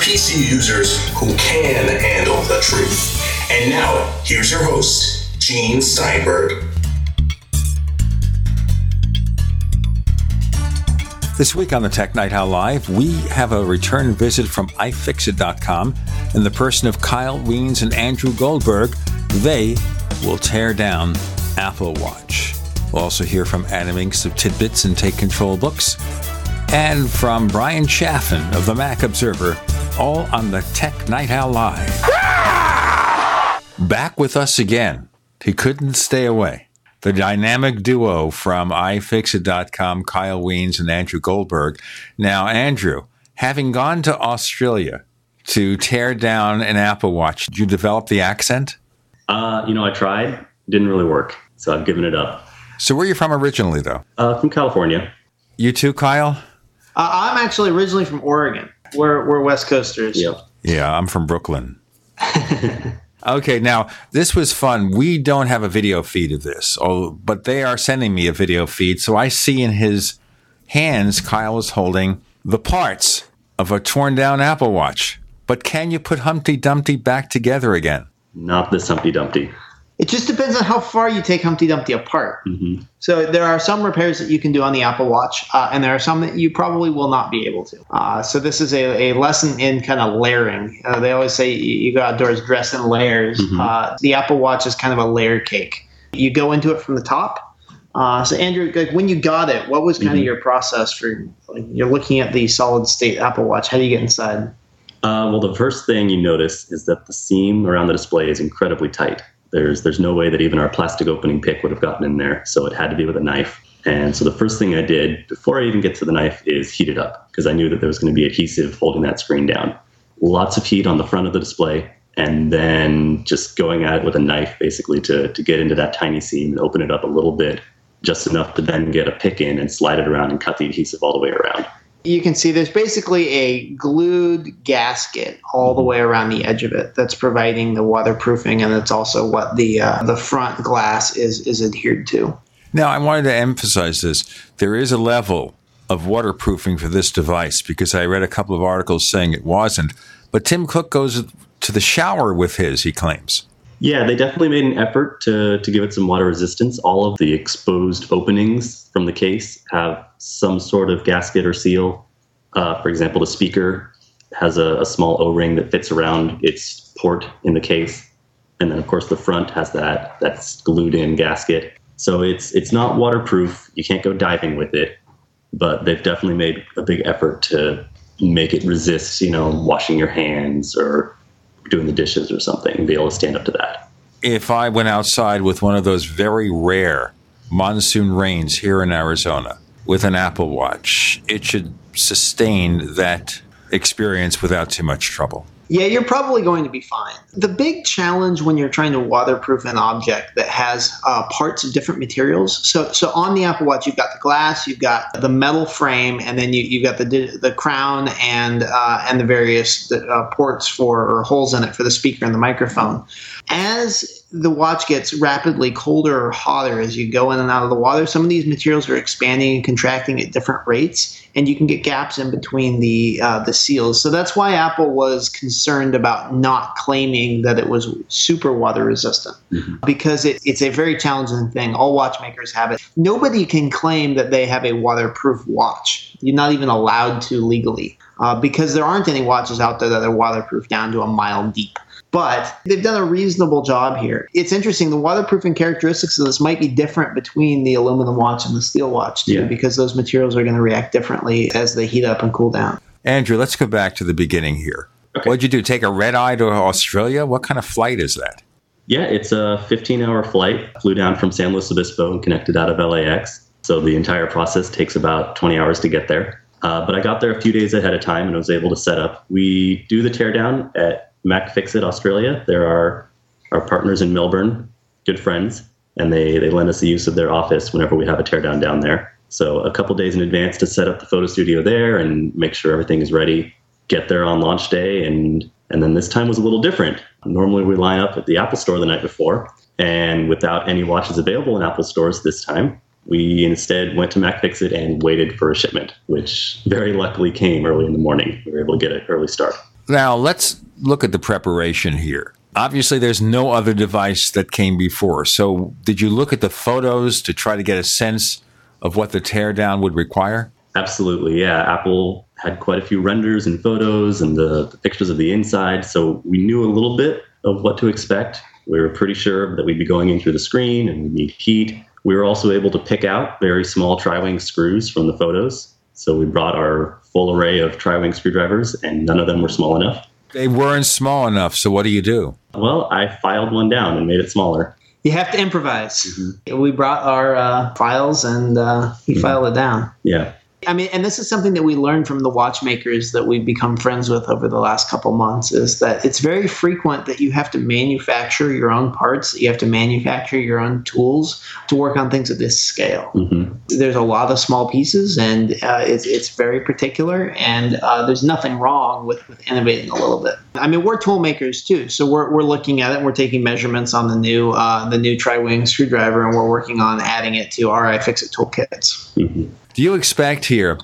PC users who can handle the truth. And now, here's your host, Gene Steinberg. This week on the Tech Night Owl Live, we have a return visit from iFixit.com in the person of Kyle Wiens and Andrew Goldberg. They will tear down Apple Watch. We'll also hear from Adam Engst of Tidbits and Take Control Books, and from Bryan Chaffin of the Mac Observer, all on the Tech Night Owl Live. Back with us again. He couldn't stay away. The dynamic duo from iFixit.com, Kyle Wiens and Andrew Goldberg. Now, Andrew, having gone to Australia to tear down an Apple Watch, did you develop the accent? Uh, you know, I tried, didn't really work, so I've given it up. So, where are you from originally, though? Uh, from California. You too, Kyle? Uh, I'm actually originally from Oregon. We're, we're West Coasters. Yep. Yeah, I'm from Brooklyn. okay, now this was fun. We don't have a video feed of this, oh, but they are sending me a video feed. So I see in his hands, Kyle is holding the parts of a torn down Apple Watch. But can you put Humpty Dumpty back together again? Not this Humpty Dumpty. It just depends on how far you take Humpty Dumpty apart. Mm-hmm. So there are some repairs that you can do on the Apple Watch, uh, and there are some that you probably will not be able to. Uh, so this is a, a lesson in kind of layering. Uh, they always say you, you go outdoors dressed in layers. Mhm. Uh, the Apple Watch is kind of a layer cake. You go into it from the top. Uh, so Andrew, like when you got it, what was kind of Mhm. your process for? Like, you're looking at the solid state Apple Watch. How do you get inside? Uh, well, the first thing you notice is that the seam around the display is incredibly tight. There's there's no way that even our plastic opening pick would have gotten in there, so it had to be with a knife. And so the first thing I did before I even get to the knife is heat it up because I knew that there was going to be adhesive holding that screen down. Lots of heat on the front of the display, and then just going at it with a knife basically to to get into that tiny seam and open it up a little bit, just enough to then get a pick in and slide it around and cut the adhesive all the way around. You can see there's basically a glued gasket all the way around the edge of it that's providing the waterproofing and it's also what the uh, the front glass is is adhered to Now, I wanted to emphasize this. There is a level of waterproofing for this device because I read a couple of articles saying it wasn't. But Tim Cook goes to the shower with his, he claims. Yeah, they definitely made an effort to, to give it some water resistance. All of the exposed openings from the case have some sort of gasket or seal. Uh, for example, the speaker has a, a small O ring that fits around its port in the case. And then, of course, the front has that that's glued in gasket. So it's it's not waterproof. You can't go diving with it, but they've definitely made a big effort to make it resist, you know, washing your hands or doing the dishes or something and be able to stand up to that. If I went outside with one of those very rare monsoon rains here in Arizona with an Apple Watch, it should sustain that experience without too much trouble. Yeah you're probably going to be fine. The big challenge when you're trying to waterproof an object that has uh, parts of different materials so so on the apple watch you've got the glass you've got the metal frame and then you, you've got the the crown and uh, and the various uh, ports for or holes in it for the speaker and the microphone as the watch gets rapidly colder or hotter as you go in and out of the water, some of these materials are expanding and contracting at different rates, and you can get gaps in between the uh, the seals. So that's why Apple was concerned about not claiming that it was super water resistant, because it, it's a very challenging thing. All watchmakers have it. Nobody can claim that they have a waterproof watch. You're not even allowed to legally, uh, because there aren't any watches out there that are waterproof down to a mile deep but they've done a reasonable job here. It's interesting. The waterproofing characteristics of this might be different between the aluminum watch and the steel watch too, Yeah. because those materials are going to react differently as they heat up and cool down. Andrew, let's go back to the beginning here. Okay. What'd you do? Take a red eye to Australia? What kind of flight is that? Yeah, it's a 15 hour flight. Flew down from San Luis Obispo and connected out of LAX. So the entire process takes about 20 hours to get there. Uh, but I got there a few days ahead of time and was able to set up. We do the teardown at MacFixit Australia. There are our partners in Melbourne, good friends, and they, they lend us the use of their office whenever we have a teardown down there. So a couple days in advance to set up the photo studio there and make sure everything is ready. Get there on launch day, and and then this time was a little different. Normally we line up at the Apple Store the night before, and without any watches available in Apple stores this time, We instead went to MacFixit and waited for a shipment, which very luckily came early in the morning. We were able to get an early start. Now, let's look at the preparation here. Obviously, there's no other device that came before. So, did you look at the photos to try to get a sense of what the teardown would require? Absolutely, yeah. Apple had quite a few renders and photos and the, the pictures of the inside, so we knew a little bit of what to expect. We were pretty sure that we'd be going in through the screen and we'd need heat. We were also able to pick out very small tri-wing screws from the photos. So we brought our full array of tri-wing screwdrivers, and none of them were small enough. They weren't small enough. So what do you do? Well, I filed one down and made it smaller. You have to improvise. Mm-hmm. We brought our uh, files and uh, he mm-hmm. filed it down. Yeah. I mean, and this is something that we learned from the watchmakers that we've become friends with over the last couple months is that it's very frequent that you have to manufacture your own parts, you have to manufacture your own tools to work on things at this scale. Mm-hmm. There's a lot of small pieces, and uh, it's, it's very particular, and uh, there's nothing wrong with, with innovating a little bit. I mean, we're tool makers too, so we're, we're looking at it. We're taking measurements on the new uh, the new tri-wing screwdriver, and we're working on adding it to our iFixit toolkits. Mm-hmm. Do you expect here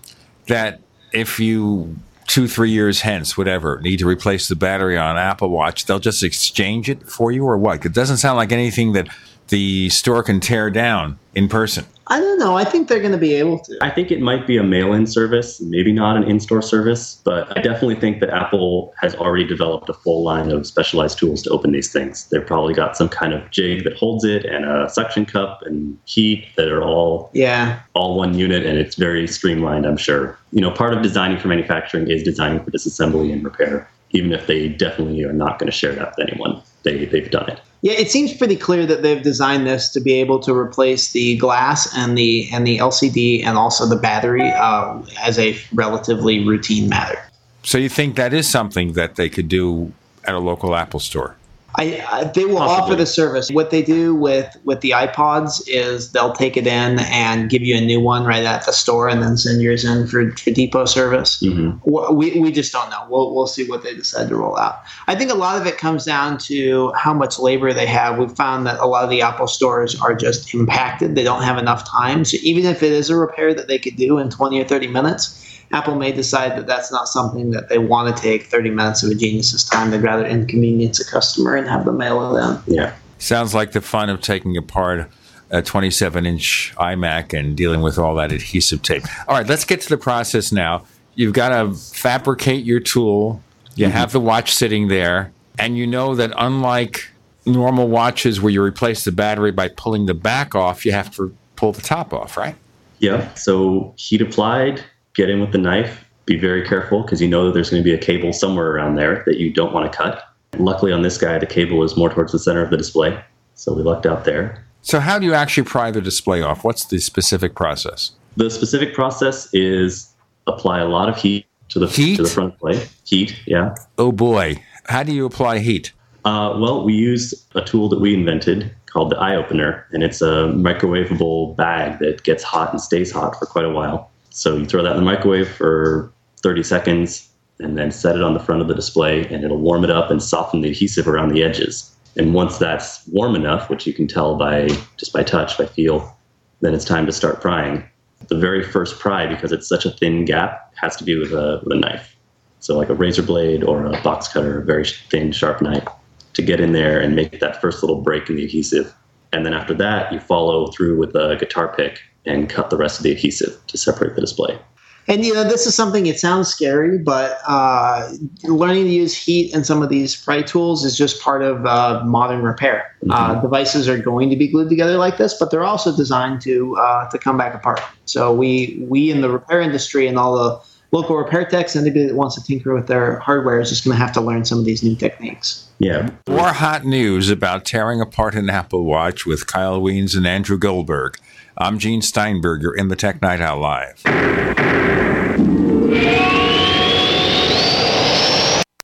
that if you two, three years hence, whatever, need to replace the battery on Apple Watch, they'll just exchange it for you or what? It doesn't sound like anything that the store can tear down in person. I don't know. I think they're going to be able to. I think it might be a mail in service, maybe not an in store service, but I definitely think that Apple has already developed a full line of specialized tools to open these things. They've probably got some kind of jig that holds it and a suction cup and heat that are all yeah all one unit and it's very streamlined, I'm sure. You know, part of designing for manufacturing is designing for disassembly and repair, even if they definitely are not going to share that with anyone. They, they've done it. Yeah, it seems pretty clear that they've designed this to be able to replace the glass and the and the LCD and also the battery uh, as a relatively routine matter. So you think that is something that they could do at a local Apple store? I, I, they will Possibly. offer the service. What they do with with the iPods is they'll take it in and give you a new one right at the store, and then send yours in for, for depot service. Mm-hmm. We, we just don't know. We'll we'll see what they decide to roll out. I think a lot of it comes down to how much labor they have. We've found that a lot of the Apple stores are just impacted. They don't have enough time. So even if it is a repair that they could do in twenty or thirty minutes Apple may decide that that's not something that they want to take 30 minutes of a genius's time. They'd rather inconvenience a customer and have them mail it in. Yeah. Sounds like the fun of taking apart a 27 inch iMac and dealing with all that adhesive tape. All right, let's get to the process now. You've got to fabricate your tool, you mm-hmm. have the watch sitting there, and you know that unlike normal watches where you replace the battery by pulling the back off, you have to pull the top off, right? Yeah. So heat applied, get in with the knife. Be very careful because you know that there's going to be a cable somewhere around there that you don't want to cut. Luckily, on this guy, the cable is more towards the center of the display, so we lucked out there. So, how do you actually pry the display off? What's the specific process? The specific process is apply a lot of heat to the heat? to the front plate. Heat, yeah. Oh boy, how do you apply heat? Uh, well, we use a tool that we invented called the iOpener, and it's a microwavable bag that gets hot and stays hot for quite a while. So you throw that in the microwave for 30 seconds and then set it on the front of the display and it'll warm it up and soften the adhesive around the edges. And once that's warm enough, which you can tell by just by touch, by feel, then it's time to start prying. The very first pry, because it's such a thin gap, has to be with a, with a knife. So like a razor blade or a box cutter, a very thin, sharp knife to get in there and make that first little break in the adhesive. And then after that, you follow through with a guitar pick and cut the rest of the adhesive to separate the display. And you know, this is something. It sounds scary, but uh, learning to use heat and some of these pry tools is just part of uh, modern repair. Mm-hmm. Uh, devices are going to be glued together like this, but they're also designed to uh, to come back apart. So we we in the repair industry and all the local repair techs, anybody that wants to tinker with their hardware is just going to have to learn some of these new techniques. Yeah. More hot news about tearing apart an Apple Watch with Kyle Wiens and Andrew Goldberg. I'm Gene Steinberger in the Tech Night Owl Live.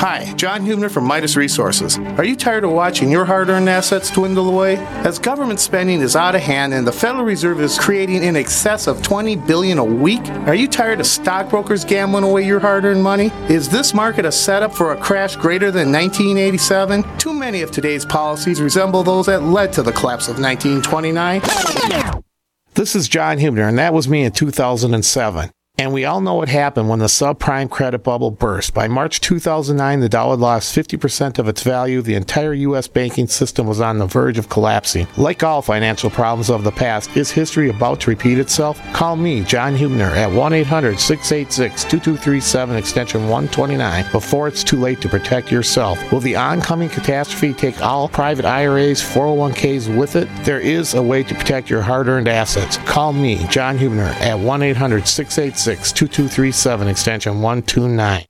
Hi, John Hubner from Midas Resources. Are you tired of watching your hard earned assets dwindle away? As government spending is out of hand and the Federal Reserve is creating in excess of 20 billion a week, are you tired of stockbrokers gambling away your hard earned money? Is this market a setup for a crash greater than 1987? Too many of today's policies resemble those that led to the collapse of 1929. This is John Hubner, and that was me in 2007. And we all know what happened when the subprime credit bubble burst. By March 2009, the dollar lost 50% of its value. The entire U.S. banking system was on the verge of collapsing. Like all financial problems of the past, is history about to repeat itself? Call me, John Hubner, at 1 800 686 2237, extension 129, before it's too late to protect yourself. Will the oncoming catastrophe take all private IRAs, 401ks with it? There is a way to protect your hard earned assets. Call me, John Hubner, at 1 800 686 2237, extension 129.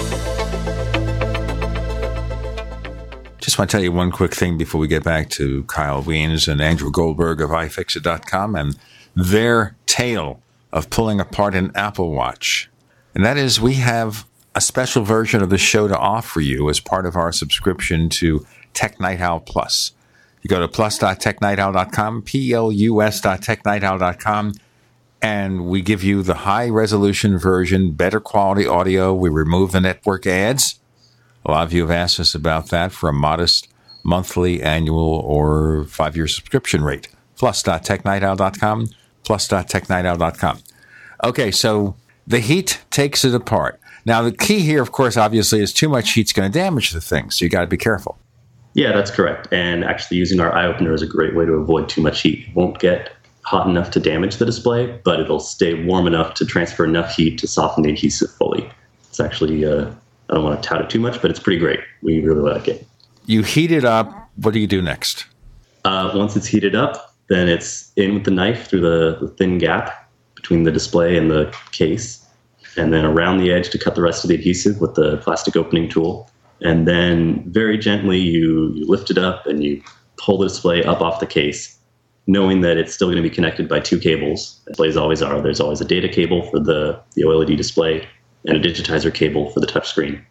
Just want to tell you one quick thing before we get back to Kyle Wiens and Andrew Goldberg of iFixit.com and their tale of pulling apart an Apple Watch. And that is, we have a special version of the show to offer you as part of our subscription to Tech Night Owl Plus. You go to plus.technightowl.com, P-L-U-S.technightowl.com, and we give you the high resolution version, better quality audio. We remove the network ads. A lot of you have asked us about that for a modest monthly, annual, or five year subscription rate. Plus.technightowl.com, plus.technightowl.com. Okay, so the heat takes it apart. Now, the key here, of course, obviously, is too much heat's going to damage the thing, so you got to be careful. Yeah, that's correct. And actually, using our iOpener is a great way to avoid too much heat. It won't get hot enough to damage the display, but it'll stay warm enough to transfer enough heat to soften the adhesive fully. It's actually, uh, I don't want to tout it too much, but it's pretty great. We really like it. You heat it up. What do you do next? Uh, once it's heated up, then it's in with the knife through the, the thin gap between the display and the case, and then around the edge to cut the rest of the adhesive with the plastic opening tool. And then very gently, you, you lift it up and you pull the display up off the case, knowing that it's still going to be connected by two cables. Displays always are. There's always a data cable for the, the OLED display and a digitizer cable for the touchscreen.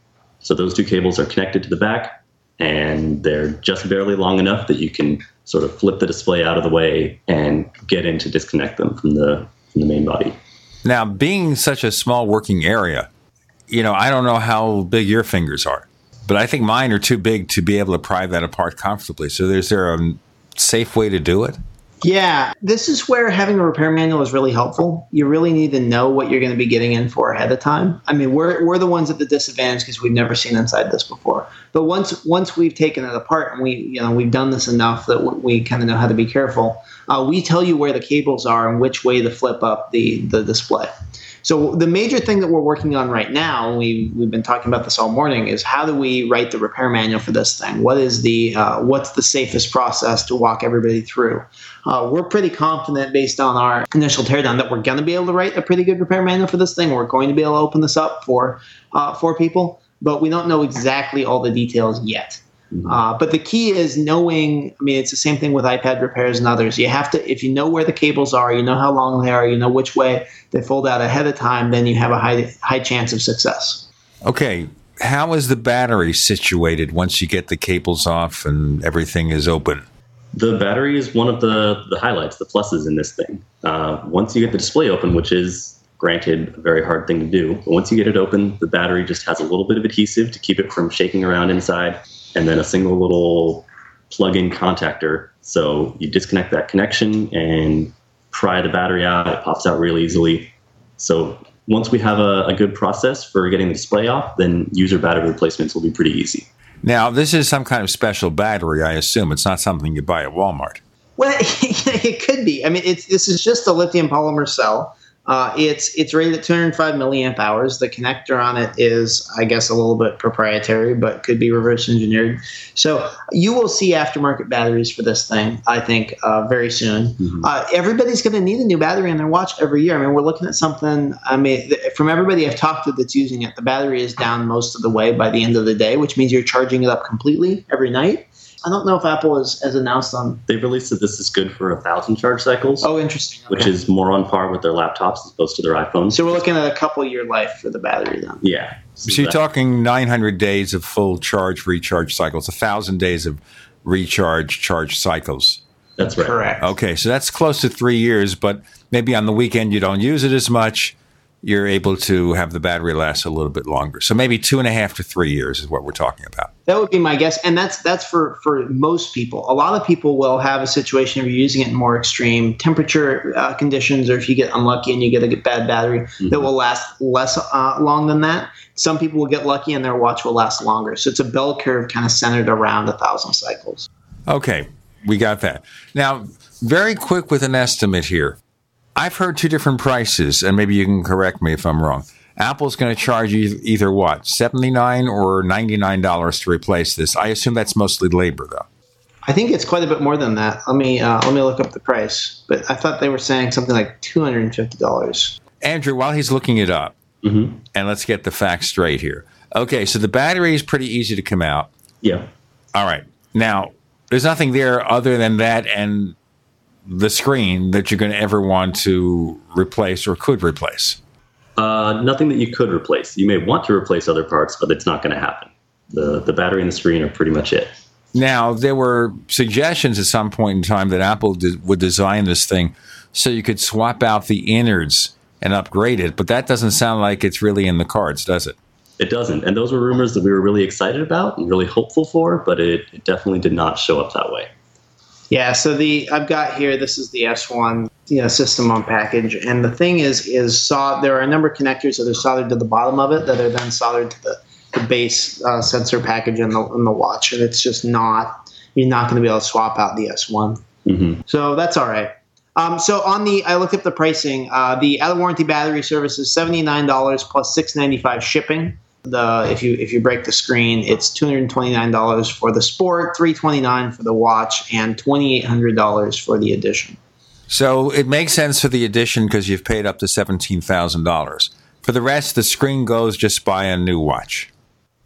So those two cables are connected to the back, and they're just barely long enough that you can sort of flip the display out of the way and get in to disconnect them from the from the main body. Now, being such a small working area, you know, I don't know how big your fingers are, but I think mine are too big to be able to pry that apart comfortably. So, is there a safe way to do it? Yeah, this is where having a repair manual is really helpful. You really need to know what you're going to be getting in for ahead of time. I mean, we're, we're the ones at the disadvantage because we've never seen inside this before. But once once we've taken it apart and we you know we've done this enough that we kind of know how to be careful, uh, we tell you where the cables are and which way to flip up the the display. So the major thing that we're working on right now, we we've been talking about this all morning, is how do we write the repair manual for this thing? What is the uh, what's the safest process to walk everybody through? Uh, we're pretty confident based on our initial teardown that we're going to be able to write a pretty good repair manual for this thing. We're going to be able to open this up for uh, for people, but we don't know exactly all the details yet. Uh, but the key is knowing. I mean, it's the same thing with iPad repairs and others. You have to, if you know where the cables are, you know how long they are, you know which way they fold out ahead of time, then you have a high high chance of success. Okay, how is the battery situated once you get the cables off and everything is open? The battery is one of the the highlights, the pluses in this thing. Uh, once you get the display open, which is granted a very hard thing to do, but once you get it open, the battery just has a little bit of adhesive to keep it from shaking around inside and then a single little plug-in contactor. So you disconnect that connection and pry the battery out. It pops out real easily. So once we have a, a good process for getting the display off, then user battery replacements will be pretty easy. Now, this is some kind of special battery, I assume. It's not something you buy at Walmart. Well, it could be. I mean, it's, this is just a lithium polymer cell. Uh, it's it's rated at 205 milliamp hours. The connector on it is, I guess, a little bit proprietary, but could be reverse engineered. So you will see aftermarket batteries for this thing, I think, uh, very soon. Mm-hmm. Uh, everybody's going to need a new battery in their watch every year. I mean, we're looking at something. I mean, th- from everybody I've talked to that's using it, the battery is down most of the way by the end of the day, which means you're charging it up completely every night. I don't know if Apple has, has announced on. They've released that this is good for a thousand charge cycles. Oh, interesting. Okay. Which is more on par with their laptops as opposed to their iPhones. So we're looking at a couple year life for the battery then. Yeah. So, so you're talking 900 days of full charge recharge cycles, a thousand days of recharge charge cycles. That's right. Correct. Okay, so that's close to three years, but maybe on the weekend you don't use it as much you're able to have the battery last a little bit longer. So maybe two and a half to three years is what we're talking about. That would be my guess, and that's that's for for most people. A lot of people will have a situation where you're using it in more extreme temperature uh, conditions, or if you get unlucky and you get a bad battery mm-hmm. that will last less uh, long than that. Some people will get lucky and their watch will last longer. So it's a bell curve kind of centered around a thousand cycles. Okay, we got that. Now, very quick with an estimate here. I've heard two different prices, and maybe you can correct me if I'm wrong. Apple's going to charge you either what, 79 or $99 to replace this. I assume that's mostly labor, though. I think it's quite a bit more than that. Let me uh, let me look up the price. But I thought they were saying something like two hundred and fifty dollars. Andrew, while he's looking it up, mm-hmm. and let's get the facts straight here. Okay, so the battery is pretty easy to come out. Yeah. All right. Now, there's nothing there other than that and the screen that you're going to ever want to replace or could replace? Uh, nothing that you could replace. You may want to replace other parts, but it's not going to happen. The, the battery and the screen are pretty much it. Now, there were suggestions at some point in time that Apple would design this thing so you could swap out the innards and upgrade it, but that doesn't sound like it's really in the cards, does it? It doesn't. And those were rumors that we were really excited about and really hopeful for, but it, it definitely did not show up that way. Yeah, so the I've got here. This is the S1 you know, system on package, and the thing is is saw there are a number of connectors that are soldered to the bottom of it that are then soldered to the the base uh, sensor package in the in the watch, and it's just not you're not going to be able to swap out the S1. Mm-hmm. So that's all right. Um, so on the, I looked up the pricing. Uh, the out of warranty battery service is seventy nine dollars plus six ninety five shipping. The if you if you break the screen, it's two hundred twenty nine dollars for the sport, three twenty nine for the watch, and twenty eight hundred dollars for the edition. So it makes sense for the addition because you've paid up to seventeen thousand dollars. For the rest, the screen goes. Just buy a new watch.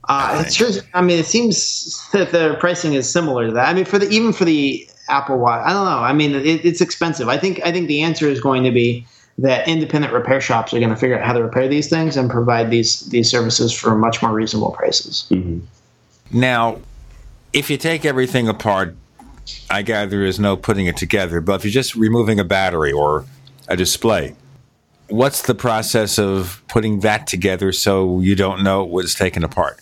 Uh, it's just, I mean, it seems that the pricing is similar to that. I mean, for the even for the Apple Watch, I don't know. I mean, it, it's expensive. I think I think the answer is going to be that independent repair shops are going to figure out how to repair these things and provide these these services for much more reasonable prices. Mm-hmm. Now, if you take everything apart, I gather there is no putting it together. But if you're just removing a battery or a display, what's the process of putting that together so you don't know what's taken apart?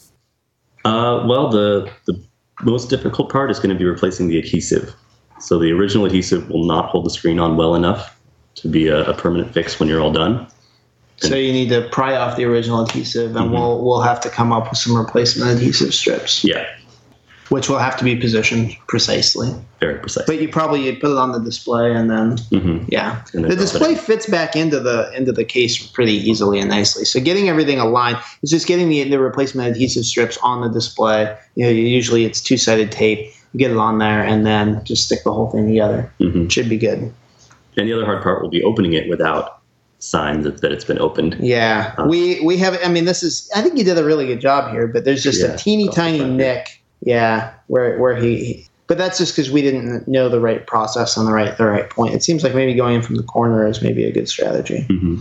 Uh, well, the the most difficult part is going to be replacing the adhesive. So the original adhesive will not hold the screen on well enough to be a, a permanent fix when you're all done. So you need to pry off the original adhesive, and Mhm. we'll we'll have to come up with some replacement adhesive strips, Yeah, which will have to be positioned precisely. very precise. But you probably you'd put it on the display, and then hmm yeah, And then the display fits back into the into the case pretty easily and nicely. So getting everything aligned is just getting the the replacement adhesive strips on the display. You know, usually it's two sided tape. You get it on there, and then just stick the whole thing together. hmm Should be good. And the other hard part will be opening it without signs that, that it's been opened. Yeah, Uh, we we have. I mean, this is. I think you did a really good job here, but there's just Yeah, a teeny tiny nick. Yeah, where where he. he but that's just because we didn't know the right process on the right the right point. It seems like maybe going in from the corner is maybe a good strategy. hmm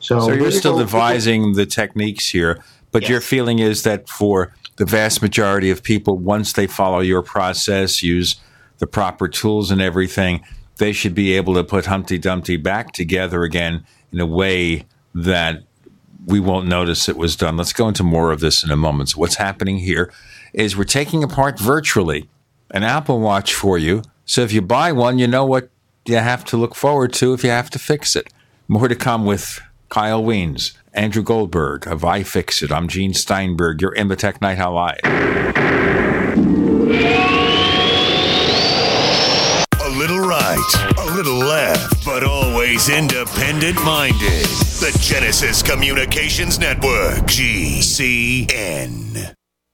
So, So you're still devising the techniques here, but Yes. your feeling is that for the vast majority of people, once they follow your process, use the proper tools and everything, they should be able to put Humpty Dumpty back together again in a way that we won't notice it was done. Let's go into more of this in a moment. So what's happening here is we're taking apart virtually an Apple Watch for you. So if you buy one, you know what you have to look forward to if you have to fix it. More to come with Kyle Wiens, Andrew Goldberg of iFixit. I'm Gene Steinberg. You're in the Tech Night Owl Live. A little right, a little left, but always independent minded. The Genesis Communications Network, GCN.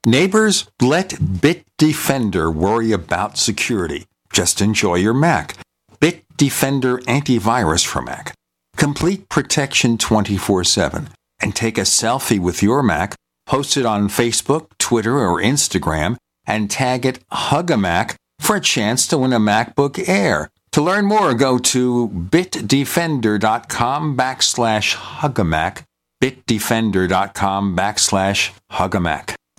Neighbors, let Bitdefender worry about security. Just enjoy your Mac. Bitdefender antivirus for Mac. Complete protection 24 7. And take a selfie with your Mac, post it on Facebook, Twitter, or Instagram, and tag it Hugamac for a chance to win a MacBook Air. To learn more, go to bitdefender.com backslash Hugamac, bitdefender.com backslash Hugamac.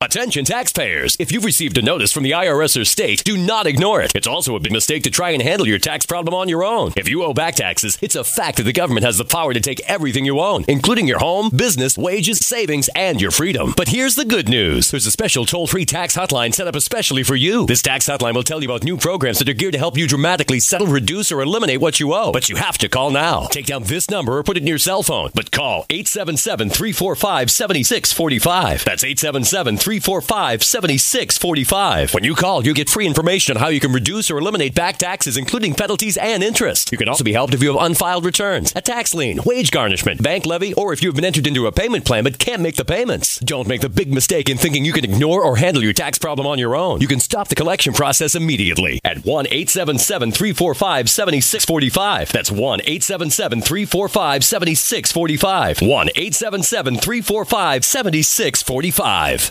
Attention taxpayers! If you've received a notice from the IRS or state, do not ignore it. It's also a big mistake to try and handle your tax problem on your own. If you owe back taxes, it's a fact that the government has the power to take everything you own, including your home, business, wages, savings, and your freedom. But here's the good news. There's a special toll-free tax hotline set up especially for you. This tax hotline will tell you about new programs that are geared to help you dramatically settle, reduce, or eliminate what you owe. But you have to call now. Take down this number or put it in your cell phone. But call 877-345-7645. That's 877 345 7645. When you call, you get free information on how you can reduce or eliminate back taxes, including penalties and interest. You can also be helped if you have unfiled returns, a tax lien, wage garnishment, bank levy, or if you've been entered into a payment plan but can't make the payments. Don't make the big mistake in thinking you can ignore or handle your tax problem on your own. You can stop the collection process immediately at 1 877 345 7645. That's 1 877 345 7645. 1 877 345 7645.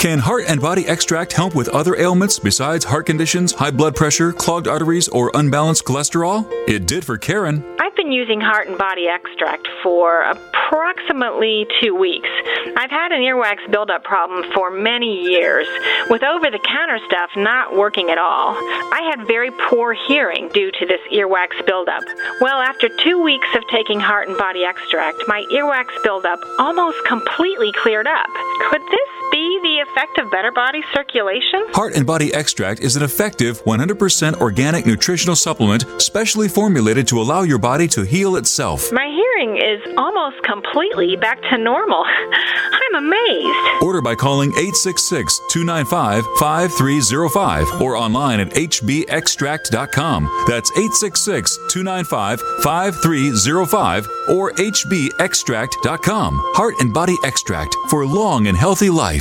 Can heart and body extract help with other ailments besides heart conditions, high blood pressure, clogged arteries, or unbalanced cholesterol? It did for Karen. I've been using heart and body extract for approximately two weeks. I've had an earwax buildup problem for many years, with over the counter stuff not working at all. I had very poor hearing due to this earwax buildup. Well, after two weeks of taking heart and body extract, my earwax buildup almost completely cleared up. Could this be the effect of better body circulation? Heart and Body Extract is an effective 100% organic nutritional supplement specially formulated to allow your body to heal itself. My hearing is almost completely back to normal. I'm amazed. Order by calling 866 295 5305 or online at hbextract.com. That's 866 295 5305 or hbextract.com. Heart and Body Extract for long and healthy life.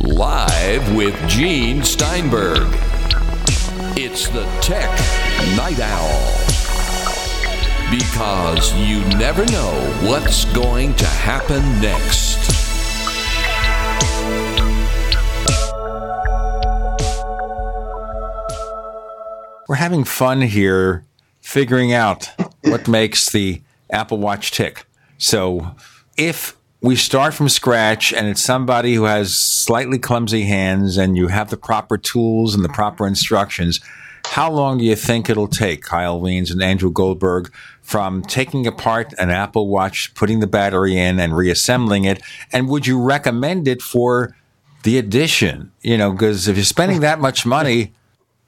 Live with Gene Steinberg. It's the Tech Night Owl. Because you never know what's going to happen next. We're having fun here figuring out what makes the Apple Watch tick. So if we start from scratch and it's somebody who has slightly clumsy hands and you have the proper tools and the mm-hmm. proper instructions, how long do you think it'll take, Kyle Wiens and Andrew Goldberg, from taking apart an Apple Watch, putting the battery in and reassembling it? And would you recommend it for the edition? You know, because if you're spending that much money,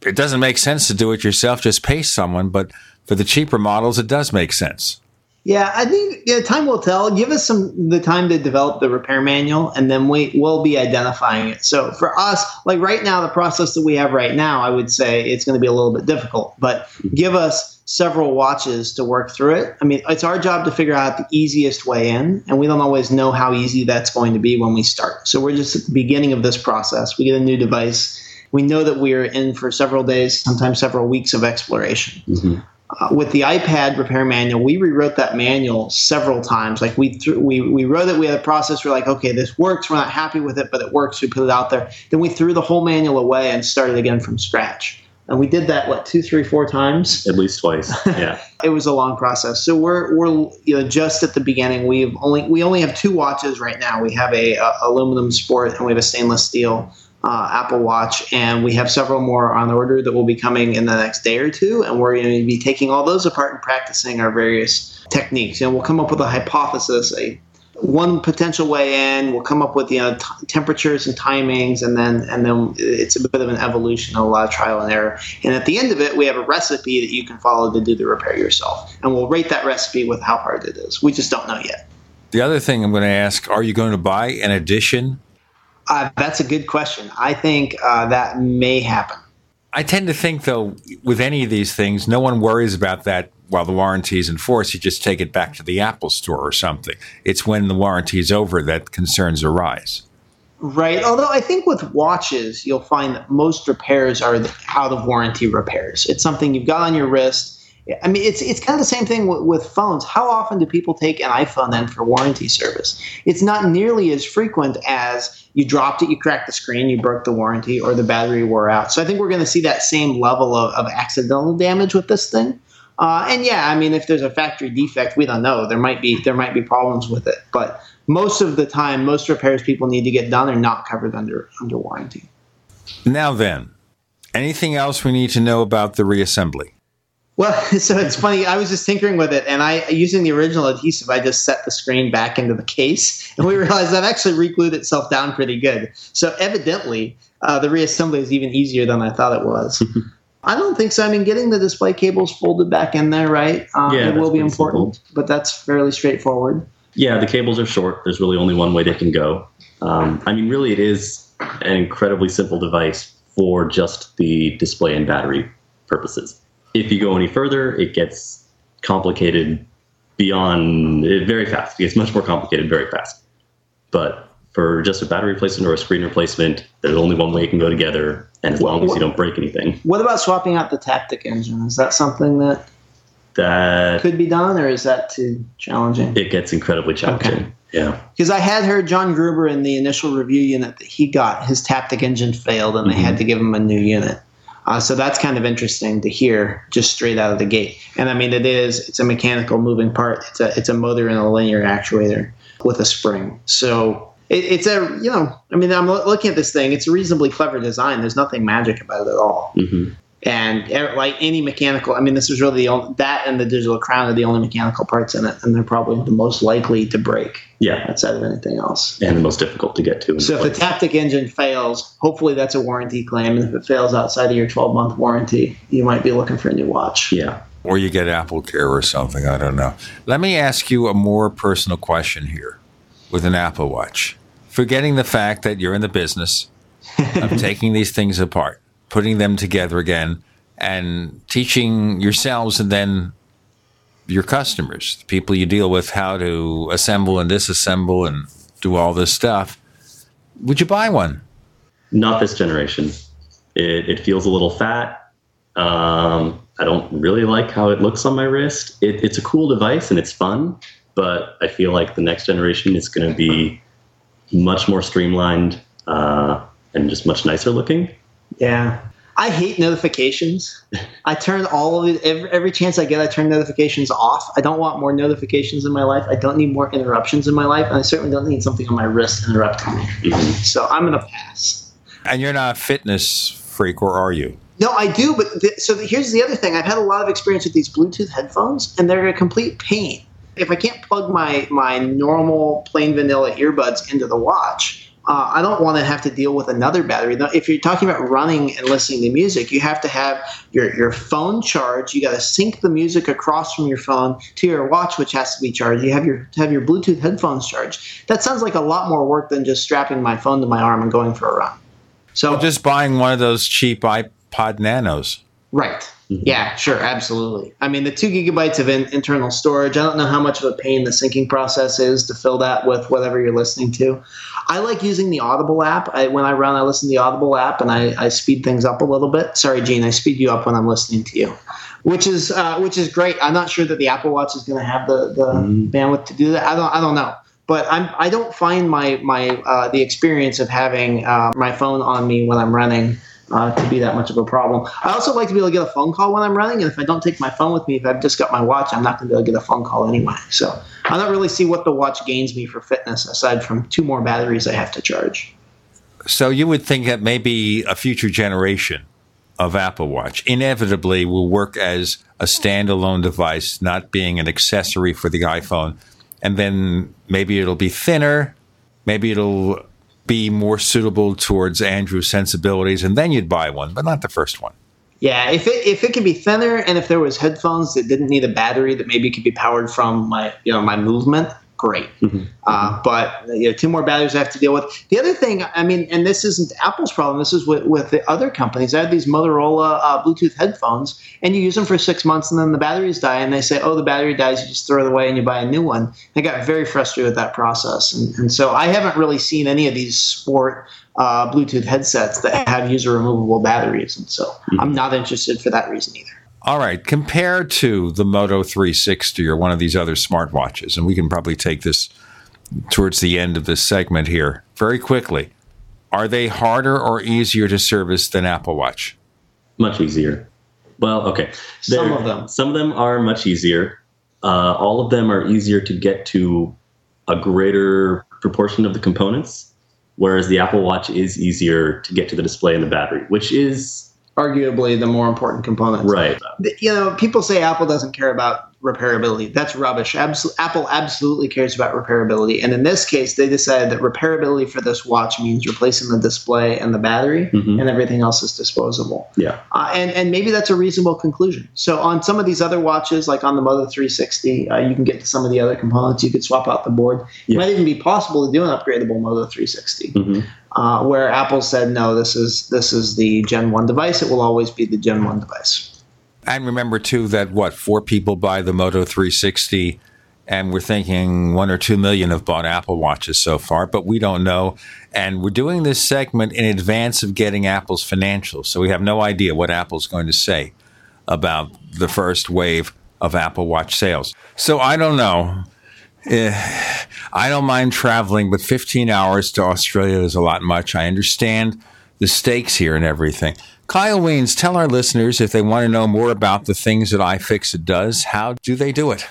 it doesn't make sense to do it yourself, just pay someone. But for the cheaper models, it does make sense. Yeah, I think yeah, time will tell. Give us some the time to develop the repair manual, and then we will be identifying it. So for us, like right now, the process that we have right now, I would say it's going to be a little bit difficult. But give us several watches to work through it. I mean, it's our job to figure out the easiest way in, and we don't always know how easy that's going to be when we start. So we're just at the beginning of this process. We get a new device. We know that we are in for several days, sometimes several weeks of exploration. Mm-hmm. Uh, with the iPad repair manual, we rewrote that manual several times. Like we th- we we wrote it, we had a process. We're like, okay, this works. We're not happy with it, but it works. We put it out there. Then we threw the whole manual away and started again from scratch. And we did that what two, three, four times. At least twice. Yeah. it was a long process. So we're we're you know just at the beginning. We've only we only have two watches right now. We have a, a aluminum sport and we have a stainless steel uh, Apple Watch, and we have several more on order that will be coming in the next day or two. And we're going to be taking all those apart and practicing our various techniques. And we'll come up with a hypothesis, a one potential way in. We'll come up with you know t- temperatures and timings, and then and then it's a bit of an evolution, a lot of trial and error. And at the end of it, we have a recipe that you can follow to do the repair yourself, and we'll rate that recipe with how hard it is. We just don't know yet. The other thing I'm going to ask: Are you going to buy an edition? Uh, that's a good question. I think uh, that may happen. I tend to think, though, with any of these things, no one worries about that while the warranty is in force. You just take it back to the Apple store or something. It's when the warranty is over that concerns arise. Right. Although I think with watches, you'll find that most repairs are out of warranty repairs. It's something you've got on your wrist. I mean, it's it's kind of the same thing with, with, phones. How often do people take an iPhone then for warranty service? It's not nearly as frequent as you dropped it, you cracked the screen, you broke the warranty, or the battery wore out. So I think we're going to see that same level of, of accidental damage with this thing. Uh, and yeah, I mean, if there's a factory defect, we don't know. There might be there might be problems with it, but most of the time, most repairs people need to get done are not covered under under warranty. Now then, anything else we need to know about the reassembly? Well, so it's funny. I was just tinkering with it, and I using the original adhesive, I just set the screen back into the case, and we realized that actually re-glued itself down pretty good. So evidently, uh, the reassembly is even easier than I thought it was. I don't think so. I mean, getting the display cables folded back in there, right? Uh, Yeah, it will be important, but that's fairly straightforward. Yeah, the cables are short. There's really only one way they can go. Um, I mean, really, it is an incredibly simple device for just the display and battery purposes. If you go any further, it gets complicated beyond it very fast. It gets much more complicated very fast. But for just a battery replacement or a screen replacement, there's only one way it can go together, and as long as you don't break anything, What about swapping out the Taptic engine? Is that something that that could be done, or is that too challenging? it gets incredibly challenging. Yeah. Because I had heard John Gruber in the initial review unit that he got his Taptic engine failed, and they mm-hmm. had to give him a new unit. Uh, so that's kind of interesting to hear just straight out of the gate. And I mean, it is it's a mechanical moving part. It's a it's a motor and a linear actuator with a spring. So it, it's a you know I mean I'm looking at this thing. It's a reasonably clever design. There's nothing magic about it at all. Mm-hmm. And eh, like any mechanical, I mean, this is really the only, that and the digital crown are the only mechanical parts in it, and they're probably the most likely to break Yeah. outside of anything else. And the most difficult to get to. in So if the place. Taptic engine fails, hopefully that's a warranty claim, and if it fails outside of your 12 month warranty, you might be looking for a new watch. Yeah. Or you get Apple Care or something. I don't know. Let me ask you a more personal question here with an Apple Watch. Forgetting the fact that you're in the business of taking these things apart, putting them together again, and teaching yourselves and then your customers, the people you deal with, how to assemble and disassemble and do all this stuff. Would you buy one? Not this generation. It, it feels a little fat. Um, I don't really like how it looks on my wrist. It, it's a cool device and it's fun, but I feel like the next generation is going to be much more streamlined uh, and just much nicer looking. Yeah. I hate notifications. I turn all of it, every, every chance I get, I turn notifications off. I don't want more notifications in my life. I don't need more interruptions in my life. And I certainly don't need something on my wrist interrupting me. Mm-hmm. So I'm going to pass. And you're not a fitness freak, or are you? No, I do, but th- so th- here's the other thing. I've had a lot of experience with these Bluetooth headphones, and they're a complete pain. If I can't plug my my normal plain vanilla earbuds into the watch, uh, I don't want to have to deal with another battery. If you're talking about running and listening to music, you have to have your your phone charged. You got to sync the music across from your phone to your watch, which has to be charged. You have your have your Bluetooth headphones charged. That sounds like a lot more work than just strapping my phone to my arm and going for a run. So just buying one of those cheap iPod Nanos. Right. Yeah, sure, absolutely. I mean, the two gigabytes of in- internal storage, I don't know how much of a pain the syncing process is to fill that with whatever you're listening to. I like using the Audible app. I, when I run, I listen to the Audible app and I, I speed things up a little bit. Sorry, Gene, I speed you up when I'm listening to you, which is uh, which is great. I'm not sure that the Apple Watch is going to have the, the bandwidth to do that. I don't I don't know. But I'm, I don't find my my uh, the experience of having uh, my phone on me when I'm running uh, to be that much of a problem. I also like to be able to get a phone call when I'm running, and if I don't take my phone with me, if I've just got my watch, I'm not going to be able to get a phone call anyway. So I don't really see what the watch gains me for fitness aside from two more batteries I have to charge. So you would think that maybe a future generation of Apple Watch inevitably will work as a standalone device, not being an accessory for the iPhone. And then maybe it'll be thinner, maybe it'll be more suitable towards Andrew's sensibilities, and then you'd buy one, but not the first one. Yeah, if it if it could be thinner and if there was headphones that didn't need a battery that maybe could be powered from my you know my movement, great. Uh, but you know, two more batteries I have to deal with. The other thing, I mean, and this isn't Apple's problem. This is with, with the other companies. I have these Motorola uh, Bluetooth headphones, and you use them for six months, and then the batteries die, and they say, "Oh, the battery dies." You just throw it away and you buy a new one. I got very frustrated with that process, and, and so I haven't really seen any of these sport uh, Bluetooth headsets that have user removable batteries, and so I'm not interested for that reason either. All right, compared to the Moto 360 or one of these other smartwatches, and we can probably take this towards the end of this segment here very quickly. Are they harder or easier to service than Apple Watch? Much easier. Well, okay. Some of them. Some of them are much easier. Uh, all of them are easier to get to a greater proportion of the components, whereas the Apple Watch is easier to get to the display and the battery, which is arguably the more important components. right. You know, people say Apple doesn't care about repairability. That's rubbish. Absol- Apple absolutely cares about repairability. And in this case, they decided that repairability for this watch means replacing the display and the battery, Mhm. and everything else is disposable. Yeah. Uh, and, and maybe that's a reasonable conclusion. So on some of these other watches, like on the Moto 360, uh, you can get to some of the other components. You could swap out the board. It might even be possible to do an upgradable Moto 360. Mm-hmm. Uh, where Apple said, no, this is this is the Gen 1 device. It will always be the Gen 1 device. And remember too that what four people buy the Moto 360, and we're thinking one or two million have bought Apple watches so far, but we don't know. And we're doing this segment in advance of getting Apple's financials, so we have no idea what Apple's going to say about the first wave of Apple Watch sales. So I don't know. Eh, I don't mind traveling, but 15 hours to Australia is a lot much. I understand the stakes here and everything. Kyle Wiens, tell our listeners if they want to know more about the things that iFixit does, how do they do it?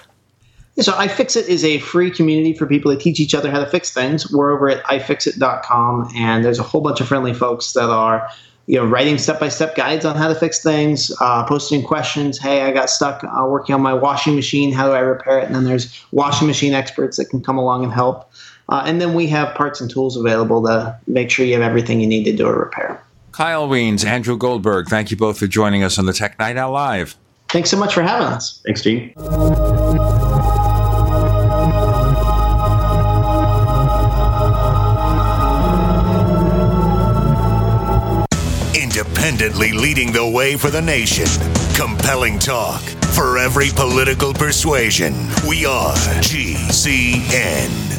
So iFixit is a free community for people to teach each other how to fix things. We're over at ifixit.com, and there's a whole bunch of friendly folks that are you know, writing step-by-step guides on how to fix things, uh, posting questions. Hey, I got stuck uh, working on my washing machine. How do I repair it? And then there's washing machine experts that can come along and help. Uh, and then we have parts and tools available to make sure you have everything you need to do a repair. Kyle Wiens, Andrew Goldberg, thank you both for joining us on the Tech Night Out Live. Thanks so much for having us. Thanks, Gene. Independently leading the way for the nation. Compelling talk for every political persuasion. We are GCN.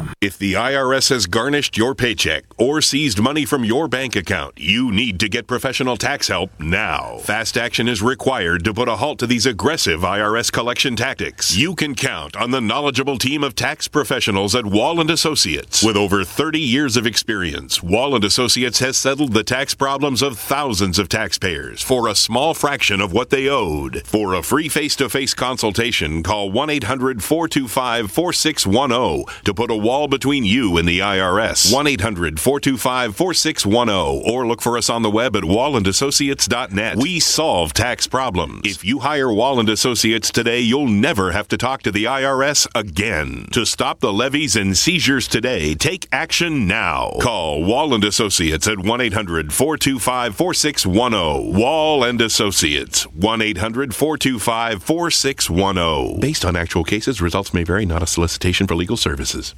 If the IRS has garnished your paycheck or seized money from your bank account, you need to get professional tax help now. Fast action is required to put a halt to these aggressive IRS collection tactics. You can count on the knowledgeable team of tax professionals at Wall and Associates. With over 30 years of experience, Wall and Associates has settled the tax problems of thousands of taxpayers for a small fraction of what they owed. For a free face-to-face consultation, call 1-800-425-4610 to put a wall between you and the IRS. 1 800 425 4610 or look for us on the web at wallandassociates.net. We solve tax problems. If you hire Wall and Associates today, you'll never have to talk to the IRS again. To stop the levies and seizures today, take action now. Call Wall and Associates at 1 800 425 4610. Wall and Associates 1 800 425 4610. Based on actual cases, results may vary, not a solicitation for legal services.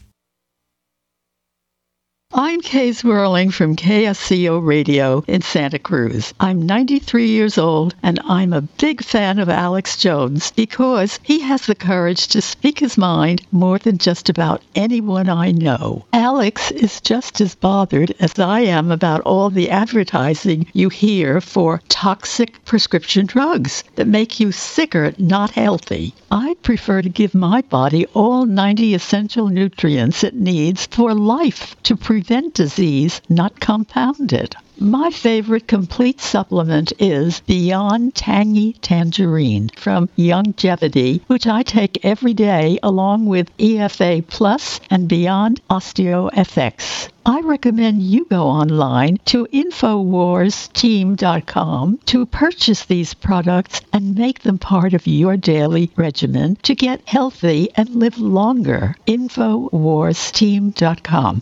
I'm Kay Zwerling from KSCO Radio in Santa Cruz. I'm 93 years old and I'm a big fan of Alex Jones because he has the courage to speak his mind more than just about anyone I know. Alex is just as bothered as I am about all the advertising you hear for toxic prescription drugs that make you sicker, not healthy. I prefer to give my body all 90 essential nutrients it needs for life to prevent disease, not compound it. My favorite complete supplement is Beyond Tangy Tangerine from Youngevity, which I take every day along with EFA Plus and Beyond OsteoFX. I recommend you go online to InfoWarsTeam.com to purchase these products and make them part of your daily regimen to get healthy and live longer. InfoWarsTeam.com.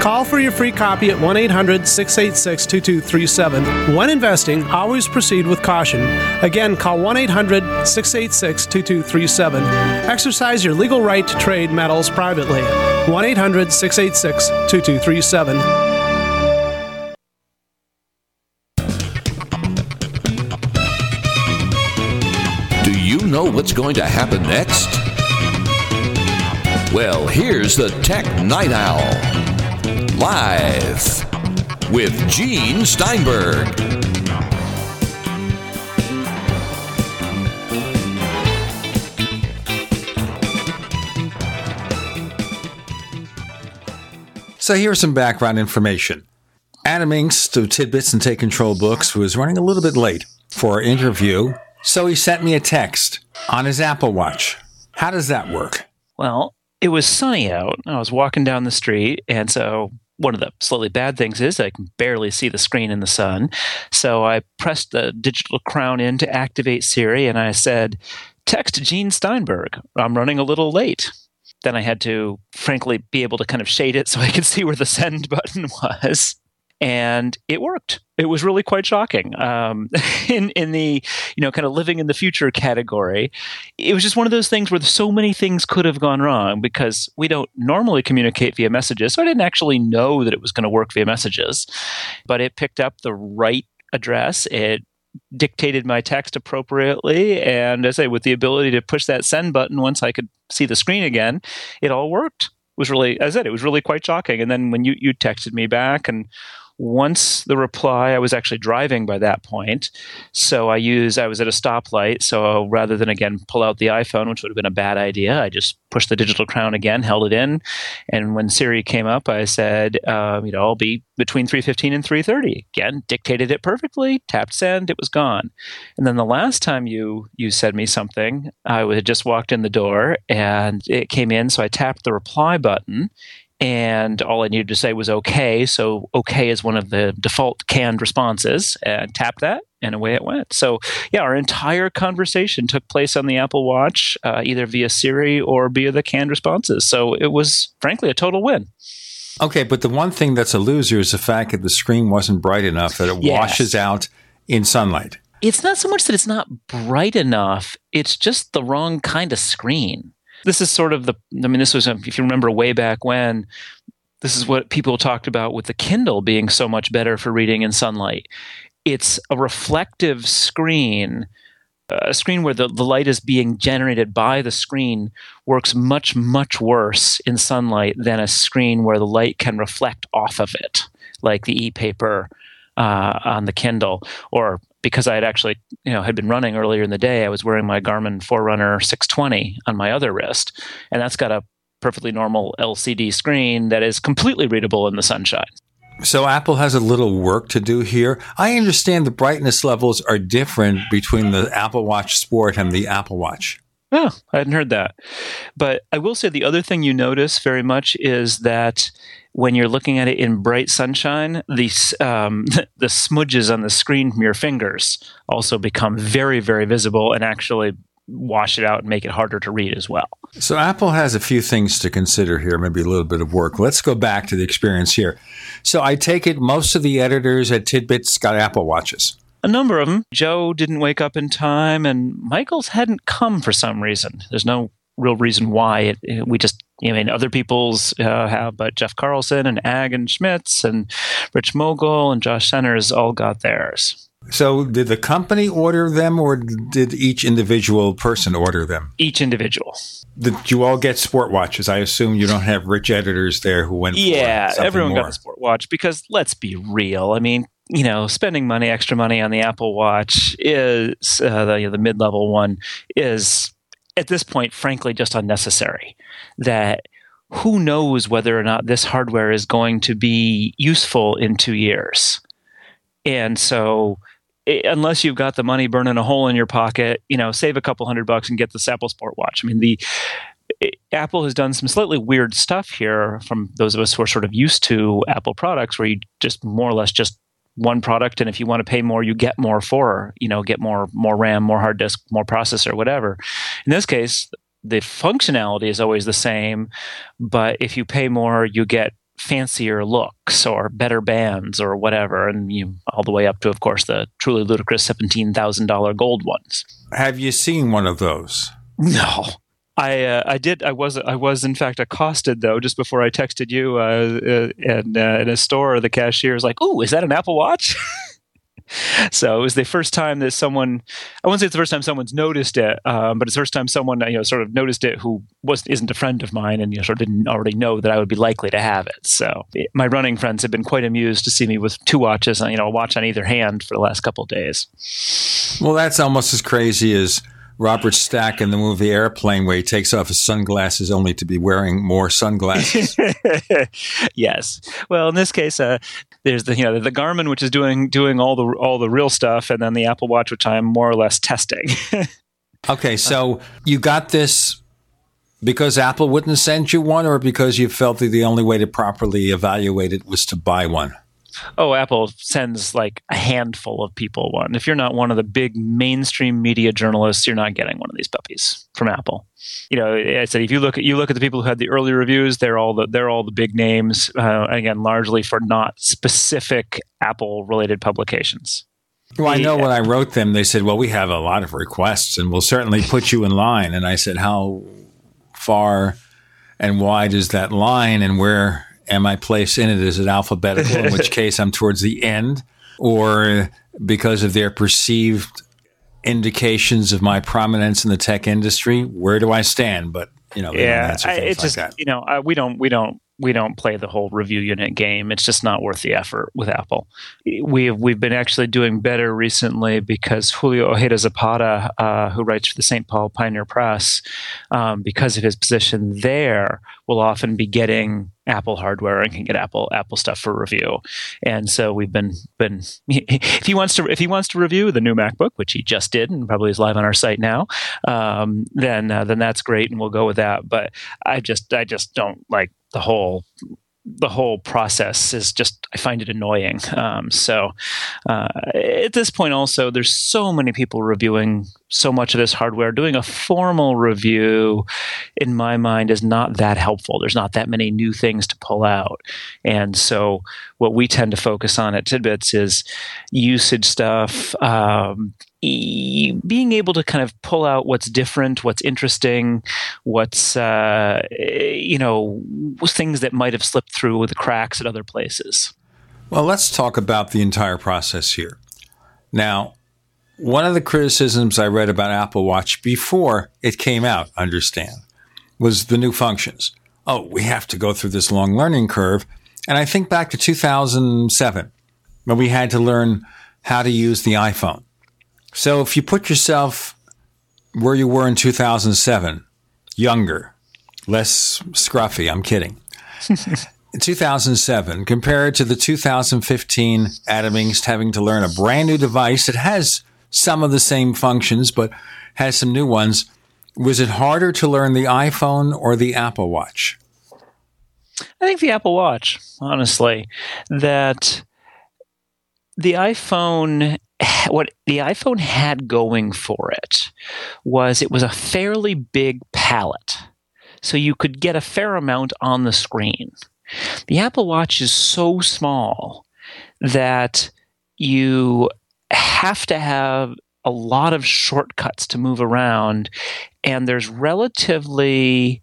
Call for your free copy at 1 800 686 2237. When investing, always proceed with caution. Again, call 1 800 686 2237. Exercise your legal right to trade metals privately. 1 800 686 2237. Do you know what's going to happen next? Well, here's the Tech Night Owl. Live with Gene Steinberg. So here's some background information. Adam Engst of TidBITS and Take Control Books was running a little bit late for our interview, so he sent me a text on his Apple Watch. How does that work? Well, it was sunny out. I was walking down the street, and so one of the slightly bad things is I can barely see the screen in the sun. So I pressed the digital crown in to activate Siri, and I said, Text Gene Steinberg. I'm running a little late. Then I had to, frankly, be able to kind of shade it so I could see where the send button was and it worked. It was really quite shocking. Um, in in the you know kind of living in the future category, it was just one of those things where so many things could have gone wrong because we don't normally communicate via messages. So I didn't actually know that it was going to work via messages, but it picked up the right address. It dictated my text appropriately, and as I say, with the ability to push that send button once I could see the screen again, it all worked. It was really, as I said, it was really quite shocking. And then when you you texted me back and once the reply, I was actually driving by that point. So I use, I was at a stoplight. So rather than again pull out the iPhone, which would have been a bad idea, I just pushed the digital crown again, held it in. And when Siri came up, I said, um, you know, I'll be between 3.15 and 3.30. Again, dictated it perfectly, tapped send, it was gone. And then the last time you, you said me something, I had just walked in the door and it came in. So I tapped the reply button and all I needed to say was okay. So okay is one of the default canned responses, and tap that, and away it went. So yeah, our entire conversation took place on the Apple Watch, uh, either via Siri or via the canned responses. So it was frankly a total win. Okay, but the one thing that's a loser is the fact that the screen wasn't bright enough that it Yes. washes out in sunlight. It's not so much that it's not bright enough; it's just the wrong kind of screen. This is sort of the. I mean, this was if you remember way back when. This is what people talked about with the Kindle being so much better for reading in sunlight. It's a reflective screen a screen where the, the light is being generated by the screen works much much worse in sunlight than a screen where the light can reflect off of it like the e-paper uh, on the kindle or because i had actually you know had been running earlier in the day i was wearing my garmin forerunner 620 on my other wrist and that's got a perfectly normal lcd screen that is completely readable in the sunshine So Apple has a little work to do here. I understand the brightness levels are different between the Apple Watch Sport and the Apple Watch. Oh, I hadn't heard that. But I will say the other thing you notice very much is that when you're looking at it in bright sunshine, the um, the smudges on the screen from your fingers also become very, very visible and actually wash it out and make it harder to read as well. So Apple has a few things to consider here, maybe a little bit of work. Let's go back to the experience here. So I take it most of the editors at TidBITS got Apple Watches. A number of them. Joe didn't wake up in time, and Michael's hadn't come for some reason. There's no real reason why. It, we just, I mean, other people's uh, have, but Jeff Carlson and Agen Schmitz and Rich Mogull and Josh Centers all got theirs. So, did the company order them, or did each individual person order them? Each individual. Did you all get sport watches? I assume you don't have rich editors there who went. Yeah, everyone more. got a sport watch because let's be real. I mean, you know, spending money, extra money on the Apple Watch is uh, the, you know, the mid-level one is at this point, frankly, just unnecessary. That who knows whether or not this hardware is going to be useful in two years, and so it, unless you've got the money burning a hole in your pocket, you know, save a couple hundred bucks and get this Apple Sport Watch. I mean, the Apple has done some slightly weird stuff here from those of us who are sort of used to Apple products, where you just more or less just one product, and if you want to pay more, you get more for, you know, get more more RAM, more hard disk, more processor, whatever. In this case, the functionality is always the same, but if you pay more, you get fancier looks or better bands or whatever, and you all the way up to, of course, the truly ludicrous seventeen thousand dollar gold ones. Have you seen one of those? No. I uh, I did I was I was in fact accosted though just before I texted you uh, uh, and uh, in a store the cashier was like, "Oh, is that an Apple Watch?" so it was the first time that someone I won't say it's the first time someone's noticed it, um, but it's the first time someone you know sort of noticed it who was isn't a friend of mine and you know sort of didn't already know that I would be likely to have it. So my running friends have been quite amused to see me with two watches, you know, a watch on either hand for the last couple of days. Well, that's almost as crazy as Robert Stack in the movie Airplane, where he takes off his sunglasses only to be wearing more sunglasses. yes. Well, in this case, uh, there's the you know the Garmin, which is doing doing all the all the real stuff, and then the Apple Watch, which I'm more or less testing. okay, so you got this because Apple wouldn't send you one, or because you felt that the only way to properly evaluate it was to buy one. Oh, Apple sends like a handful of people one. If you're not one of the big mainstream media journalists, you're not getting one of these puppies from Apple. You know, I said if you look at you look at the people who had the early reviews, they're all the they're all the big names. Uh, again, largely for not specific Apple related publications. Well, I know when I wrote them, they said, "Well, we have a lot of requests, and we'll certainly put you in line." And I said, "How far and wide is that line, and where am my place in it? Is it alphabetical? In which case, I'm towards the end, or because of their perceived indications of my prominence in the tech industry, where do I stand? But you know, yeah, I, it's like just that. you know, I, we don't we don't we don't play the whole review unit game. It's just not worth the effort with Apple. We've we've been actually doing better recently because Julio Ojeda Zapata, uh, who writes for the St. Paul Pioneer Press, um, because of his position there, will often be getting Apple hardware and can get Apple Apple stuff for review. And so we've been been if he wants to if he wants to review the new MacBook, which he just did and probably is live on our site now, um, then uh, then that's great and we'll go with that. But I just I just don't like the whole the whole process is just I find it annoying. Um, so uh, at this point, also there's so many people reviewing so much of this hardware. Doing a formal review, in my mind, is not that helpful. There's not that many new things to pull out, and so what we tend to focus on at TidBITS is usage stuff. Um, being able to kind of pull out what's different, what's interesting, what's uh, you know things that might have slipped through the cracks at other places. Well, let's talk about the entire process here. Now, one of the criticisms I read about Apple Watch before it came out, understand, was the new functions. Oh, we have to go through this long learning curve. And I think back to 2007 when we had to learn how to use the iPhone. So if you put yourself where you were in 2007, younger, less scruffy, I'm kidding. in 2007, compared to the 2015 Adam Engst having to learn a brand new device that has some of the same functions but has some new ones, was it harder to learn the iPhone or the Apple Watch? I think the Apple Watch, honestly, that the iPhone what the iPhone had going for it was it was a fairly big palette. So you could get a fair amount on the screen. The Apple Watch is so small that you have to have a lot of shortcuts to move around, and there's relatively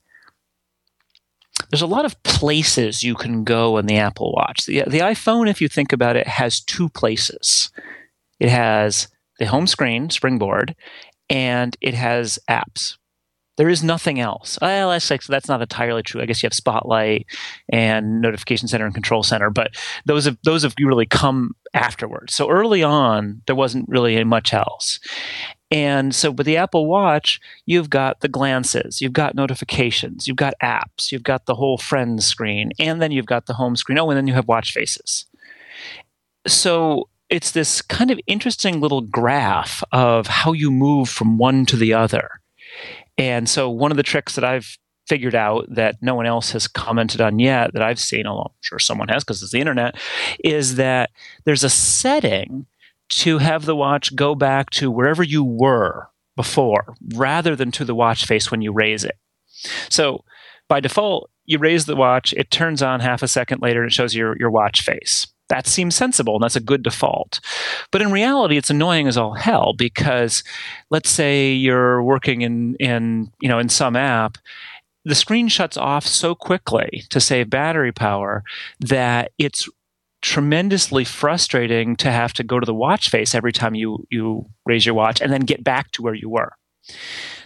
there's a lot of places you can go in the Apple Watch. The, the iPhone, if you think about it, has two places. It has the home screen, Springboard, and it has apps. There is nothing else. Well, that's, that's not entirely true. I guess you have Spotlight and Notification Center and Control Center, but those have those have really come afterwards. So early on, there wasn't really much else. And so with the Apple Watch, you've got the glances, you've got notifications, you've got apps, you've got the whole friends screen, and then you've got the home screen. Oh, and then you have watch faces. So it's this kind of interesting little graph of how you move from one to the other. And so one of the tricks that I've figured out that no one else has commented on yet that I've seen, although I'm sure someone has because it's the internet, is that there's a setting to have the watch go back to wherever you were before rather than to the watch face when you raise it. So by default, you raise the watch, it turns on half a second later, and it shows your, your watch face. That seems sensible and that's a good default. But in reality, it's annoying as all hell because let's say you're working in, in you know in some app the screen shuts off so quickly to save battery power that it's tremendously frustrating to have to go to the watch face every time you you raise your watch and then get back to where you were.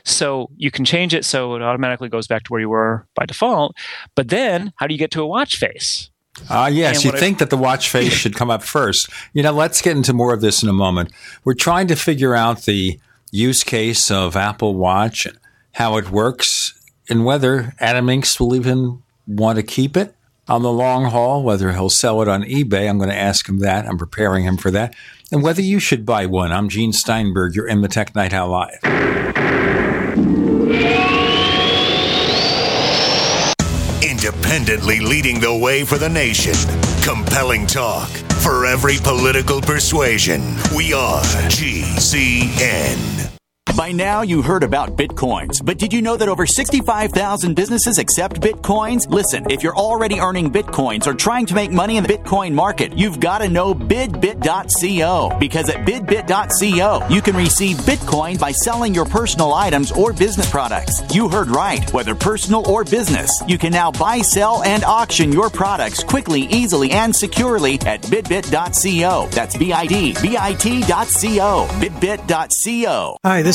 So you can change it so it automatically goes back to where you were by default. But then how do you get to a watch face? Ah, uh, yes. You think I, that the watch face should come up first. You know, let's get into more of this in a moment. We're trying to figure out the use case of Apple Watch, how it works, and whether Adam Engst will even want to keep it on the long haul, whether he'll sell it on eBay. I'm going to ask him that. I'm preparing him for that. And whether you should buy one. I'm Gene Steinberg. You're in the Tech Night Owl Live. Independently leading the way for the nation. Compelling talk for every political persuasion. We are GCN. By now, you heard about Bitcoins, but did you know that over 65,000 businesses accept Bitcoins? Listen, if you're already earning Bitcoins or trying to make money in the Bitcoin market, you've got to know bidbit.co because at bidbit.co, you can receive Bitcoin by selling your personal items or business products. You heard right. Whether personal or business, you can now buy, sell, and auction your products quickly, easily, and securely at bidbit.co. That's B-I-D, B-I-T.co, bidbit.co. Hi, this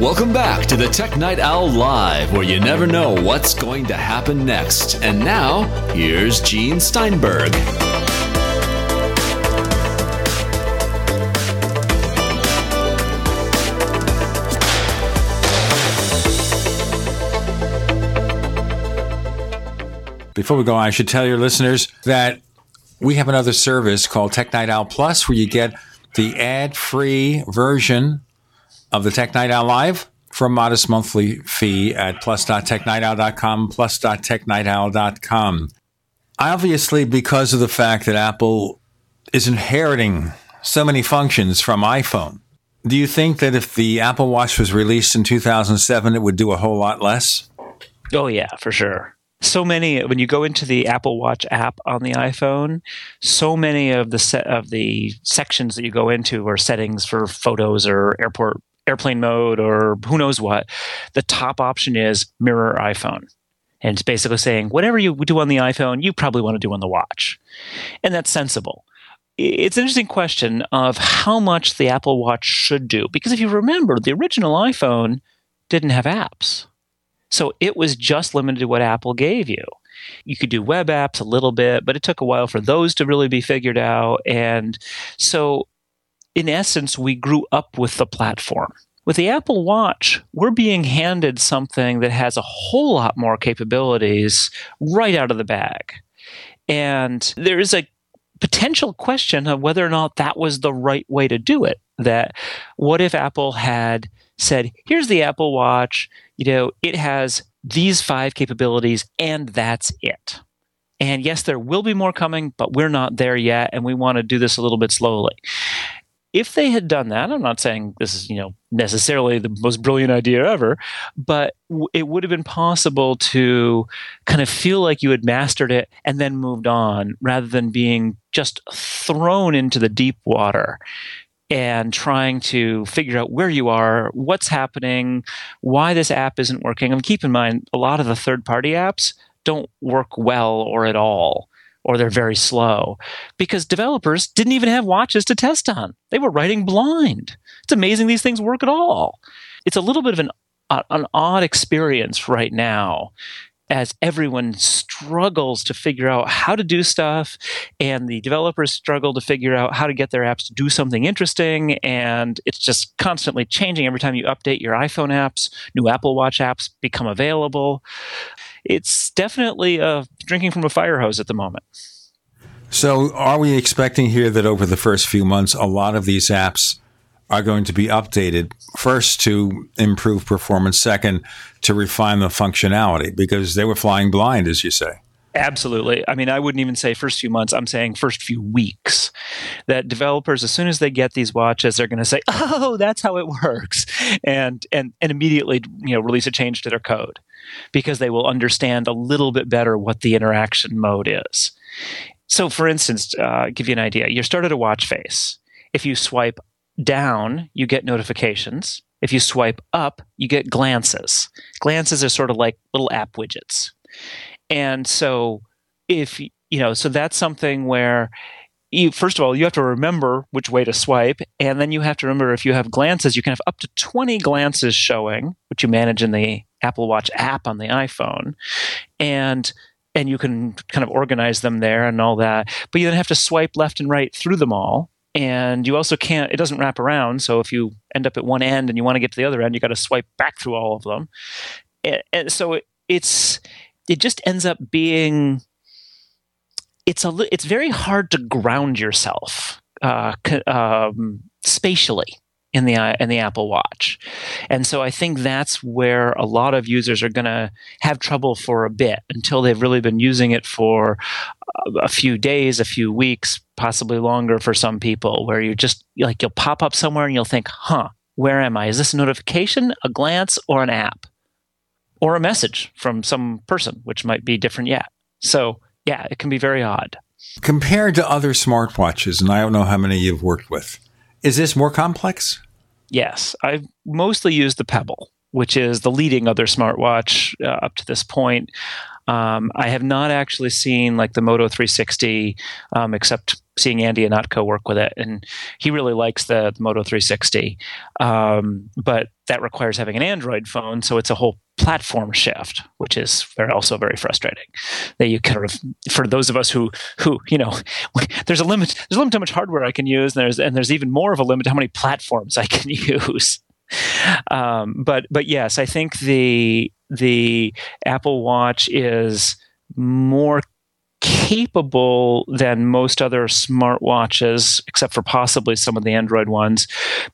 Welcome back to the Tech Night Owl Live, where you never know what's going to happen next. And now, here's Gene Steinberg. Before we go I should tell your listeners that we have another service called Tech Night Owl Plus, where you get the ad free version of the Tech Night Owl Live for a modest monthly fee at plus.technightowl.com, plus.technightowl.com. Obviously, because of the fact that Apple is inheriting so many functions from iPhone. Do you think that if the Apple Watch was released in 2007, it would do a whole lot less? Oh, yeah, for sure. So many when you go into the Apple Watch app on the iPhone, so many of the set of the sections that you go into are settings for photos or airport airplane mode or who knows what. The top option is mirror iPhone. And it's basically saying whatever you do on the iPhone, you probably want to do on the watch. And that's sensible. It's an interesting question of how much the Apple Watch should do. Because if you remember, the original iPhone didn't have apps. So it was just limited to what Apple gave you. You could do web apps a little bit, but it took a while for those to really be figured out. And so, in essence, we grew up with the platform. With the Apple Watch, we're being handed something that has a whole lot more capabilities right out of the bag. And there is a potential question of whether or not that was the right way to do it. That what if Apple had said, here's the Apple Watch, you know, it has these five capabilities and that's it. And yes, there will be more coming, but we're not there yet and we want to do this a little bit slowly. If they had done that, I'm not saying this is, you know, necessarily the most brilliant idea ever, but it would have been possible to kind of feel like you had mastered it and then moved on rather than being just thrown into the deep water and trying to figure out where you are, what's happening, why this app isn't working. And keep in mind, a lot of the third party apps don't work well or at all, or they're very slow because developers didn't even have watches to test on. They were writing blind. It's amazing these things work at all. It's a little bit of an, uh, an odd experience right now as everyone struggles to figure out how to do stuff and the developers struggle to figure out how to get their apps to do something interesting and it's just constantly changing every time you update your iphone apps new apple watch apps become available it's definitely uh, drinking from a fire hose at the moment so are we expecting here that over the first few months a lot of these apps are going to be updated first to improve performance, second to refine the functionality because they were flying blind, as you say. Absolutely. I mean, I wouldn't even say first few months. I'm saying first few weeks. That developers, as soon as they get these watches, they're going to say, "Oh, that's how it works," and and and immediately, you know, release a change to their code because they will understand a little bit better what the interaction mode is. So, for instance, uh, give you an idea. You're started a watch face. If you swipe down, you get notifications. If you swipe up, you get glances. Glances are sort of like little app widgets. And so if you know, so that's something where you first of all you have to remember which way to swipe and then you have to remember if you have glances you can have up to 20 glances showing which you manage in the apple watch app on the iphone and and you can kind of organize them there and all that but you then have to swipe left and right through them all and you also can't it doesn't wrap around so if you end up at one end and you want to get to the other end you got to swipe back through all of them. And, and so it, it's it just ends up being it's a it's very hard to ground yourself uh, um, spatially in the in the Apple Watch. And so I think that's where a lot of users are going to have trouble for a bit until they've really been using it for a few days, a few weeks, possibly longer for some people where you just like you'll pop up somewhere and you'll think, "Huh, where am I? Is this a notification, a glance, or an app?" Or a message from some person, which might be different yet. So, yeah, it can be very odd. Compared to other smartwatches, and I don't know how many you've worked with, is this more complex? Yes, I've mostly used the Pebble, which is the leading other smartwatch uh, up to this point. Um, I have not actually seen like the Moto 360, um, except seeing Andy and Ihnatko work with it, and he really likes the, the Moto 360. Um, but that requires having an Android phone, so it's a whole platform shift, which is very, also very frustrating. That you kind of, for those of us who who you know, there's a limit. There's a limit to how much hardware I can use, and there's and there's even more of a limit to how many platforms I can use. Um, but but yes, I think the the Apple Watch is more capable than most other smartwatches, except for possibly some of the Android ones,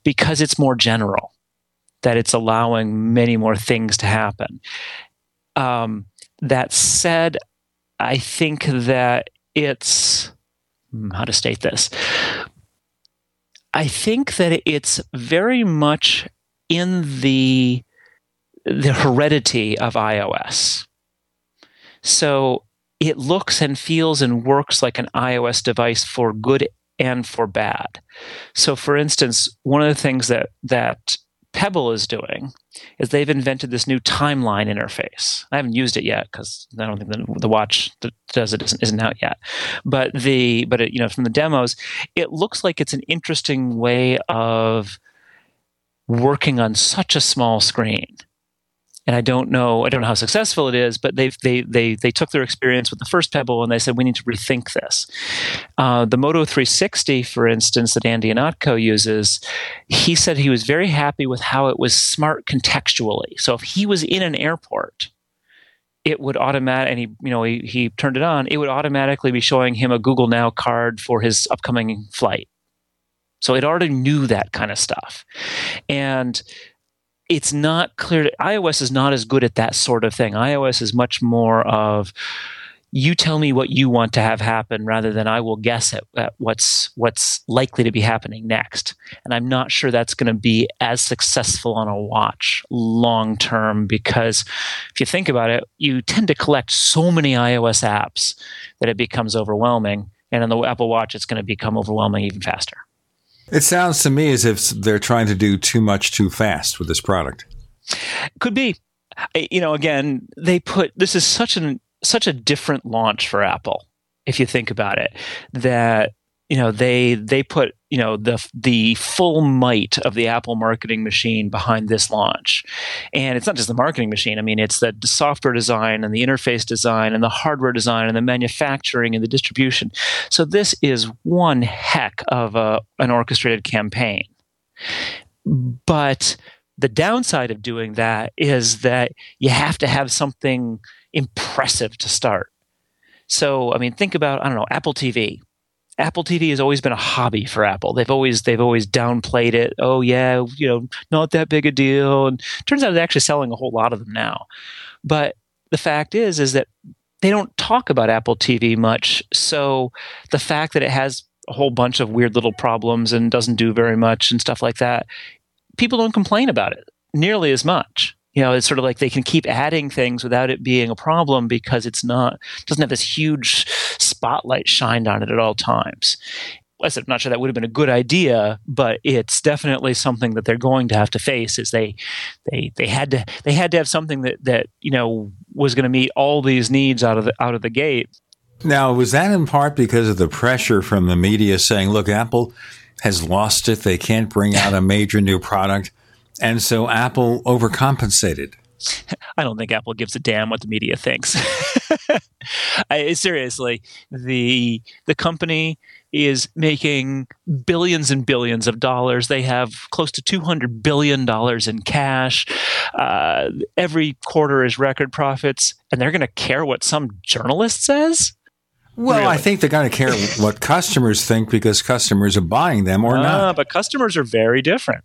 because it's more general, that it's allowing many more things to happen. Um, that said, I think that it's hmm, how to state this I think that it's very much in the the heredity of iOS. So it looks and feels and works like an iOS device for good and for bad. So for instance, one of the things that that Pebble is doing is they've invented this new timeline interface. I haven't used it yet because I don't think the, the, watch that does it isn't, isn't out yet. But the but it, you know from the demos, it looks like it's an interesting way of working on such a small screen and I don't know I don't know how successful it is, but they they they they took their experience with the first Pebble and they said we need to rethink this. Uh, the Moto 360, for instance, that Andy Ihnatko uses, he said he was very happy with how it was smart contextually. So if he was in an airport, it would automatic and he you know he, he turned it on it would automatically be showing him a google now card for his upcoming flight so it already knew that kind of stuff and it's not clear. iOS is not as good at that sort of thing. iOS is much more of you tell me what you want to have happen rather than I will guess at, at what's what's likely to be happening next. And I'm not sure that's going to be as successful on a watch long term because if you think about it, you tend to collect so many iOS apps that it becomes overwhelming. And on the Apple Watch, it's going to become overwhelming even faster. It sounds to me as if they're trying to do too much too fast with this product. Could be. You know, again, they put this is such an such a different launch for Apple if you think about it that you know they they put you know the the full might of the Apple marketing machine behind this launch, and it's not just the marketing machine. I mean, it's the software design and the interface design and the hardware design and the manufacturing and the distribution. So this is one heck of a, an orchestrated campaign. But the downside of doing that is that you have to have something impressive to start. So, I mean, think about I don't know Apple TV Apple TV has always been a hobby for Apple. They've always they've always downplayed it. Oh yeah, you know, not that big a deal. And turns out they're actually selling a whole lot of them now. But the fact is is that they don't talk about Apple TV much. So the fact that it has a whole bunch of weird little problems and doesn't do very much and stuff like that, people don't complain about it nearly as much you know, it's sort of like they can keep adding things without it being a problem because it's not doesn't have this huge spotlight shined on it at all times. I said, I'm not sure that would have been a good idea, but it's definitely something that they're going to have to face. Is they they they had to they had to have something that that you know was going to meet all these needs out of the out of the gate. Now, was that in part because of the pressure from the media saying, "Look, Apple has lost it; they can't bring out a major new product." And so Apple overcompensated. I don't think Apple gives a damn what the media thinks. I, seriously, the the company is making billions and billions of dollars. They have close to two hundred billion dollars in cash. Uh, every quarter is record profits, and they're going to care what some journalist says. Well, really? I think they're going to care what customers think because customers are buying them or uh, not. But customers are very different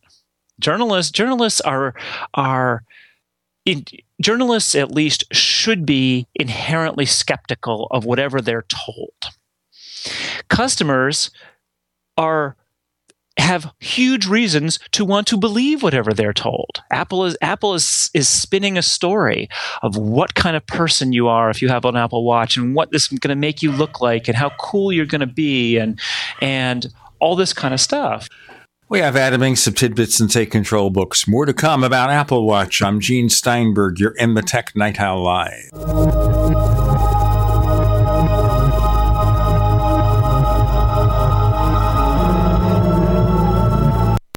journalists journalists are are in, journalists at least should be inherently skeptical of whatever they're told. Customers are have huge reasons to want to believe whatever they're told. Apple is Apple is is spinning a story of what kind of person you are if you have an Apple Watch and what this is going to make you look like and how cool you're going to be and and all this kind of stuff. We have Adam Engst of TidBITS and Take Control books. More to come about Apple Watch. I'm Gene Steinberg. You're in the Tech Night Owl Live.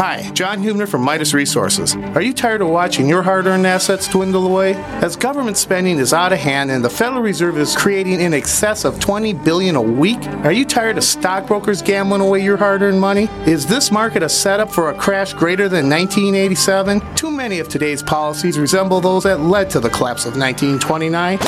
Hi, John Hubner from Midas Resources. Are you tired of watching your hard earned assets dwindle away? As government spending is out of hand and the Federal Reserve is creating in excess of 20 billion a week, are you tired of stockbrokers gambling away your hard earned money? Is this market a setup for a crash greater than 1987? Too many of today's policies resemble those that led to the collapse of 1929.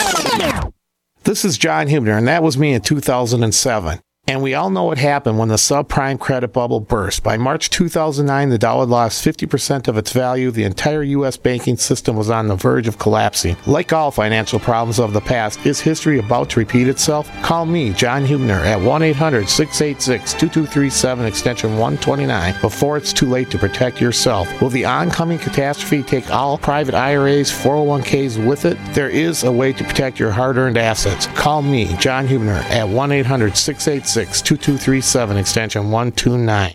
This is John Hubner, and that was me in 2007. And we all know what happened when the subprime credit bubble burst. By March 2009, the dollar lost 50% of its value. The entire U.S. banking system was on the verge of collapsing. Like all financial problems of the past, is history about to repeat itself? Call me, John Hubner, at 1 800 686 2237, extension 129, before it's too late to protect yourself. Will the oncoming catastrophe take all private IRAs, 401ks with it? There is a way to protect your hard earned assets. Call me, John Hubner, at 1 800 686 2237, extension 129.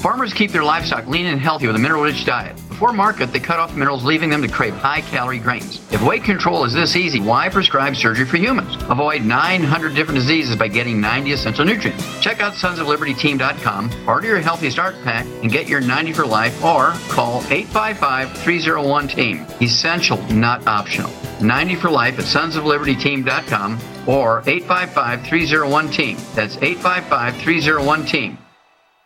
Farmers keep their livestock lean and healthy with a mineral rich diet. Before market, they cut off minerals, leaving them to crave high calorie grains. If weight control is this easy, why prescribe surgery for humans? Avoid 900 different diseases by getting 90 essential nutrients. Check out sonsoflibertyteam.com, order your Healthy Start Pack, and get your 90 for life, or call 855 301 TEAM. Essential, not optional. 90 for life at sonsoflibertyteam.com or 855 301 TEAM. That's 855 301 TEAM.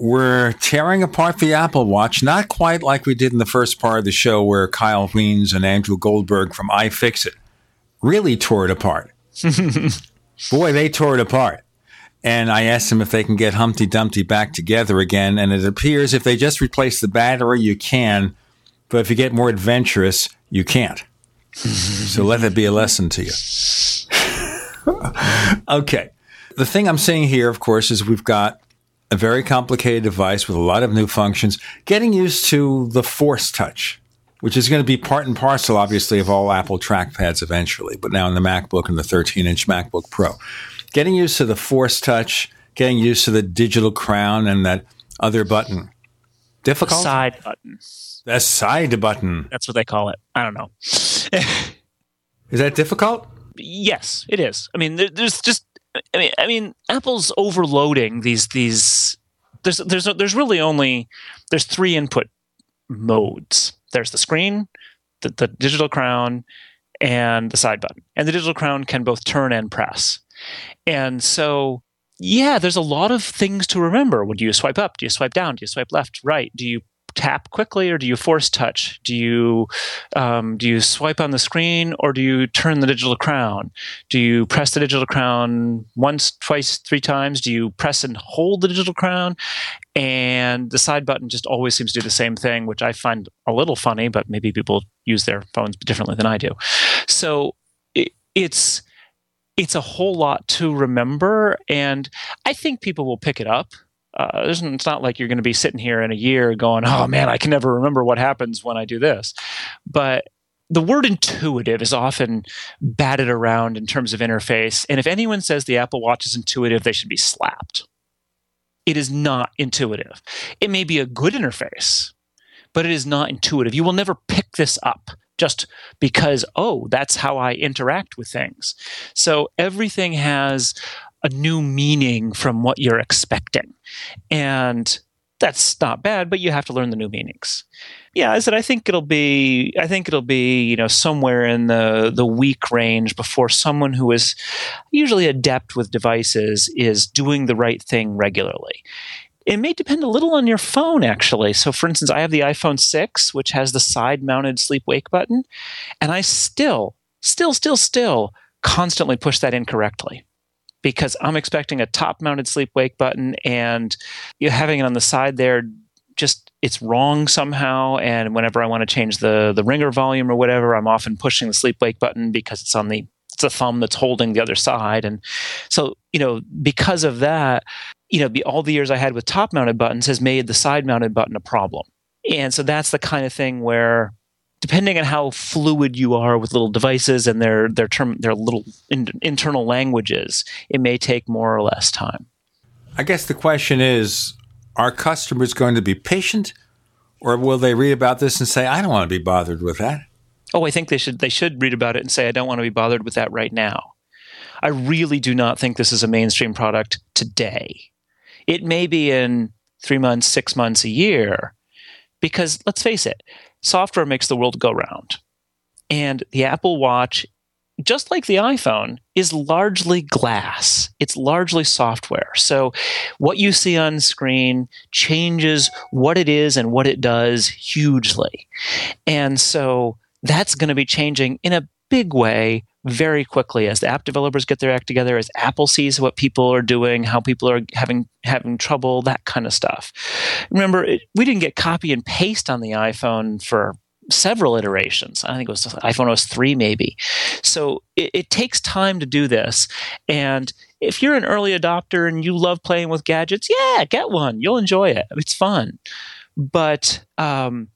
we're tearing apart the Apple Watch, not quite like we did in the first part of the show where Kyle Wiens and Andrew Goldberg from iFixit really tore it apart. Boy, they tore it apart. And I asked them if they can get Humpty Dumpty back together again. And it appears if they just replace the battery, you can. But if you get more adventurous, you can't. so let that be a lesson to you. okay. The thing I'm saying here, of course, is we've got a very complicated device with a lot of new functions, getting used to the Force Touch, which is going to be part and parcel, obviously, of all Apple trackpads eventually, but now in the MacBook and the 13 inch MacBook Pro. Getting used to the Force Touch, getting used to the digital crown and that other button. Difficult? The side button. The side button. That's what they call it. I don't know. is that difficult? Yes, it is. I mean, there's just I mean, I mean, Apple's overloading these these. There's there's there's really only there's three input modes. There's the screen, the, the digital crown, and the side button. And the digital crown can both turn and press. And so, yeah, there's a lot of things to remember. When you swipe up? Do you swipe down? Do you swipe left, right? Do you tap quickly or do you force touch? Do you um, do you swipe on the screen or do you turn the digital crown? Do you press the digital crown once, twice, three times? Do you press and hold the digital crown? And the side button just always seems to do the same thing, which I find a little funny, but maybe people use their phones differently than I do. So it, it's it's a whole lot to remember, and I think people will pick it up. Uh, it's not like you're going to be sitting here in a year going, "Oh man, I can never remember what happens when I do this." But the word intuitive is often batted around in terms of interface, and if anyone says the Apple Watch is intuitive, they should be slapped. It is not intuitive. It may be a good interface, but it is not intuitive. You will never pick this up just because, oh, that's how I interact with things. So everything has a new meaning from what you're expecting. And that's not bad, but you have to learn the new meanings. Yeah, I said I think it'll be I think it'll be, you know, somewhere in the the week range before someone who is usually adept with devices is doing the right thing regularly. It may depend a little on your phone, actually. So, for instance, I have the iPhone 6, which has the side mounted sleep wake button, and I still, still, still, still constantly push that incorrectly because I'm expecting a top mounted sleep wake button and you having it on the side there just it's wrong somehow. And whenever I want to change the the ringer volume or whatever I'm often pushing the sleep wake button because it's on the it's a thumb that's holding the other side. And so you know because of that you know all the years I had with top mounted buttons has made the side mounted button a problem. And so that's the kind of thing where depending on how fluid you are with little devices and their their term their little in, internal languages, it may take more or less time. I guess the question is: Are customers going to be patient, or will they read about this and say, "I don't want to be bothered with that"? Oh, I think they should. They should read about it and say, "I don't want to be bothered with that right now." I really do not think this is a mainstream product today. It may be in three months, six months, a year, because let's face it, software makes the world go round. And the Apple Watch, just like the iPhone, is largely glass. It's largely software. So what you see on screen changes what it is and what it does hugely. And so that's going to be changing in a big way very quickly as the app developers get their act together, as Apple sees what people are doing, how people are having having trouble, that kind of stuff. Remember, it, we didn't get copy and paste on the iPhone for several iterations. I think it was iPhone OS 3 maybe. So it, it, takes time to do this. And if you're an early adopter and you love playing with gadgets, yeah, get one. You'll enjoy it. It's fun. But um,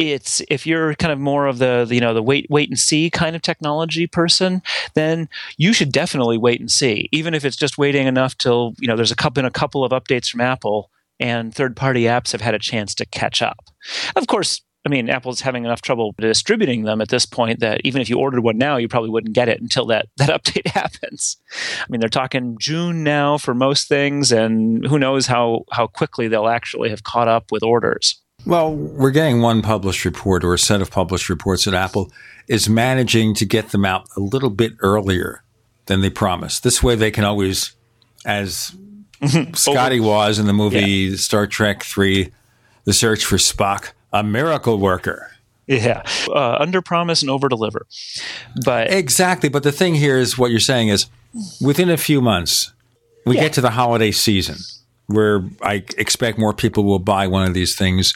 it's if you're kind of more of the, you know the wait wait and see kind of technology person then you should definitely wait and see even if it's just waiting enough till you know there's a couple a couple of updates from apple and third party apps have had a chance to catch up of course I mean, Apple's having enough trouble distributing them at this point that even if you ordered one now, you probably wouldn't get it until that, that update happens. I mean, they're talking June now for most things, and who knows how, how quickly they'll actually have caught up with orders. Well, we're getting one published report or a set of published reports that Apple is managing to get them out a little bit earlier than they promised. This way they can always, as Scotty was in the movie yeah. Star Trek 3, The Search for Spock, a miracle worker. Yeah, uh, under promise and over deliver. But exactly. But the thing here is what you're saying is within a few months, we yeah. get to the holiday season where I expect more people will buy one of these things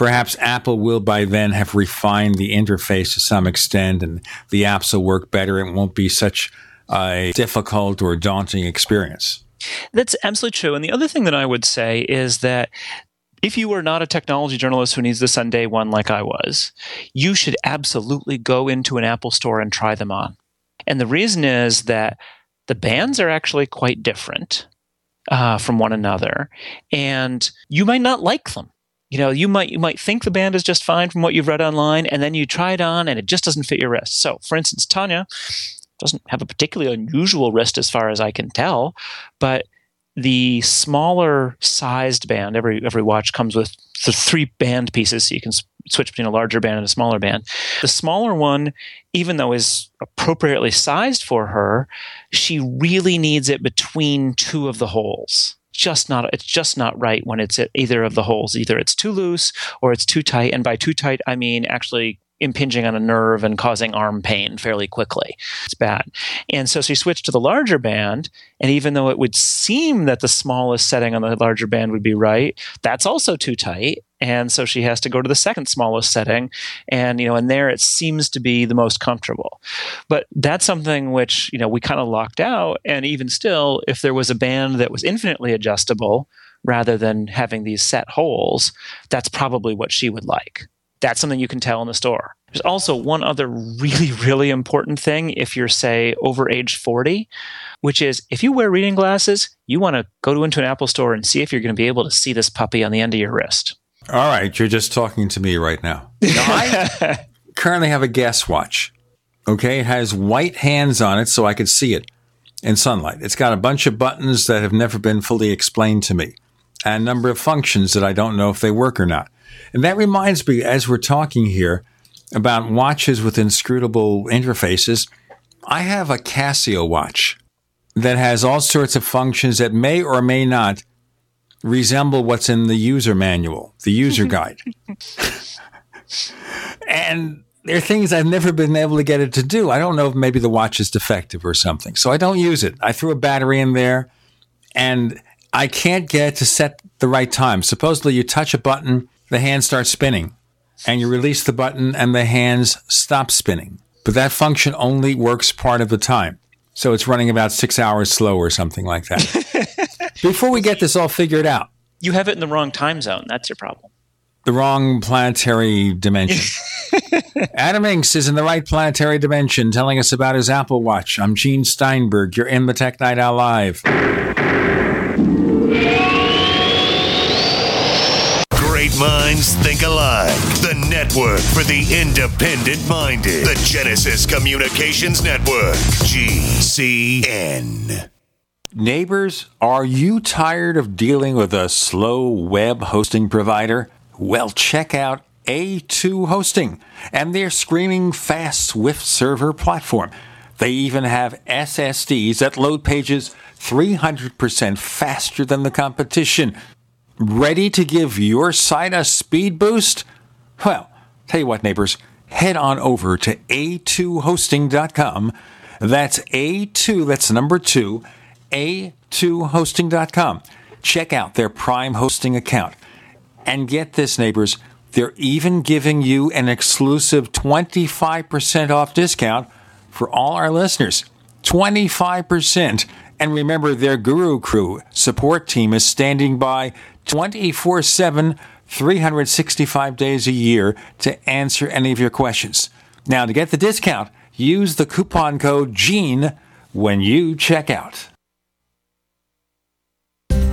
Perhaps Apple will by then have refined the interface to some extent and the apps will work better. It won't be such a difficult or daunting experience. That's absolutely true. And the other thing that I would say is that if you are not a technology journalist who needs this on day one, like I was, you should absolutely go into an Apple store and try them on. And the reason is that the bands are actually quite different uh, from one another, and you might not like them you know you might you might think the band is just fine from what you've read online and then you try it on and it just doesn't fit your wrist so for instance tanya doesn't have a particularly unusual wrist as far as i can tell but the smaller sized band every every watch comes with the three band pieces, so you can switch between a larger band and a smaller band. The smaller one, even though is appropriately sized for her, she really needs it between two of the holes. Just not it's just not right when it's at either of the holes. Either it's too loose or it's too tight. And by too tight, I mean actually impinging on a nerve and causing arm pain fairly quickly. It's bad. And so she switched to the larger band. And even though it would seem that the smallest setting on the larger band would be right, that's also too tight. And so she has to go to the second smallest setting. And, you know, and there it seems to be the most comfortable. But that's something which, you know, we kind of locked out. And even still, if there was a band that was infinitely adjustable, rather than having these set holes, that's probably what she would like that's something you can tell in the store. There's also one other really, really important thing if you're, say, over age 40, which is if you wear reading glasses, you want to go to, into an Apple store and see if you're going to be able to see this puppy on the end of your wrist. All right, you're just talking to me right now. now I currently have a Guess watch. Okay, it has white hands on it so I could see it in sunlight. It's got a bunch of buttons that have never been fully explained to me, and a number of functions that I don't know if they work or not. And that reminds me, as we're talking here about watches with inscrutable interfaces, I have a Casio watch that has all sorts of functions that may or may not resemble what's in the user manual, the user guide. and there are things I've never been able to get it to do. I don't know if maybe the watch is defective or something. So I don't use it. I threw a battery in there and I can't get it to set the right time. Supposedly you touch a button the hand starts spinning and you release the button and the hands stop spinning. But that function only works part of the time. So it's running about six hours slow or something like that. Before we get this all figured out, you have it in the wrong time zone. That's your problem. The wrong planetary dimension. Adam Engst is in the right planetary dimension telling us about his Apple Watch. I'm Gene Steinberg. You're in the Tech Night Owl Live. Minds think alike. The network for the independent minded. The Genesis Communications Network. GCN. Neighbors, are you tired of dealing with a slow web hosting provider? Well, check out A2 Hosting and their screaming fast Swift server platform. They even have SSDs that load pages 300% faster than the competition. Ready to give your site a speed boost? Well, tell you what, neighbors, head on over to a2hosting.com. That's A2, that's number two, a2hosting.com. Check out their Prime hosting account. And get this, neighbors, they're even giving you an exclusive 25% off discount for all our listeners. 25%. And remember, their Guru Crew support team is standing by 24 7, 365 days a year to answer any of your questions. Now, to get the discount, use the coupon code GENE when you check out.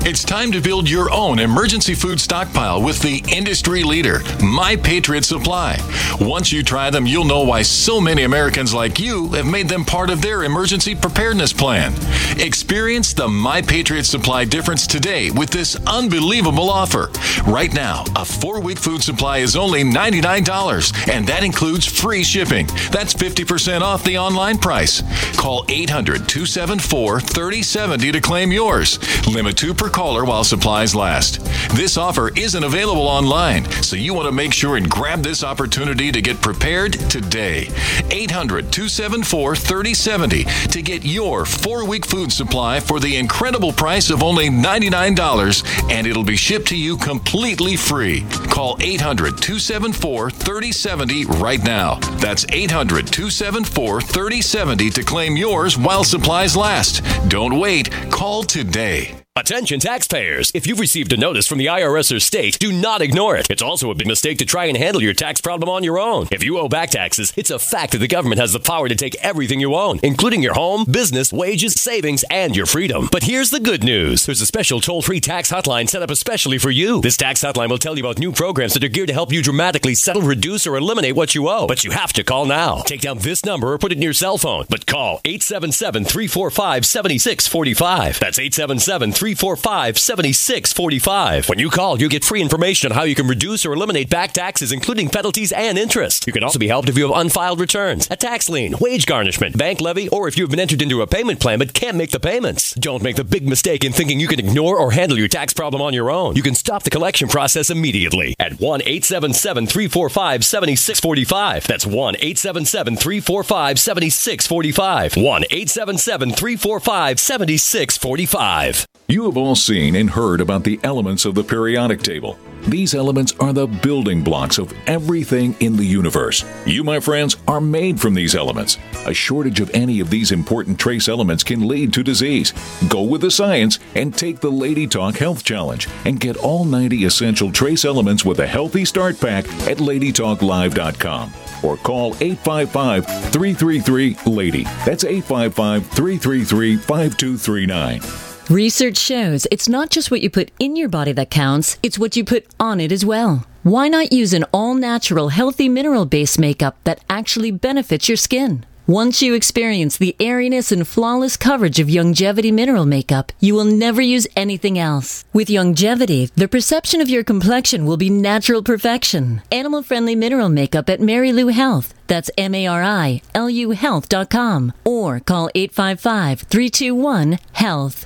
It's time to build your own emergency food stockpile with the industry leader, My Patriot Supply. Once you try them, you'll know why so many Americans like you have made them part of their emergency preparedness plan. Experience the My Patriot Supply difference today with this unbelievable offer. Right now, a four week food supply is only $99, and that includes free shipping. That's 50% off the online price. Call 800 274 3070 to claim yours. Limit two per caller while supplies last. This offer isn't available online, so you want to make sure and grab this opportunity to get prepared today. 800 274 3070 to get your four week food supply for the incredible price of only $99, and it'll be shipped to you completely free. Call 800 274 3070 right now. That's 800 274 3070 to claim yours while supplies last. Don't wait. Call today. Attention taxpayers! If you've received a notice from the IRS or state, do not ignore it. It's also a big mistake to try and handle your tax problem on your own. If you owe back taxes, it's a fact that the government has the power to take everything you own, including your home, business, wages, savings, and your freedom. But here's the good news. There's a special toll-free tax hotline set up especially for you. This tax hotline will tell you about new programs that are geared to help you dramatically settle, reduce, or eliminate what you owe. But you have to call now. Take down this number or put it in your cell phone. But call 877-345-7645. That's 877 345 345 7645. When you call, you get free information on how you can reduce or eliminate back taxes, including penalties and interest. You can also be helped if you have unfiled returns, a tax lien, wage garnishment, bank levy, or if you've been entered into a payment plan but can't make the payments. Don't make the big mistake in thinking you can ignore or handle your tax problem on your own. You can stop the collection process immediately at 1 877 345 7645. That's 1 877 345 7645. 1 877 345 7645. You have all seen and heard about the elements of the periodic table. These elements are the building blocks of everything in the universe. You, my friends, are made from these elements. A shortage of any of these important trace elements can lead to disease. Go with the science and take the Lady Talk Health Challenge and get all 90 essential trace elements with a healthy start pack at ladytalklive.com or call 855 333 LADY. That's 855 333 5239. Research shows it's not just what you put in your body that counts, it's what you put on it as well. Why not use an all natural, healthy mineral based makeup that actually benefits your skin? Once you experience the airiness and flawless coverage of Longevity mineral makeup, you will never use anything else. With Longevity, the perception of your complexion will be natural perfection. Animal friendly mineral makeup at Marilu Health. That's M A R I L U Health.com or call 855 321 HEALTH.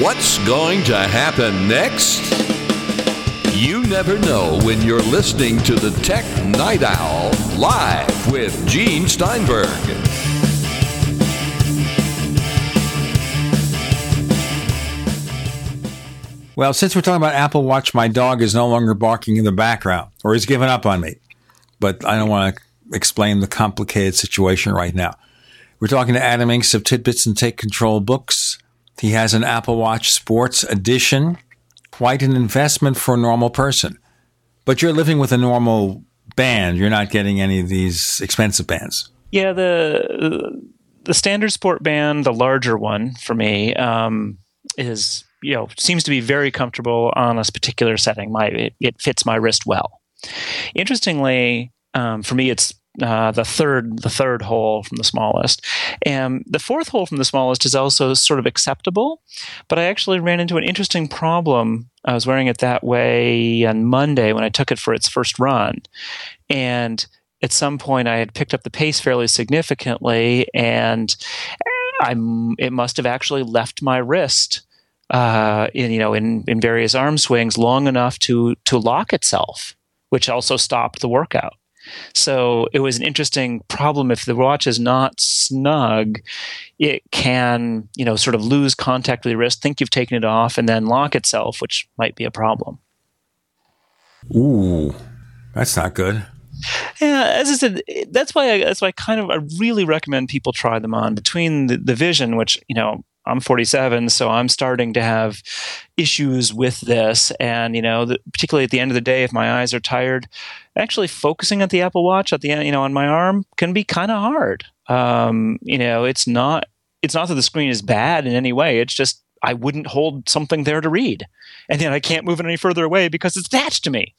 What's going to happen next? You never know when you're listening to the Tech Night Owl live with Gene Steinberg. Well, since we're talking about Apple Watch, my dog is no longer barking in the background, or he's given up on me. But I don't want to explain the complicated situation right now. We're talking to Adam Engst of TidBITS and Take Control Books. He has an Apple Watch Sports Edition, quite an investment for a normal person. But you're living with a normal band. You're not getting any of these expensive bands. Yeah, the the standard sport band, the larger one for me, um, is you know seems to be very comfortable on this particular setting. My it, it fits my wrist well. Interestingly, um, for me, it's uh, the third the third hole from the smallest, and the fourth hole from the smallest is also sort of acceptable. But I actually ran into an interesting problem. I was wearing it that way on Monday when I took it for its first run, and at some point I had picked up the pace fairly significantly, and I'm it must have actually left my wrist uh, in you know in in various arm swings long enough to to lock itself, which also stopped the workout. So it was an interesting problem. If the watch is not snug, it can, you know, sort of lose contact with your wrist, think you've taken it off, and then lock itself, which might be a problem. Ooh, that's not good. Yeah, as I said, that's why I, that's why I kind of I really recommend people try them on. Between the, the vision, which you know I'm 47, so I'm starting to have issues with this. And, you know, the, particularly at the end of the day, if my eyes are tired, actually focusing at the Apple Watch at the end, you know, on my arm can be kind of hard. Um, you know, it's not, it's not that the screen is bad in any way. It's just, I wouldn't hold something there to read. And then I can't move it any further away because it's attached to me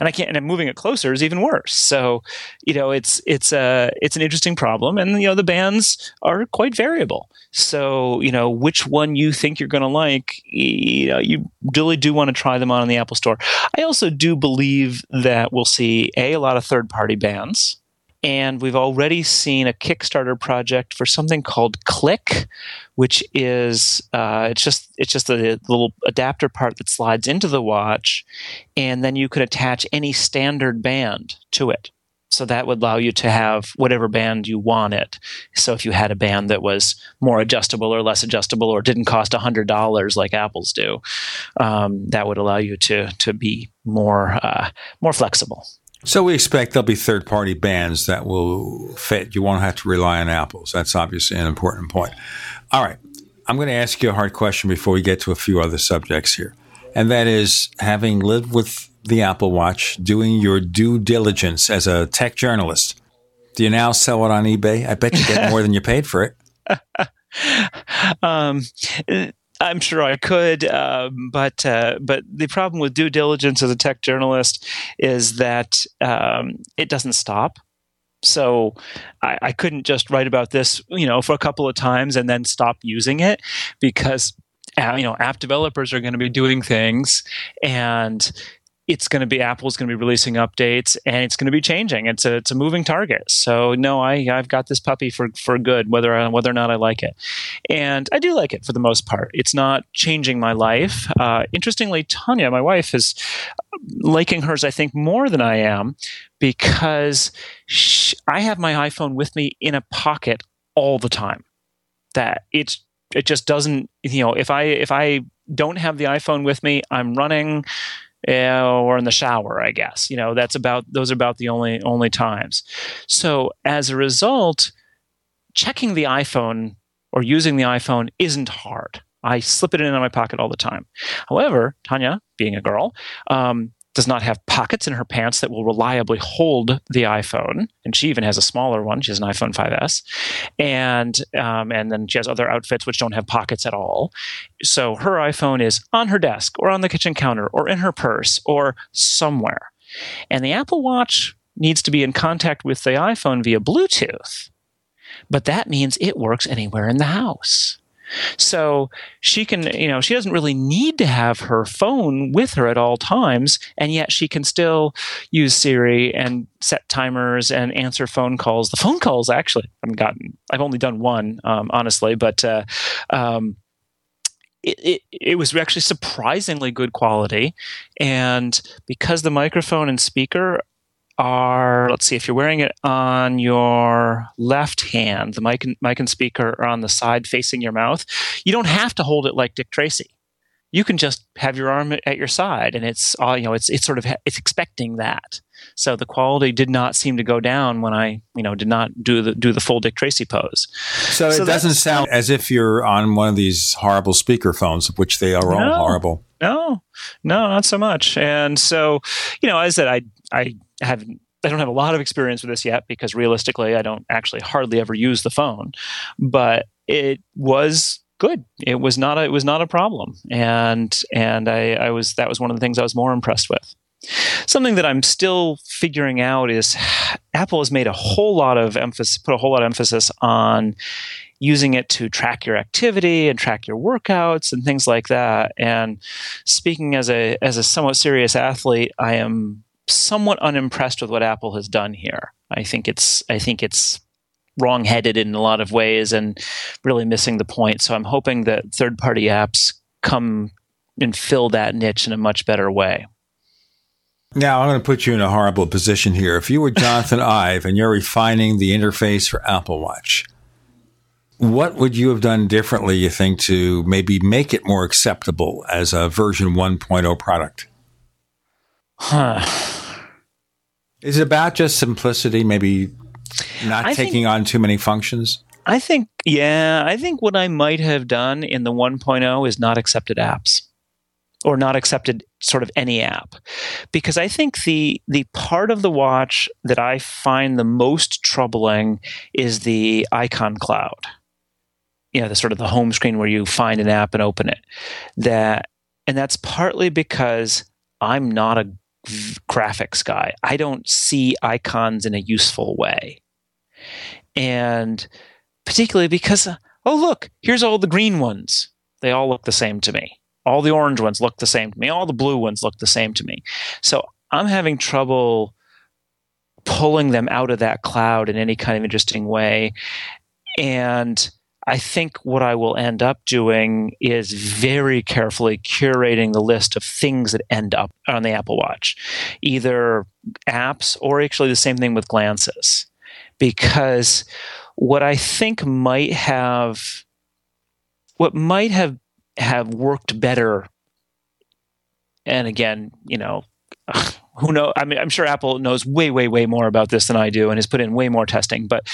and I can't. And moving it closer is even worse. So, you know, it's it's a it's an interesting problem, and you know the bands are quite variable. So, you know, which one you think you're going to like, you know, you really do want to try them on in the Apple Store. I also do believe that we'll see a a lot of third party bands and we've already seen a Kickstarter project for something called Click, which is uh, it's just it's just a little adapter part that slides into the watch, and then you could attach any standard band to it. So that would allow you to have whatever band you wanted. So if you had a band that was more adjustable or less adjustable or didn't cost hundred dollars like Apple's do, um, that would allow you to to be more uh, more flexible. So we expect there'll be third party bands that will fit. You won't have to rely on Apple's. That's obviously an important point. All right. I'm going to ask you a hard question before we get to a few other subjects here. And that is having lived with the Apple Watch, doing your due diligence as a tech journalist. Do you now sell it on eBay? I bet you get more than you paid for it. um, I'm sure I could, um, but uh, but the problem with due diligence as a tech journalist is that um, it doesn't stop. So I, I couldn't just write about this, you know, for a couple of times and then stop using it because uh, you know app developers are going to be doing things and it's going to be Apple's going to be releasing updates and it's going to be changing. It's a it's a moving target. So no, I I've got this puppy for for good, whether I, whether or not I like it, and I do like it for the most part. It's not changing my life. Uh, interestingly, Tanya, my wife, is liking hers. I think more than I am because she, I have my iPhone with me in a pocket all the time. That it's it just doesn't you know if I if I don't have the iPhone with me, I'm running or in the shower, I guess. You know, that's about those are about the only only times. So as a result, checking the iPhone or using the iPhone isn't hard. I slip it in my pocket all the time. However, Tanya, being a girl, um, does not have pockets in her pants that will reliably hold the iPhone, and she even has a smaller one. She has an iPhone 5s, and um, and then she has other outfits which don't have pockets at all. So her iPhone is on her desk, or on the kitchen counter, or in her purse, or somewhere. And the Apple Watch needs to be in contact with the iPhone via Bluetooth, but that means it works anywhere in the house. So she can, you know, she doesn't really need to have her phone with her at all times, and yet she can still use Siri and set timers and answer phone calls. The phone calls actually, I've gotten, I've only done one, um, honestly, but uh, um, it, it, it, was actually surprisingly good quality. And because the microphone and speaker are let's see if you're wearing it on your left hand the mic and, mic and speaker are on the side facing your mouth you don't have to hold it like dick tracy. You can just have your arm at your side and it's all you know it's it's sort of it's expecting that. So the quality did not seem to go down when i you know did not do the do the full dick tracy pose. So, so it doesn't sound as if you're on one of these horrible speaker phones which they are all horrible. No no not so much. And so you know as i said I i i have I don't have a lot of experience with this yet because realistically, I don't actually hardly ever use the phone. But it was good. It was not a, it was not a problem, and and I, I was that was one of the things I was more impressed with. Something that I'm still figuring out is Apple has made a whole lot of emphasis, put a whole lot of emphasis on using it to track your activity and track your workouts and things like that. And speaking as a as a somewhat serious athlete, I am somewhat unimpressed with what Apple has done here. I think it's I think it's wrong-headed in a lot of ways and really missing the point. So I'm hoping that third-party apps come and fill that niche in a much better way. Now, I'm going to put you in a horrible position here. If you were Jonathan Ive and you're refining the interface for Apple Watch, what would you have done differently, you think, to maybe make it more acceptable as a version 1.0 product? Huh. Is it about just simplicity, maybe not I taking think, on too many functions? I think, yeah, I think what I might have done in the 1.0 is not accepted apps or not accepted sort of any app because i think the the part of the watch that i find the most troubling is the icon cloud you know the sort of the home screen where you find an app and open it that and that's partly because i'm not a graphics guy. I don't see icons in a useful way. And particularly because, uh, oh, look, here's all the green ones. They all look the same to me. All the orange ones look the same to me. All the blue ones look the same to me. So I'm having trouble pulling them out of that cloud in any kind of interesting way. And I think what I will end up doing is very carefully curating the list of things that end up on the Apple Watch, either apps or actually the same thing with glances. Because what I think might have what might have have worked better and again, you know, who know i mean i'm sure apple knows way way way more about this than i do and has put in way more testing but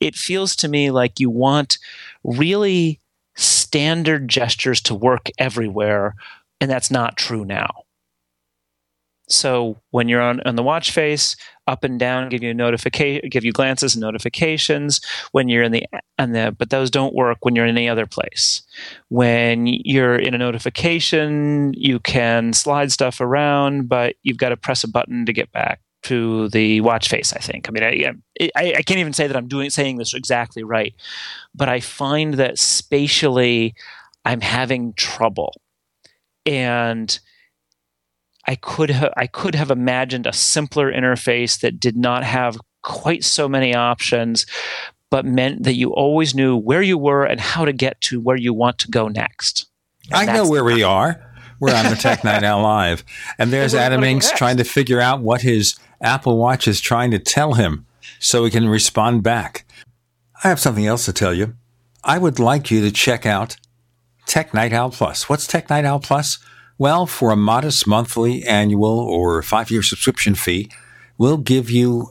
it feels to me like you want really standard gestures to work everywhere and that's not true now so when you're on, on the watch face, up and down give you notification, give you glances and notifications. When you're in the on the, but those don't work when you're in any other place. When you're in a notification, you can slide stuff around, but you've got to press a button to get back to the watch face. I think. I mean, I, I, I can't even say that I'm doing saying this exactly right, but I find that spatially, I'm having trouble, and I could have I could have imagined a simpler interface that did not have quite so many options, but meant that you always knew where you were and how to get to where you want to go next. And I know where we are. We're on the Tech Night Owl Live. And there's Adam Engst trying to figure out what his Apple Watch is trying to tell him so he can respond back. I have something else to tell you. I would like you to check out Tech Night Owl Plus. What's Tech Night Owl Plus? Well, for a modest monthly, annual, or five year subscription fee, we'll give you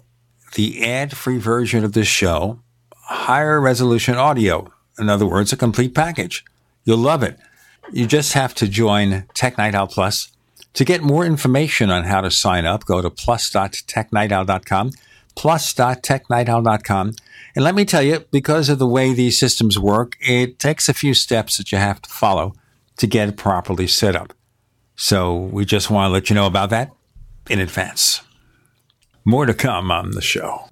the ad free version of this show, higher resolution audio. In other words, a complete package. You'll love it. You just have to join Tech Night Owl Plus. To get more information on how to sign up, go to plus.technightowl.com, plus.technightowl.com. And let me tell you, because of the way these systems work, it takes a few steps that you have to follow to get it properly set up. So we just want to let you know about that in advance. More to come on the show.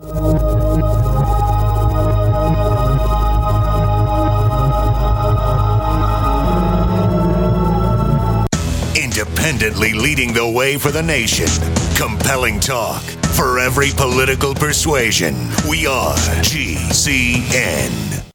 Independently leading the way for the nation. Compelling talk for every political persuasion. We are GCN.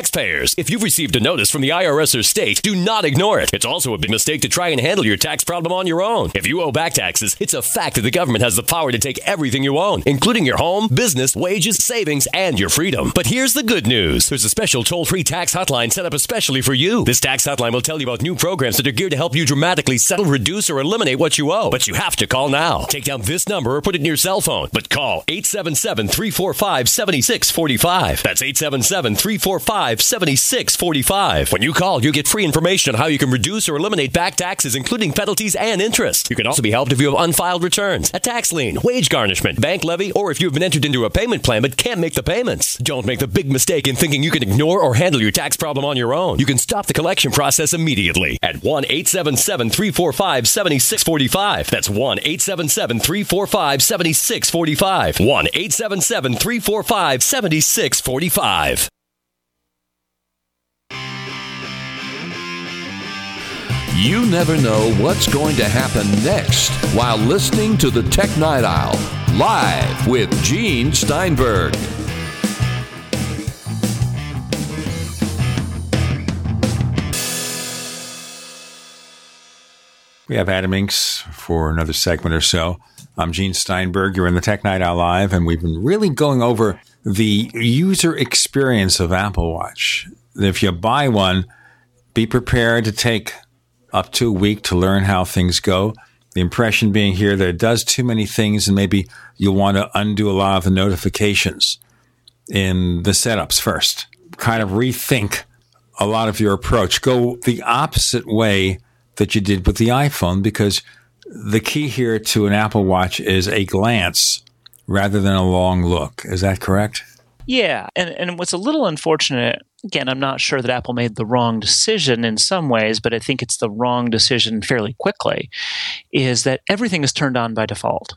taxpayers. If you've received a notice from the IRS or state, do not ignore it. It's also a big mistake to try and handle your tax problem on your own. If you owe back taxes, it's a fact that the government has the power to take everything you own, including your home, business, wages, savings, and your freedom. But here's the good news. There's a special toll-free tax hotline set up especially for you. This tax hotline will tell you about new programs that are geared to help you dramatically settle, reduce, or eliminate what you owe. But you have to call now. Take down this number or put it in your cell phone. But call 877-345-7645. That's 877-345-7645. When you call, you get free information on how you can reduce or eliminate back taxes, including penalties and interest. You can also be helped if you have unfiled returns, a tax lien, wage garnishment, bank levy, or if you've been entered into a payment plan but can't make the payments. Don't make the big mistake in thinking you can ignore or handle your tax problem on your own. You can stop the collection process immediately at 1 877 345 7645. That's 1 877 345 7645. 1 877 345 7645. You never know what's going to happen next while listening to the Tech Night Owl live with Gene Steinberg. We have Adam Engst for another segment or so. I'm Gene Steinberg. You're in the Tech Night Owl Live, and we've been really going over the user experience of Apple Watch. If you buy one, be prepared to take up to a week to learn how things go. The impression being here that it does too many things, and maybe you'll want to undo a lot of the notifications in the setups first. Kind of rethink a lot of your approach. Go the opposite way that you did with the iPhone because the key here to an Apple Watch is a glance rather than a long look. Is that correct? Yeah, and and what's a little unfortunate again, I'm not sure that Apple made the wrong decision in some ways, but I think it's the wrong decision fairly quickly is that everything is turned on by default.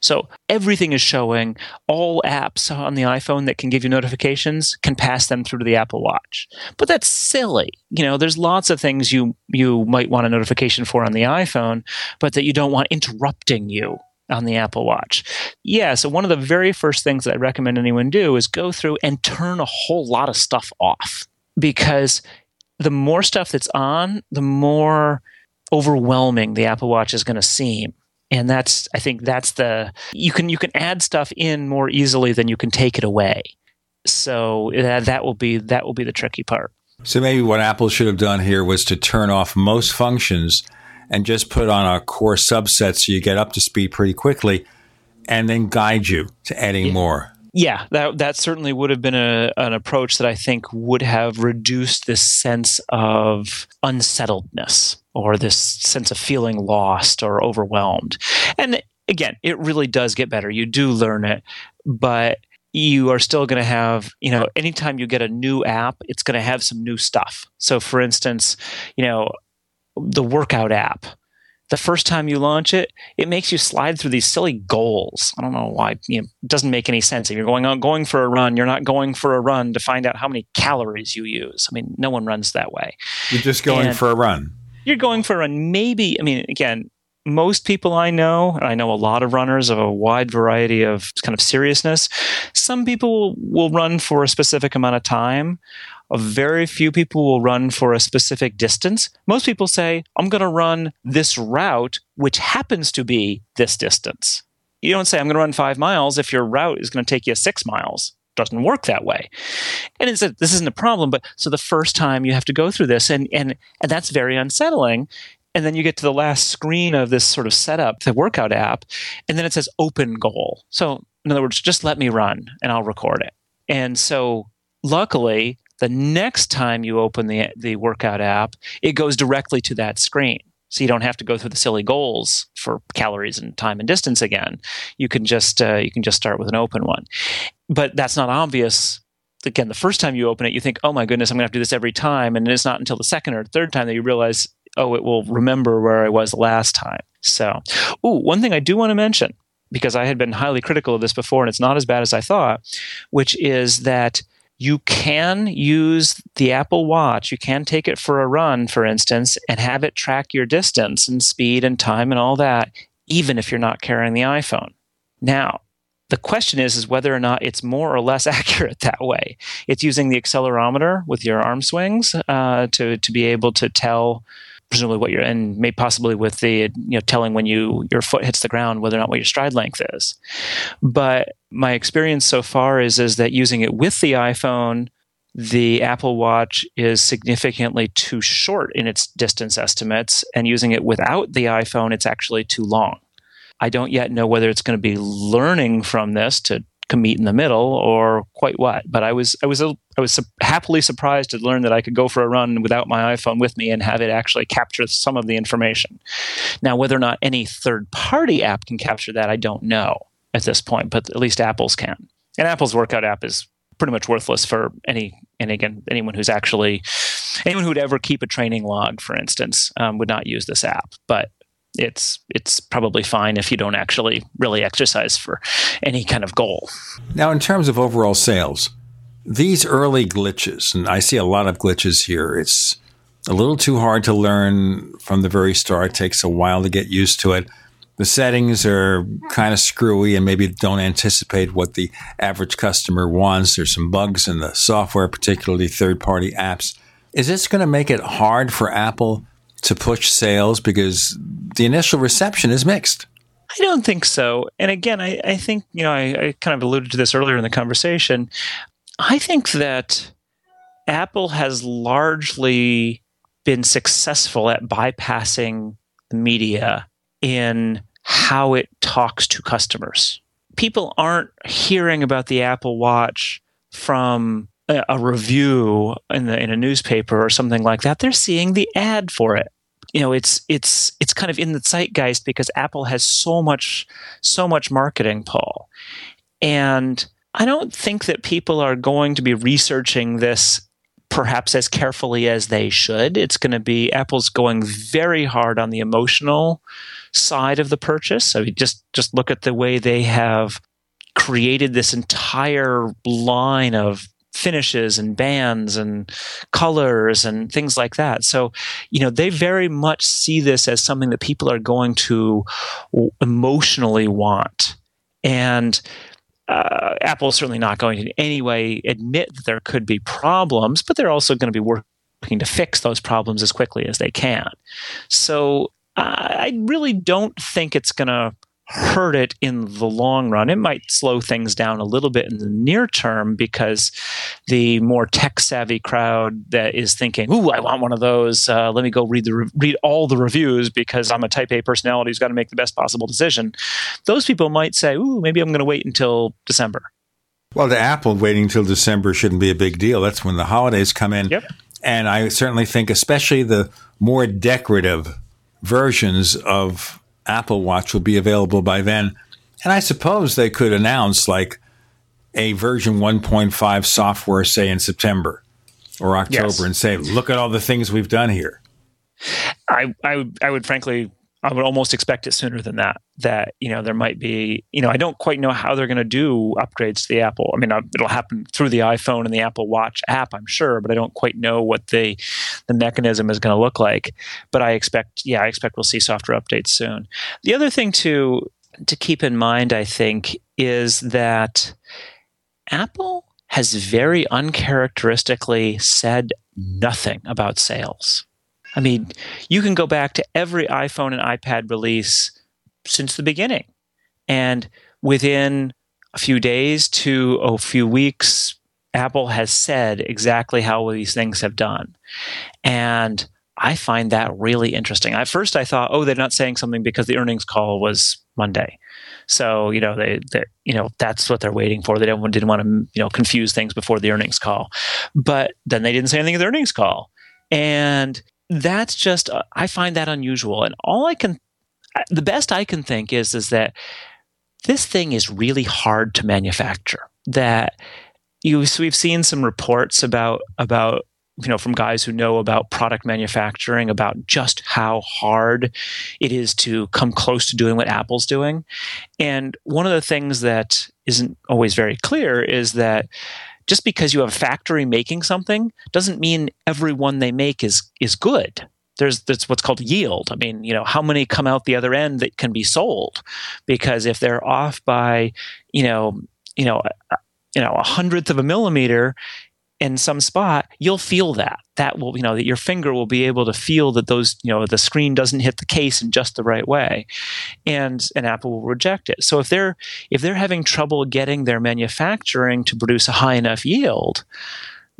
So everything is showing. All apps on the iPhone that can give you notifications can pass them through to the Apple Watch. But that's silly. You know, there's lots of things you you might want a notification for on the iPhone, but that you don't want interrupting you on the Apple Watch. Yeah, so one of the very first things that I recommend anyone do is go through and turn a whole lot of stuff off because the more stuff that's on, the more overwhelming the Apple Watch is going to seem. And that's i think that's the you can you can add stuff in more easily than you can take it away. So that, that will be that will be the tricky part. So maybe what apple should have done here was to turn off most functions and just put on a core subset so you get up to speed pretty quickly and then guide you to adding yeah. more yeah, that that certainly would have been a, an approach that I think would have reduced this sense of unsettledness or this sense of feeling lost or overwhelmed. And again, it really does get better. You do learn it, but you are still going to have, you know, anytime you get a new app, it's going to have some new stuff. So for instance, you know, the workout app the first time you launch it, it makes you slide through these silly goals. I don't know why. You know, it doesn't make any sense. If you're going on going for a run, you're not going for a run to find out how many calories you use. I mean, no one runs that way. You're just going And for a run. You're going for a run. Maybe. I mean, again, most people I know, and I know a lot of runners of a wide variety of kind of seriousness. Some people will run for a specific amount of time. A very few people will run for a specific distance. Most people say, I'm going to run this route, which happens to be this distance. You don't say, I'm going to run five miles if your route is going to take you six miles. Doesn't work that way. And it's a, this isn't a problem, but so the first time you have to go through this, and, and, and that's very unsettling. And then you get to the last screen of this sort of setup, the workout app, and then it says open goal. So, in other words, just let me run and I'll record it. And so, luckily, the next time you open the, the workout app, it goes directly to that screen. So you don't have to go through the silly goals for calories and time and distance again. You can just uh, you can just start with an open one, but that's not obvious. Again, the first time you open it, you think, "Oh my goodness, I'm going to have to do this every time," and it's not until the second or third time that you realize, "Oh, it will remember where I was last time." So, ooh, one thing I do want to mention because I had been highly critical of this before, and it's not as bad as I thought, which is that you can use the Apple Watch. You can take it for a run, for instance, and have it track your distance and speed and time and all that, even if you're not carrying the iPhone. Now, the question is is whether or not it's more or less accurate that way. It's using the accelerometer with your arm swings uh, to to be able to tell presumably what you're and may possibly with the you know telling when you your foot hits the ground whether or not what your stride length is. But my experience so far is is that using it with the iPhone the Apple Watch is significantly too short in its distance estimates, and using it without the iPhone, it's actually too long. I don't yet know whether it's going to be learning from this to meet in the middle or quite what. But I was I was I was happily surprised to learn that I could go for a run without my iPhone with me and have it actually capture some of the information. Now, whether or not any third party app can capture that, I don't know at this point. But at least Apple's can. And Apple's workout app is pretty much worthless for any and again anyone who's actually anyone who would ever keep a training log for instance um, would not use this app but it's it's probably fine if you don't actually really exercise for any kind of goal now in terms of overall sales these early glitches and i see a lot of glitches here it's a little too hard to learn from the very start it takes a while to get used to it the settings are kind of screwy and maybe don't anticipate what the average customer wants. There's some bugs in the software, particularly third party apps. Is this going to make it hard for Apple to push sales because the initial reception is mixed? I don't think so. And again, I, I think, you know, I, I kind of alluded to this earlier in the conversation. I think that Apple has largely been successful at bypassing the media in how it talks to customers. People aren't hearing about the Apple Watch from a, review in, the, in a newspaper or something like that. They're seeing the ad for it you know it's it's it's kind of in the zeitgeist because apple has so much so much marketing pull and i don't think that people are going to be researching this perhaps as carefully as they should it's going to be apple's going very hard on the emotional side of the purchase. So just just look at the way they have created this entire line of finishes and bands and colors and things like that. So, you know, they very much see this as something that people are going to emotionally want. And uh, Apple is certainly not going to in any way admit that there could be problems, but they're also going to be working to fix those problems as quickly as they can. So I really don't think it's going to hurt it in the long run. It might slow things down a little bit in the near term because the more tech savvy crowd that is thinking, "Ooh, I want one of those. Uh, let me go read the re- read all the reviews because I'm a Type A personality who's got to make the best possible decision." Those people might say, "Ooh, maybe I'm going to wait until December." Well, to Apple, waiting until December shouldn't be a big deal. That's when the holidays come in. Yep. And I certainly think, especially the more decorative versions of Apple Watch will be available by then. And I suppose they could announce like a version 1.5 software, say in September or October, yes. and say, look at all the things we've done here. I, I, I would frankly I would almost expect it sooner than that. That you know there might be you know I don't quite know how they're going to do upgrades to the Apple. I mean uh, it'll happen through the iPhone and the Apple Watch app, I'm sure, but I don't quite know what the the mechanism is going to look like. But I expect yeah I expect we'll see software updates soon. The other thing to to keep in mind I think is that Apple has very uncharacteristically said nothing about sales. I mean, you can go back to every iPhone and iPad release since the beginning. And within a few days to a few weeks, Apple has said exactly how these things have done. And I find that really interesting. At first, I thought, oh, they're not saying something because the earnings call was Monday. So you know they, you know that's what they're waiting for. They didn't, didn't want to you know confuse things before the earnings call, but then they didn't say anything at the earnings call, and that's just uh, I find that unusual. And all I can the best I can think is is that this thing is really hard to manufacture. That you so we've seen some reports about about you know from guys who know about product manufacturing about just how hard it is to come close to doing what Apple's doing. And one of the things that isn't always very clear is that just because you have a factory making something doesn't mean every one they make is is good. there's that's what's called yield. I mean, you know, how many come out the other end that can be sold? Because if they're off by, you know, you know, you know, a hundredth of a millimeter in some spot, you'll feel that. That will, you know, that your finger will be able to feel that those, you know, the screen doesn't hit the case in just the right way, and an Apple will reject it. So if they're if they're having trouble getting their manufacturing to produce a high enough yield,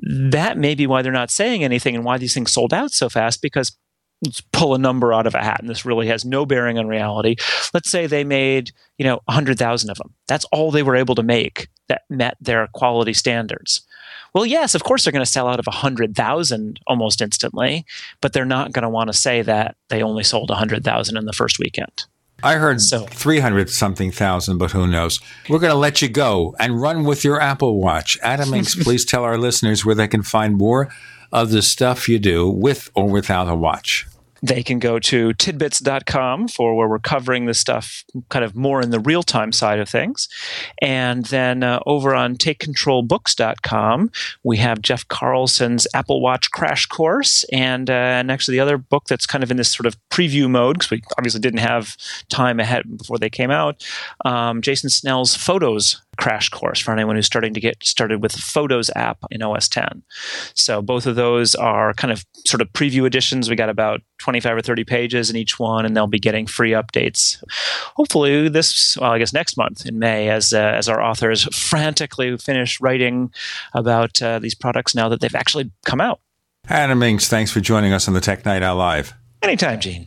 that may be why they're not saying anything and why these things sold out so fast because let's pull a number out of a hat and this really has no bearing on reality let's say they made you know 100000 of them that's all they were able to make that met their quality standards well yes of course they're going to sell out of 100000 almost instantly but they're not going to want to say that they only sold 100000 in the first weekend I heard so, 300 something thousand, but who knows? We're going to let you go and run with your Apple Watch. Adam Engst, please tell our listeners where they can find more of the stuff you do with or without a watch they can go to tidbits.com for where we're covering the stuff kind of more in the real time side of things. And then uh, over on takecontrolbooks.com, we have Jeff Carlson's Apple Watch Crash Course. And, uh, and actually, the other book that's kind of in this sort of preview mode, because we obviously didn't have time ahead before they came out, um, Jason Snell's Photos crash course for anyone who's starting to get started with Photos app in OS 10. So both of those are kind of sort of preview editions. We got about 25 or 30 pages in each one, and they'll be getting free updates. Hopefully, this, well, I guess next month in May, as uh, as our authors frantically finish writing about uh, these products now that they've actually come out. Adam Engst, thanks for joining us on the Tech Night Owl Live. Anytime, Gene.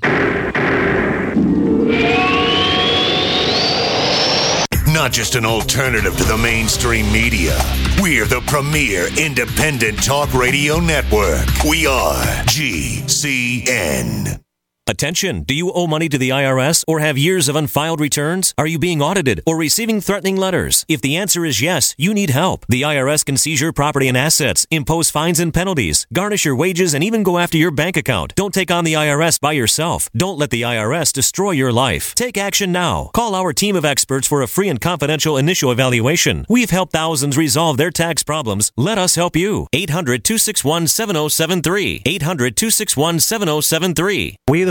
Not just an alternative to the mainstream media. We're the premier independent talk radio network. We are GCN. Attention! Do you owe money to the IRS or have years of unfiled returns? Are you being audited or receiving threatening letters? If the answer is yes, you need help. The IRS can seize your property and assets, impose fines and penalties, garnish your wages, and even go after your bank account. Don't take on the IRS by yourself. Don't let the IRS destroy your life. Take action now. Call our team of experts for a free and confidential initial evaluation. We've helped thousands resolve their tax problems. Let us help you. 800 261 7073. 800 261 7073. We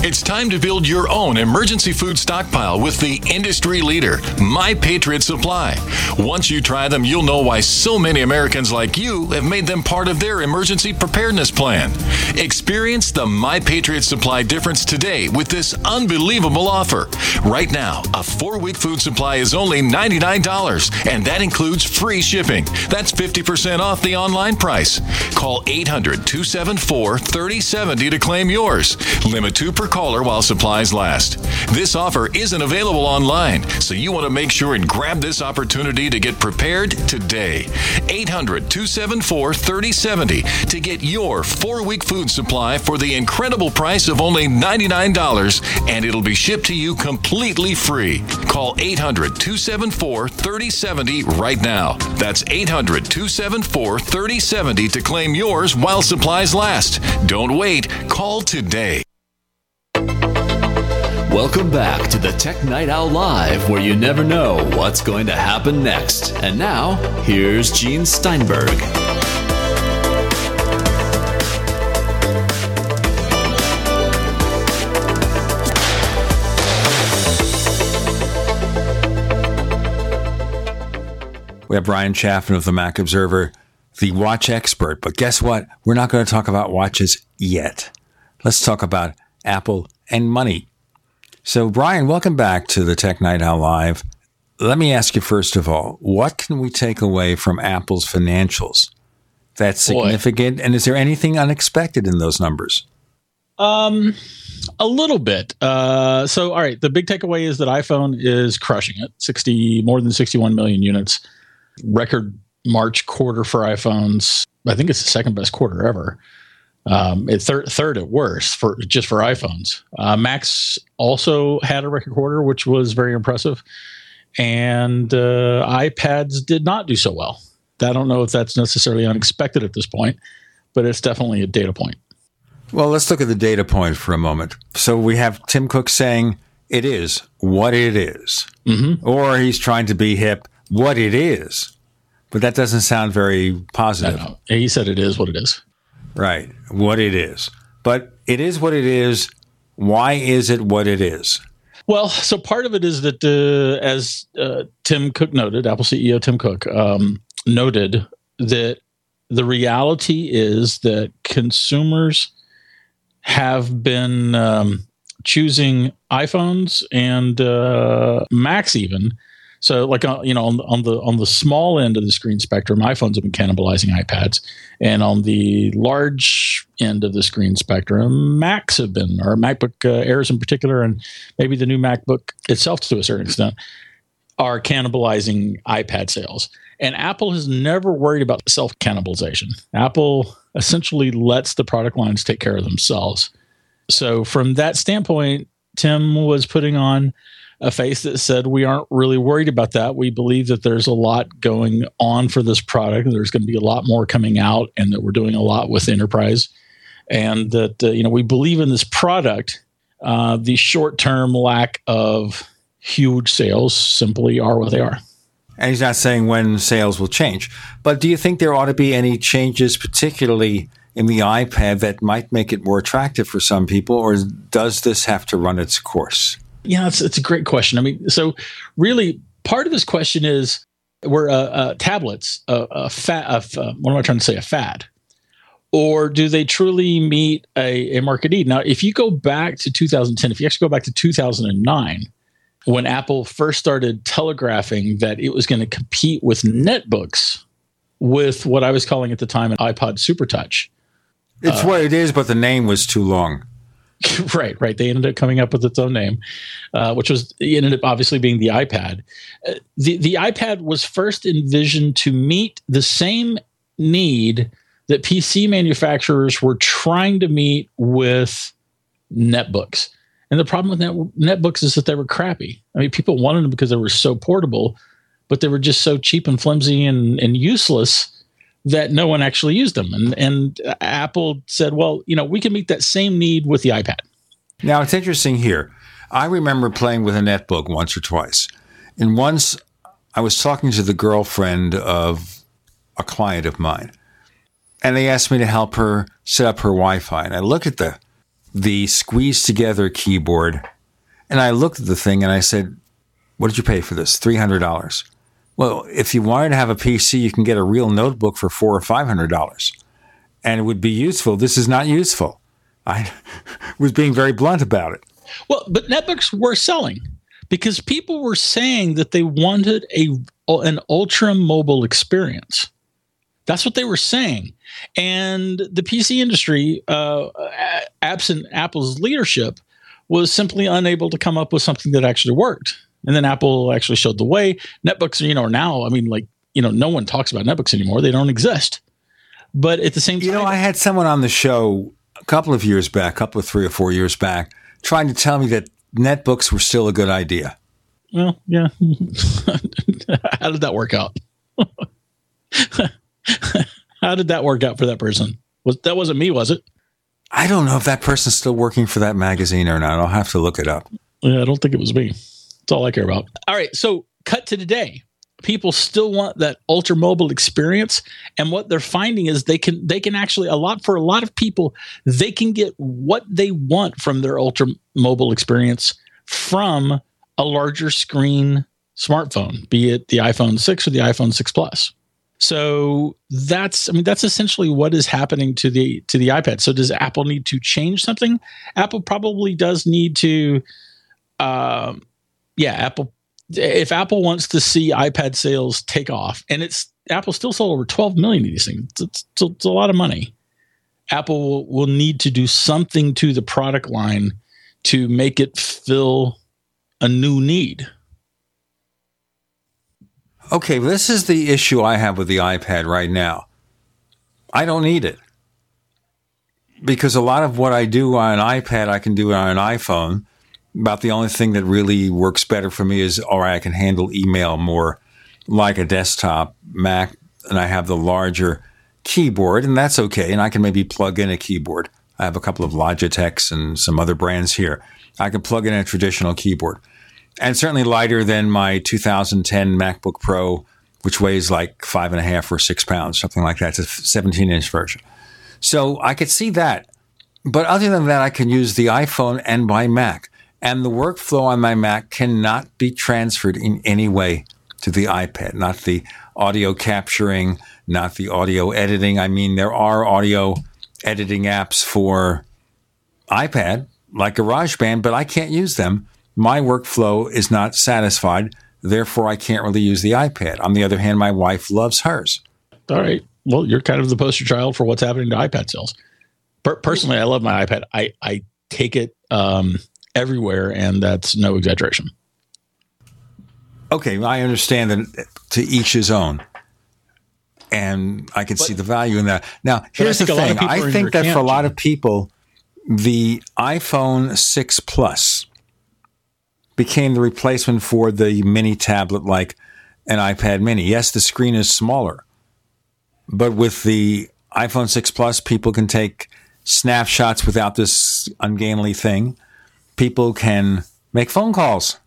It's time to build your own emergency food stockpile with the industry leader, My Patriot Supply. Once you try them, you'll know why so many Americans like you have made them part of their emergency preparedness plan. Experience the My Patriot Supply difference today with this unbelievable offer. Right now, a four week food supply is only $99, and that includes free shipping. That's 50% off the online price. Call 800 274 3070 to claim yours. Limit two per caller while supplies last. This offer isn't available online, so you want to make sure and grab this opportunity to get prepared today. 800 274 3070 to get your four week food supply for the incredible price of only $99, and it'll be shipped to you completely free. Call 800 274 3070 right now. That's 800 274 3070 to claim yours while supplies last. Don't wait. Call today. Welcome back to the Tech Night Owl Live, where you never know what's going to happen next. And now, here's Gene Steinberg. We have Bryan Chaffin of the Mac Observer, the watch expert. But guess what? We're not going to talk about watches yet. Let's talk about Apple and money. So, Bryan, welcome back to the Tech Night Owl Live. Let me ask you first of all, what can we take away from Apple's financials that's significant? Boy. And is there anything unexpected in those numbers? Um, a little bit. Uh, so, all right, the big takeaway is that iPhone is crushing it. Sixty more than sixty-one million units, record March quarter for iPhones. I think it's the second best quarter ever. Um, it third third at worst for just for iPhones. Uh, Macs also had a record quarter, which was very impressive, and uh, iPads did not do so well. I don't know if that's necessarily unexpected at this point, but it's definitely a data point. Well, let's look at the data point for a moment. So we have Tim Cook saying it is what it is. Mm-hmm. or he's trying to be hip, what it is. But that doesn't sound very positive. He said it is what it is. Right, what it is. But it is what it is. Why is it what it is? Well, so part of it is that, uh, as uh, Tim Cook noted, Apple CEO Tim Cook um, noted that the reality is that consumers have been um, choosing iPhones and uh, Macs even. So, like uh, you know, on, on the on the small end of the screen spectrum, iPhones have been cannibalizing iPads, and on the large end of the screen spectrum, Macs have been, or MacBook uh, Airs in particular, and maybe the new MacBook itself to a certain extent, are cannibalizing iPad sales. And Apple has never worried about self cannibalization. Apple essentially lets the product lines take care of themselves. So, from that standpoint, Tim was putting on a face that said, We aren't really worried about that. We believe that there's a lot going on for this product. There's going to be a lot more coming out, and that we're doing a lot with enterprise. And that, uh, you know, we believe in this product. Uh, the short term lack of huge sales simply are what they are. And he's not saying when sales will change. But do you think there ought to be any changes, particularly in the iPad, that might make it more attractive for some people, or does this have to run its course? Yeah, it's, it's a great question. I mean, so really, part of this question is were uh, uh, tablets a, a fat? A, what am I trying to say? A fad, or do they truly meet a, a market need? Now, if you go back to 2010, if you actually go back to 2009, when Apple first started telegraphing that it was going to compete with netbooks with what I was calling at the time an iPod Super Touch. It's uh, what it is, but the name was too long. right, right. They ended up coming up with its own name, uh, which was ended up obviously being the iPad. Uh, the the iPad was first envisioned to meet the same need that PC manufacturers were trying to meet with netbooks. And the problem with net, netbooks is that they were crappy. I mean, people wanted them because they were so portable, but they were just so cheap and flimsy and, and useless that no one actually used them. And, and uh, Apple said, well, you know, we can meet that same need with the iPad. Now, it's interesting here. I remember playing with a netbook once or twice. And once I was talking to the girlfriend of a client of mine, and they asked me to help her set up her Wi Fi. And I look at the the squeezed together keyboard. And I looked at the thing and I said, What did you pay for this? $300. Well, if you wanted to have a PC, you can get a real notebook for four or five hundred dollars, and it would be useful. This is not useful. I was being very blunt about it. Well, but netbooks were selling because people were saying that they wanted a an ultra mobile experience. That's what they were saying. And the PC industry, uh, absent Apple's leadership, was simply unable to come up with something that actually worked. And then Apple actually showed the way. Netbooks, you know, are now, I mean, like, you know, no one talks about netbooks anymore. They don't exist. But at the same time, you know, I had someone on the show a couple of years back, a couple of three or four years back, trying to tell me that netbooks were still a good idea. Well, yeah. How did that work out? How did that work out for that person? Was that wasn't me, was it? I don't know if that person's still working for that magazine or not. I'll have to look it up. Yeah, I don't think it was me. That's all I care about. All right, so cut to today. People still want that ultra mobile experience, and what they're finding is they can they can actually a lot for a lot of people they can get what they want from their ultra mobile experience from a larger screen smartphone, be it the iPhone 6 or the iPhone 6 Plus. So that's I mean that's essentially what is happening to the to the iPad. So does Apple need to change something? Apple probably does need to um yeah, Apple if Apple wants to see iPad sales take off and it's Apple still sold over 12 million of these things. It's, it's, it's a lot of money. Apple will, will need to do something to the product line to make it fill a new need. Okay, this is the issue I have with the iPad right now. I don't need it. because a lot of what I do on an iPad, I can do on an iPhone. About the only thing that really works better for me is, all right, I can handle email more like a desktop Mac, and I have the larger keyboard, and that's okay. And I can maybe plug in a keyboard. I have a couple of Logitechs and some other brands here. I can plug in a traditional keyboard, and certainly lighter than my 2010 MacBook Pro, which weighs like five and a half or six pounds, something like that. It's a 17 inch version. So I could see that. But other than that, I can use the iPhone and my Mac. And the workflow on my Mac cannot be transferred in any way to the iPad, not the audio capturing, not the audio editing. I mean, there are audio editing apps for iPad, like GarageBand, but I can't use them. My workflow is not satisfied. Therefore, I can't really use the iPad. On the other hand, my wife loves hers. All right. Well, you're kind of the poster child for what's happening to iPad sales. Per- personally, I love my iPad. I, I take it um, everywhere, and that's no exaggeration. Okay, I understand that to each his own. And I can but, see the value in that. Now, here's the thing I think that for a lot of people, the iPhone 6 Plus became the replacement for the mini tablet like an iPad mini. Yes, the screen is smaller, but with the iPhone 6 Plus, people can take snapshots without this ungainly thing. People can make phone calls.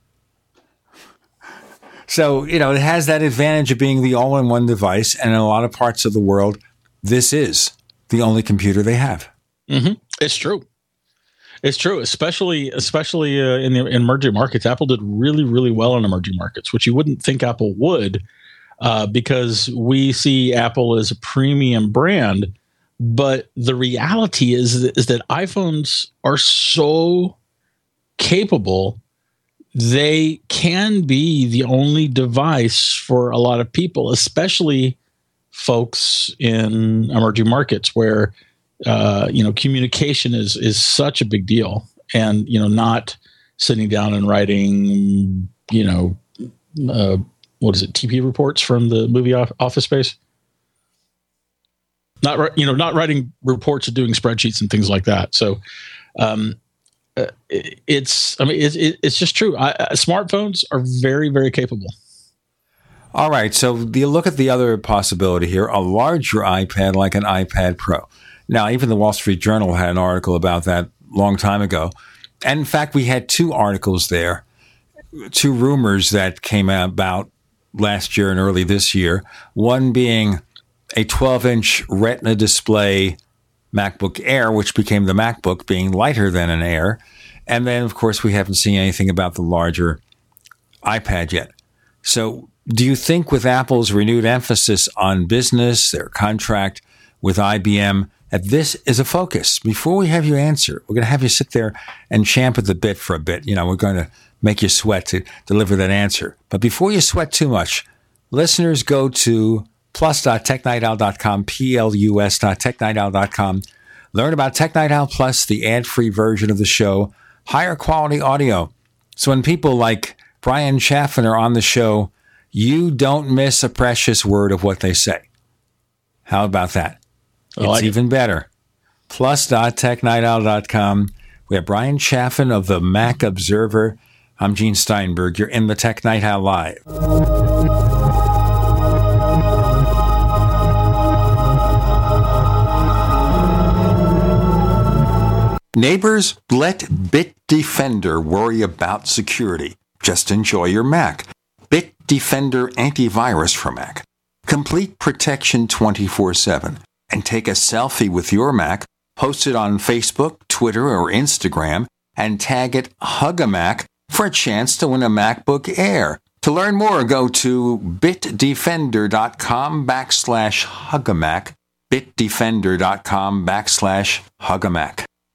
So, you know, it has that advantage of being the all in one device. And in a lot of parts of the world, this is the only computer they have. Mm-hmm. It's true. It's true, especially especially uh, in the in emerging markets. Apple did really really well in emerging markets, which you wouldn't think Apple would, uh, because we see Apple as a premium brand. But the reality is is that iPhones are so capable they can be the only device for a lot of people, especially folks in emerging markets where uh, you know communication is is such a big deal, and you know not sitting down and writing you know uh, what is it TP reports from the movie Office Space. Not you know not writing reports or doing spreadsheets and things like that. So um, uh, it's I mean it's it's just true. I, uh, smartphones are very very capable. All right, so you look at the other possibility here: a larger iPad like an iPad Pro. Now, even the Wall Street Journal had an article about that long time ago, and in fact, we had two articles there, two rumors that came about last year and early this year. One being a 12-inch Retina display MacBook Air, which became the MacBook, being lighter than an Air. And then, of course, we haven't seen anything about the larger iPad yet. So, do you think with Apple's renewed emphasis on business, their contract with IBM, that this is a focus? Before we have you answer, we're going to have you sit there and champ at the bit for a bit. You know, we're going to make you sweat to deliver that answer. But before you sweat too much, listeners go to plus.technightowl.com, P-L-U-S.technightowl.com. Learn about Tech Night Owl Plus, the ad-free version of the show, higher quality audio. So when people like Bryan Chaffin are on the show, you don't miss a precious word of what they say. How about that? it's like even it. better. Plus.technightowl.com. We have Bryan Chaffin of the Mac Observer. I'm Gene Steinberg. You're in the Tech Night Owl Live. Neighbors, let Bitdefender worry about security. Just enjoy your Mac. Bitdefender antivirus for Mac. Complete protection 24 7. And take a selfie with your Mac, post it on Facebook, Twitter, or Instagram, and tag it Hugamac for a chance to win a MacBook Air. To learn more, go to bitdefender.com backslash Hugamac, bitdefender.com backslash Hugamac.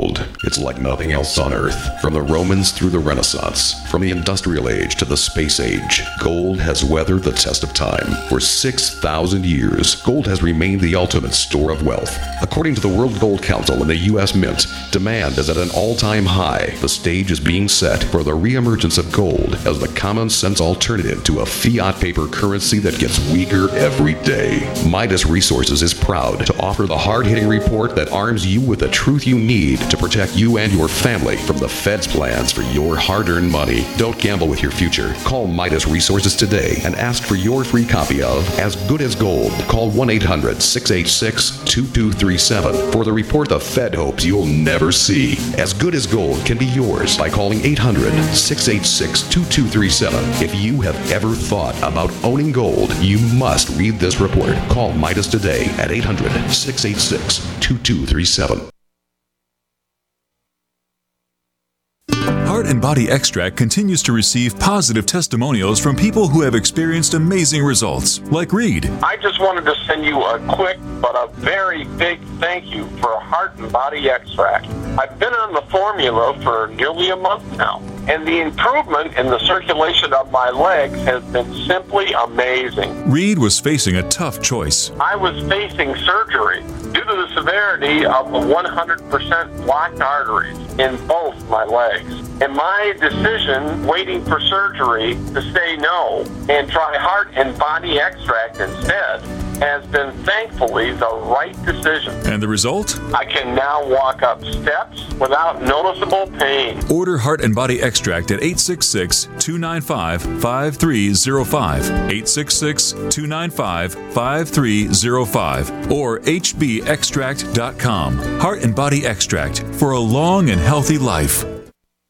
Gold. It's like nothing else on Earth. From the Romans through the Renaissance, from the Industrial Age to the Space Age, gold has weathered the test of time. For 6,000 years, gold has remained the ultimate store of wealth. According to the World Gold Council and the U.S. Mint, demand is at an all time high. The stage is being set for the reemergence of gold as the common sense alternative to a fiat paper currency that gets weaker every day. Midas Resources is proud to offer the hard hitting report that arms you with the truth you need to protect you and your family from the Fed's plans for your hard earned money. Don't gamble with your future. Call Midas Resources today and ask for your free copy of As Good as Gold. Call 1 800 686 2237 for the report the Fed hopes you'll never see. As Good as Gold can be yours by calling 800 686 2237. If you have ever thought about owning gold, you must read this report. Call Midas today at 800 686 2237. And Body Extract continues to receive positive testimonials from people who have experienced amazing results, like Reed. I just wanted to send you a quick but a very big thank you for Heart and Body Extract. I've been on the formula for nearly a month now, and the improvement in the circulation of my legs has been simply amazing. Reed was facing a tough choice. I was facing surgery due to the severity of 100% blocked arteries in both my legs. And my decision, waiting for surgery, to say no and try heart and body extract instead, has been thankfully the right decision. And the result? I can now walk up steps without noticeable pain. Order Heart and Body Extract at 866 295 5305, 866 295 5305, or hbextract.com. Heart and Body Extract for a long and healthy life.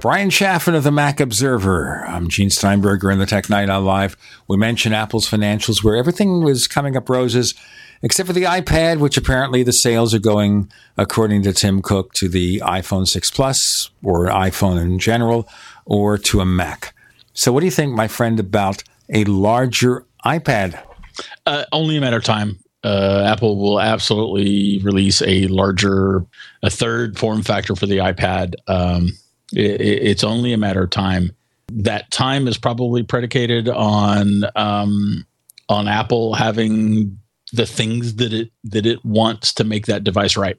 Bryan Chaffin of the Mac Observer. I'm Gene Steinberger in the Tech Night Owl Live. We mentioned Apple's financials where everything was coming up roses, except for the iPad, which apparently the sales are going, according to Tim Cook, to the iPhone 6 Plus or iPhone in general or to a Mac. So, what do you think, my friend, about a larger iPad? Uh, only a matter of time. Uh, Apple will absolutely release a larger, a third form factor for the iPad. Um, it, it's only a matter of time. That time is probably predicated on um, on Apple having the things that it that it wants to make that device right.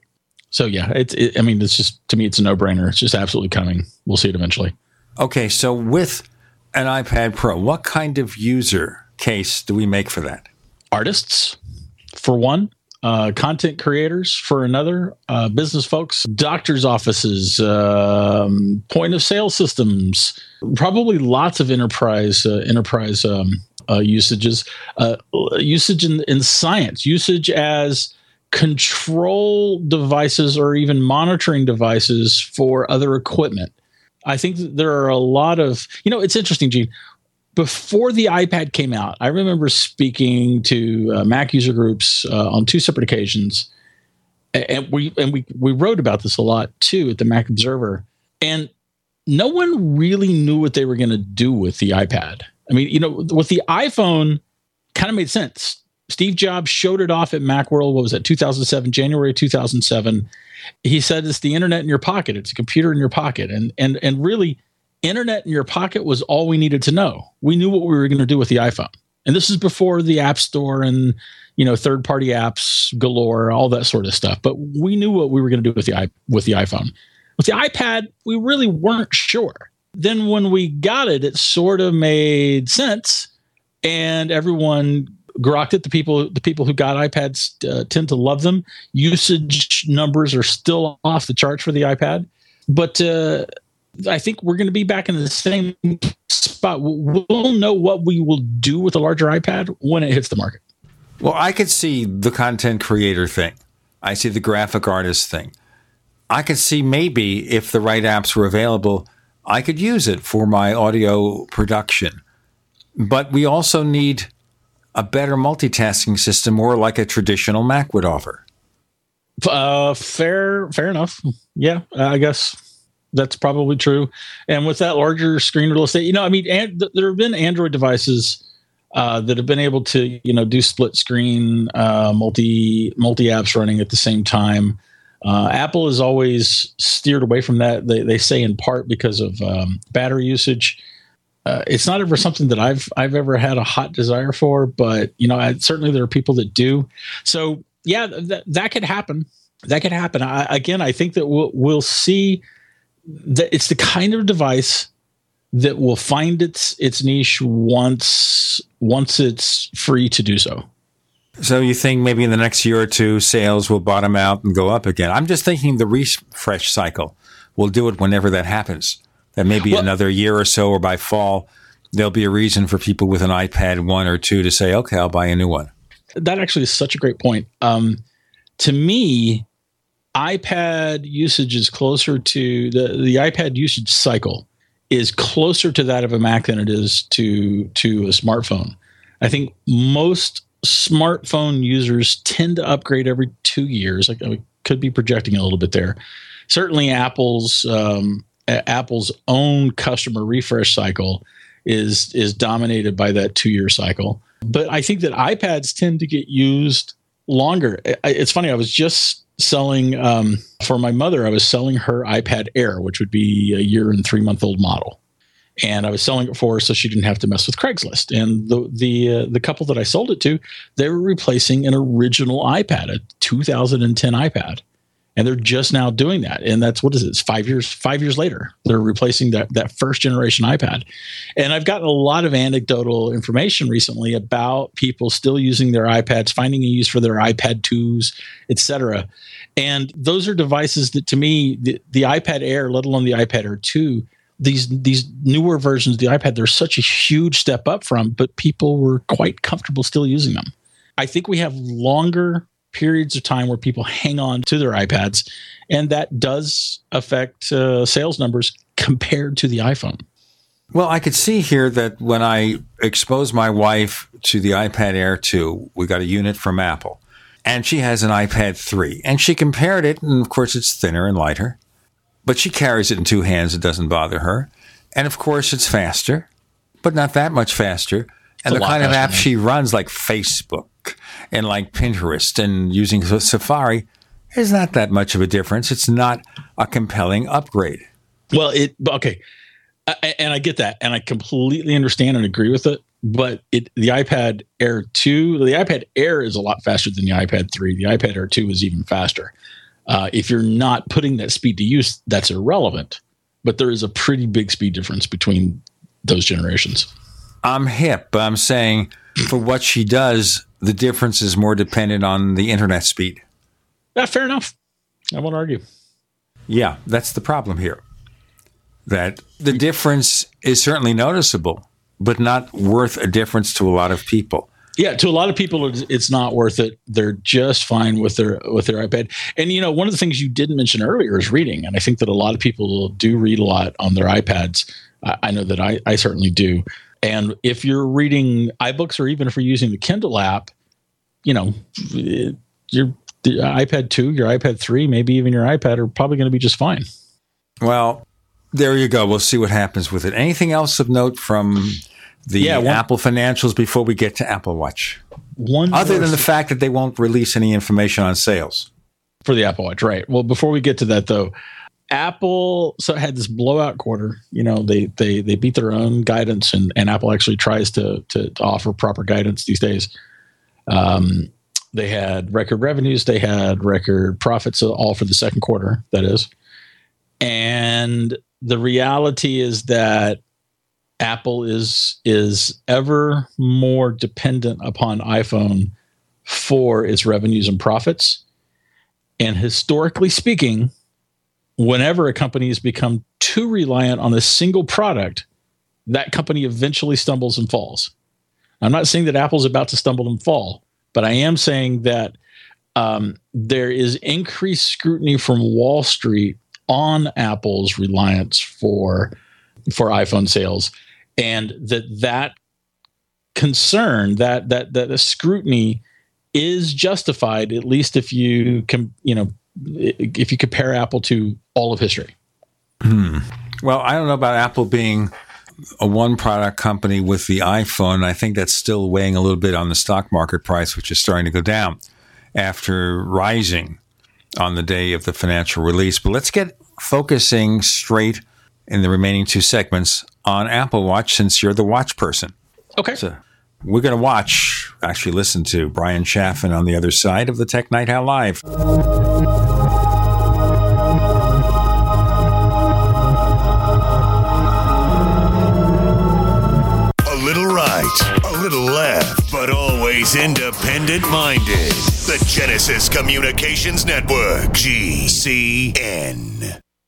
So yeah, it's. It, I mean, it's just to me, it's a no brainer. It's just absolutely coming. We'll see it eventually. Okay, so with an iPad Pro, what kind of user case do we make for that? Artists, for one. Uh, content creators for another, uh, business folks, doctors' offices, um, point of sale systems, probably lots of enterprise uh, enterprise um, uh, usages, uh, usage in, in science, usage as control devices or even monitoring devices for other equipment. I think there are a lot of, you know, it's interesting, Gene. Before the iPad came out, I remember speaking to uh, Mac user groups uh, on two separate occasions, and we and we we wrote about this a lot too at the Mac Observer, and no one really knew what they were going to do with the iPad. I mean, you know, with the iPhone, kind of made sense. Steve Jobs showed it off at Macworld. What was that? 2007, January 2007. He said it's the internet in your pocket. It's a computer in your pocket, and and and really, internet in your pocket was all we needed to know. We knew what we were going to do with the iPhone, and this is before the App Store and you know third party apps galore, all that sort of stuff. But we knew what we were going to do with the with the iPhone. With the iPad, we really weren't sure. Then when we got it, it sort of made sense, and everyone grokked it. The people, the people who got iPads uh, tend to love them. Usage numbers are still off the charts for the iPad, but uh, I think we're going to be back in the same spot. We'll know what we will do with a larger iPad when it hits the market. Well, I could see the content creator thing. I see the graphic artist thing. I could see maybe if the right apps were available, I could use it for my audio production. But we also need a better multitasking system, more like a traditional Mac would offer. Uh, fair, fair enough. Yeah, I guess that's probably true. And with that larger screen real estate, you know, I mean, and, there have been Android devices uh, that have been able to, you know, do split screen, uh, multi multi apps running at the same time. Uh, Apple has always steered away from that. They, they say in part because of um, battery usage uh, it's not ever something that I've I've ever had a hot desire for, but you know, I, certainly there are people that do. So yeah, that that could happen. That could happen. I, again, I think that we'll we'll see that it's the kind of device that will find its its niche once once it's free to do so. So you think maybe in the next year or two sales will bottom out and go up again? I'm just thinking the refresh cycle will do it whenever that happens that maybe well, another year or so or by fall, there'll be a reason for people with an iPad one or two to say, okay, I'll buy a new one. That actually is such a great point. Um, to me, iPad usage is closer to the, the iPad usage cycle is closer to that of a Mac than it is to to a smartphone. I think most smartphone users tend to upgrade every two years. Like I could be projecting a little bit there. Certainly, Apple's um, Apple's own customer refresh cycle is is dominated by that two year cycle. But I think that iPads tend to get used longer. It's funny. I was just selling um, for my mother. I was selling her iPad Air, which would be a year and three month old model, and I was selling it for her so she didn't have to mess with Craigslist. And the the uh, the couple that I sold it to, they were replacing an original iPad, a 2010 iPad. And they're just now doing that. And that's what is it? It's five years five years later they're replacing that that first generation ipad. And i've gotten a lot of anecdotal information recently about people still using their ipads finding a use for their ipad 2s etc and those are devices that to me the, the ipad air let alone the ipad air 2 these these newer versions of the ipad they're such a huge step up from but people were quite comfortable still using them i think we have longer periods of time where people hang on to their iPads, and that does affect uh, sales numbers compared to the iPhone. Well, I could see here that when I exposed my wife to the iPad Air 2, we got a unit from Apple, and she has an iPad 3, and she compared it, and of course it's thinner and lighter, but she carries it in two hands, it doesn't bother her. And of course it's faster, but not that much faster. And the kind of app she runs, like Facebook and like Pinterest and using Safari, is not that much of a difference. It's not a compelling upgrade. Well, it okay, and I get that, and I completely understand and agree with it. But it the iPad Air two, the iPad Air is a lot faster than the iPad three. The iPad Air two is even faster. Uh, if you're not putting that speed to use, that's irrelevant. But there is a pretty big speed difference between those generations. I'm hip, but I'm saying for what she does, the difference is more dependent on the internet speed. Yeah, fair enough. I won't argue. Yeah, that's the problem here. That the difference is certainly noticeable, but not worth a difference to a lot of people. Yeah, to a lot of people, it's not worth it. They're just fine with their with their iPad. And you know, one of the things you didn't mention earlier is reading, and I think that a lot of people do read a lot on their iPads. I, I know that I, I certainly do. And if you're reading iBooks, or even if you're using the Kindle app, you know, your iPad two, your iPad three, maybe even your iPad are probably going to be just fine. Well, there you go. We'll see what happens with it. Anything else of note from the yeah, one, Apple financials before we get to Apple Watch? One other than the fact that they won't release any information on sales for the Apple Watch, right? Well, before we get to that though, Apple so had this blowout quarter. You know, they they they beat their own guidance, and, and Apple actually tries to, to, to offer proper guidance these days. Um, they had record revenues, they had record profits, all for the second quarter. That is, and the reality is that Apple is is ever more dependent upon iPhone for its revenues and profits. And historically speaking, whenever a company has become too reliant on a single product, that company eventually stumbles and falls. I'm not saying that Apple's about to stumble and fall, but I am saying that um, there is increased scrutiny from Wall Street on Apple's reliance for for iPhone sales and that that concern that that that the scrutiny is justified at least if you can you know if you compare apple to all of history. Hmm. well i don't know about apple being a one product company with the iphone. I think that's still weighing a little bit on the stock market price which is starting to go down after rising on the day of the financial release. But let's get focusing straight in the remaining two segments on Apple Watch since you're the watch person. Okay. So we're going to watch, actually listen to Bryan Chaffin on the other side of the Tech Night Owl Live. A little right, a little left, but always independent minded. The Genesis Communications Network, GCN.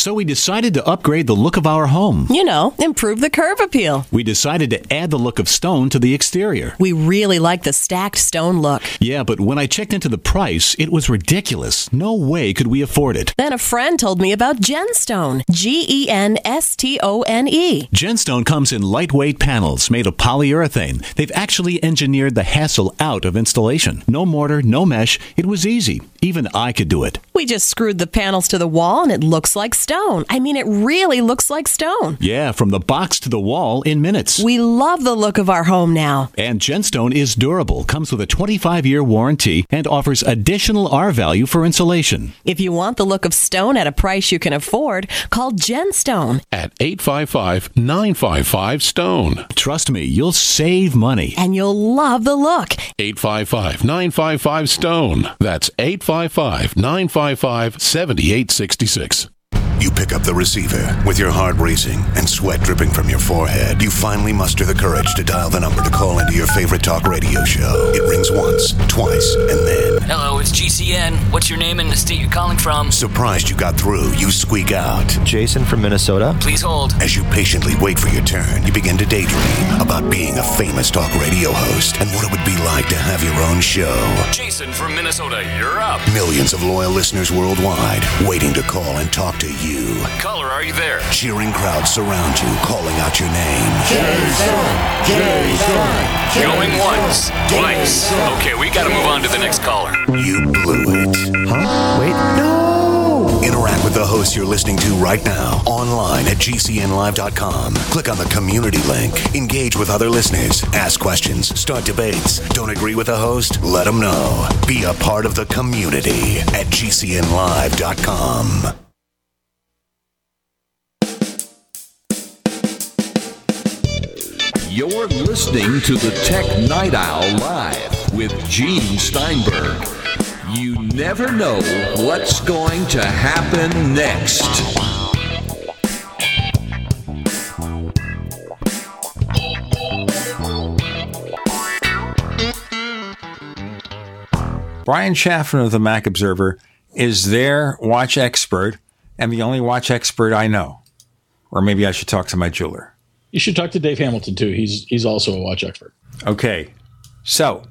So we decided to upgrade the look of our home. You know, improve the curb appeal. We decided to add the look of stone to the exterior. We really like the stacked stone look. Yeah, but when I checked into the price, it was ridiculous. No way could we afford it. Then a friend told me about Genstone. G E N S T O N E. Genstone comes in lightweight panels made of polyurethane. They've actually engineered the hassle out of installation. No mortar, no mesh. It was easy. Even I could do it. We just screwed the panels to the wall and it looks like stone. I mean, it really looks like stone. Yeah, from the box to the wall in minutes. We love the look of our home now. And Genstone is durable, comes with a 25 year warranty, and offers additional R value for insulation. If you want the look of stone at a price you can afford, call Genstone. At 855 955 Stone. Trust me, you'll save money. And you'll love the look. 855 955 Stone. That's 855 955 7866. You pick up the receiver with your heart racing and sweat dripping from your forehead. You finally muster the courage to dial the number to call into your favorite talk radio show. It rings once, twice, and then. Hello, it's GCN. What's your name and the state you're calling from? Surprised you got through, you squeak out. Jason from Minnesota. Please hold. As you patiently wait for your turn, you begin to daydream about being a famous talk radio host and what it would be like to have your own show. Jason from Minnesota, you're up. Millions of loyal listeners worldwide waiting to call and talk to you. Caller, are you there? Cheering crowds surround you, calling out your name. Jason! Jason! Going once, twice. Okay, we gotta move on to the next caller. You blew it. Huh? Wait, no! Interact with the host you're listening to right now online at gcnlive.com. Click on the community link. Engage with other listeners. Ask questions. Start debates. Don't agree with the host? Let them know. Be a part of the community at gcnlive.com. You're listening to the Tech Night Owl Live with Gene Steinberg. You never know what's going to happen next. Bryan Chaffin of the Mac Observer is their watch expert and the only watch expert I know. Or maybe I should talk to my jeweler. You should talk to Dave Hamilton too. He's he's also a watch expert. Okay. So,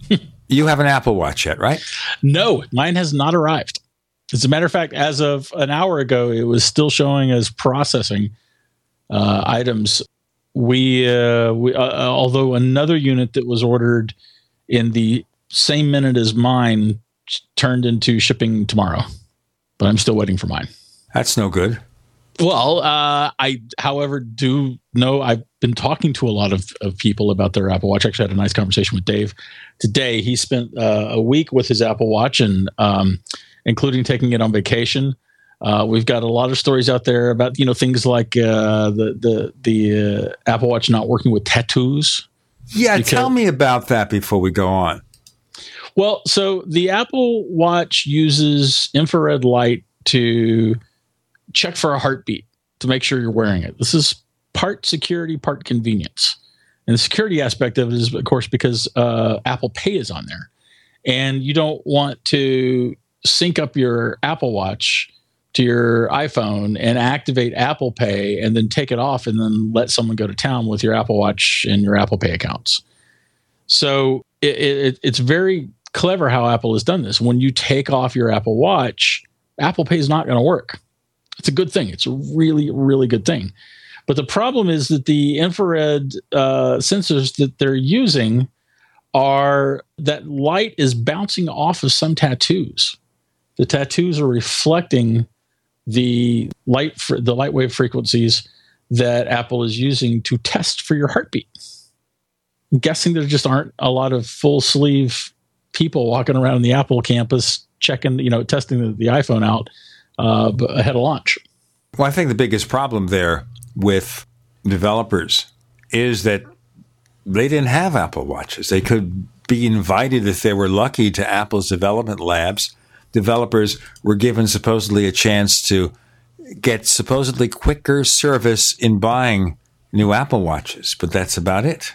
you have an Apple Watch yet, right? No, mine has not arrived. As a matter of fact, as of an hour ago, it was still showing as processing uh, items. We, uh, we uh, although another unit that was ordered in the same minute as mine turned into shipping tomorrow, but I'm still waiting for mine. That's no good. Well, uh, I, however, do know I've been talking to a lot of, of people about their Apple Watch. Actually, I had a nice conversation with Dave today. He spent uh, a week with his Apple Watch and um, including taking it on vacation. Uh, we've got a lot of stories out there about you know things like uh, the the the uh, Apple Watch not working with tattoos. Yeah, because, tell me about that before we go on. Well, so the Apple Watch uses infrared light to check for a heartbeat to make sure you're wearing it. This is part security, part convenience. And the security aspect of it is, of course, because uh, Apple Pay is on there. And you don't want to sync up your Apple Watch to your iPhone and activate Apple Pay and then take it off and then let someone go to town with your Apple Watch and your Apple Pay accounts. So it, it, it's very clever how Apple has done this. When you take off your Apple Watch, Apple Pay is not going to work. It's a good thing. It's a really, really good thing. But the problem is that the infrared uh, sensors that they're using are that light is bouncing off of some tattoos. The tattoos are reflecting the light fr- the light wave frequencies that Apple is using to test for your heartbeat. I'm guessing there just aren't a lot of full sleeve people walking around the Apple campus checking, you know, testing the, the iPhone out uh, ahead of launch. Well, I think the biggest problem there with developers is that they didn't have Apple Watches. They could be invited if they were lucky to Apple's development labs. Developers were given supposedly a chance to get supposedly quicker service in buying new Apple Watches, but that's about it.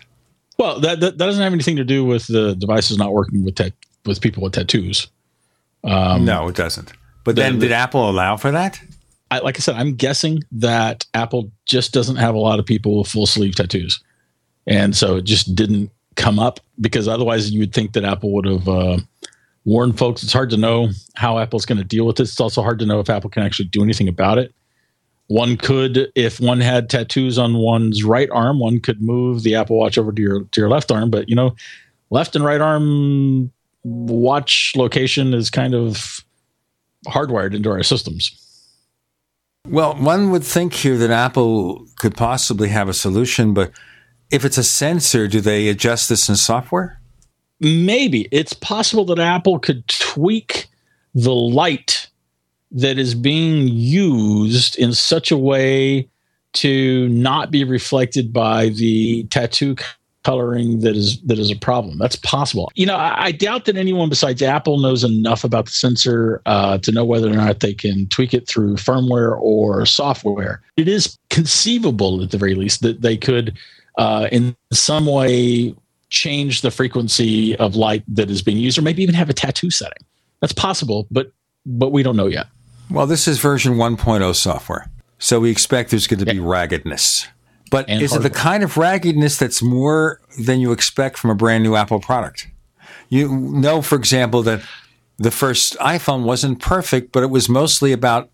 Well, that, that, that doesn't have anything to do with the devices not working with with people with tattoos. Um, no, it doesn't. But the, then, did the, Apple allow for that? I, like I said, I'm guessing that Apple just doesn't have a lot of people with full sleeve tattoos, and so it just didn't come up because otherwise you would think that Apple would have uh, warned folks. It's hard to know how Apple's going to deal with this. It's also hard to know if Apple can actually do anything about it. One could, if one had tattoos on one's right arm, one could move the Apple Watch over to your to your left arm. But you know, left and right arm watch location is kind of hardwired into our systems. Well, one would think here that Apple could possibly have a solution, but if it's a sensor, do they adjust this in software? Maybe it's possible that Apple could tweak the light that is being used in such a way to not be reflected by the tattoo coloring that is that is a problem. That's possible. You know, I, I doubt that anyone besides Apple knows enough about the sensor uh, to know whether or not they can tweak it through firmware or software. It is conceivable, at the very least, that they could, uh, in some way, change the frequency of light that is being used, or maybe even have a tattoo setting. That's possible, but but we don't know yet. Well, this is version 1.0 software, so we expect there's going to be raggedness. But And is it the kind of raggedness that's more than you expect from a brand new Apple product? You know, for example, that the first iPhone wasn't perfect, but it was mostly about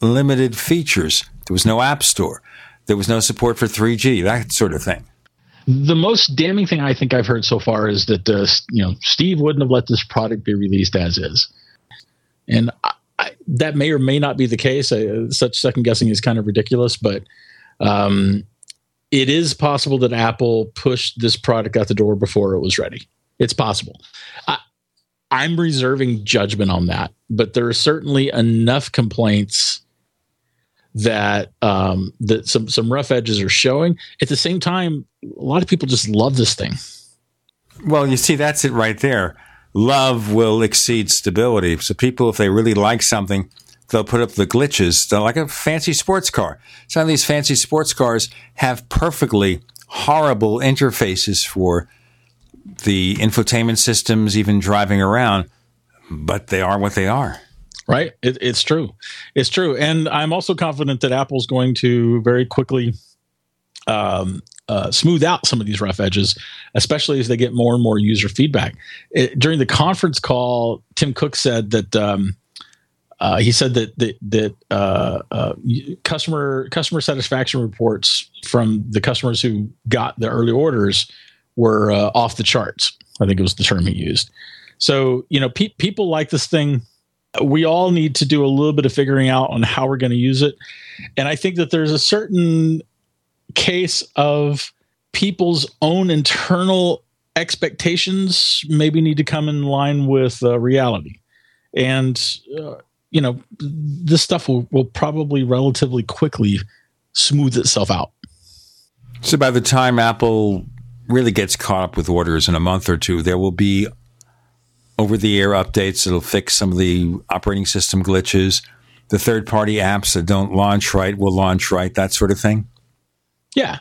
limited features. There was no App Store, there was no support for 3G, that sort of thing. The most damning thing I think I've heard so far is that uh, you know Steve wouldn't have let this product be released as is, and I, I, that may or may not be the case. Uh, such second guessing is kind of ridiculous, but um, it is possible that Apple pushed this product out the door before it was ready. It's possible. I, I'm reserving judgment on that, but there are certainly enough complaints that um, that some some rough edges are showing. At the same time, a lot of people just love this thing. Well, you see, that's it right there. Love will exceed stability. So people, if they really like something, they'll put up the glitches. They're like a fancy sports car. Some of these fancy sports cars have perfectly horrible interfaces for the infotainment systems, even driving around, but they are what they are. Right? It, it's true. It's true. And I'm also confident that Apple's going to very quickly um, uh, smooth out some of these rough edges, especially as they get more and more user feedback. It, during the conference call, Tim Cook said that. Um, uh, he said that that, that uh, uh, customer customer satisfaction reports from the customers who got the early orders were uh, off the charts. I think it was the term he used. So you know, pe- people like this thing. We all need to do a little bit of figuring out on how we're going to use it, and I think that there's a certain case of people's own internal expectations maybe need to come in line with uh, reality, and uh, you know, this stuff will, will probably relatively quickly smooth itself out. So by the time Apple really gets caught up with orders in a month or two, there will be over the air updates. that'll fix some of the operating system glitches. The third party apps that don't launch right will launch right, that sort of thing. Yeah.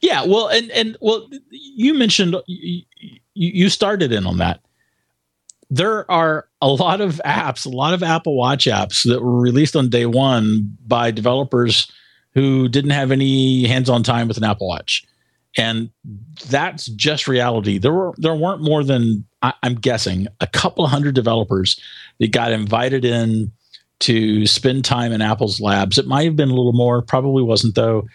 Yeah. Well, and, and well, you mentioned you, you started in on that. There are a lot of apps, a lot of Apple Watch apps that were released on day one by developers who didn't have any hands-on time with an Apple Watch, and that's just reality. There were there weren't more than I, I'm guessing a couple hundred developers that got invited in to spend time in Apple's labs. It might have been a little more, probably wasn't though,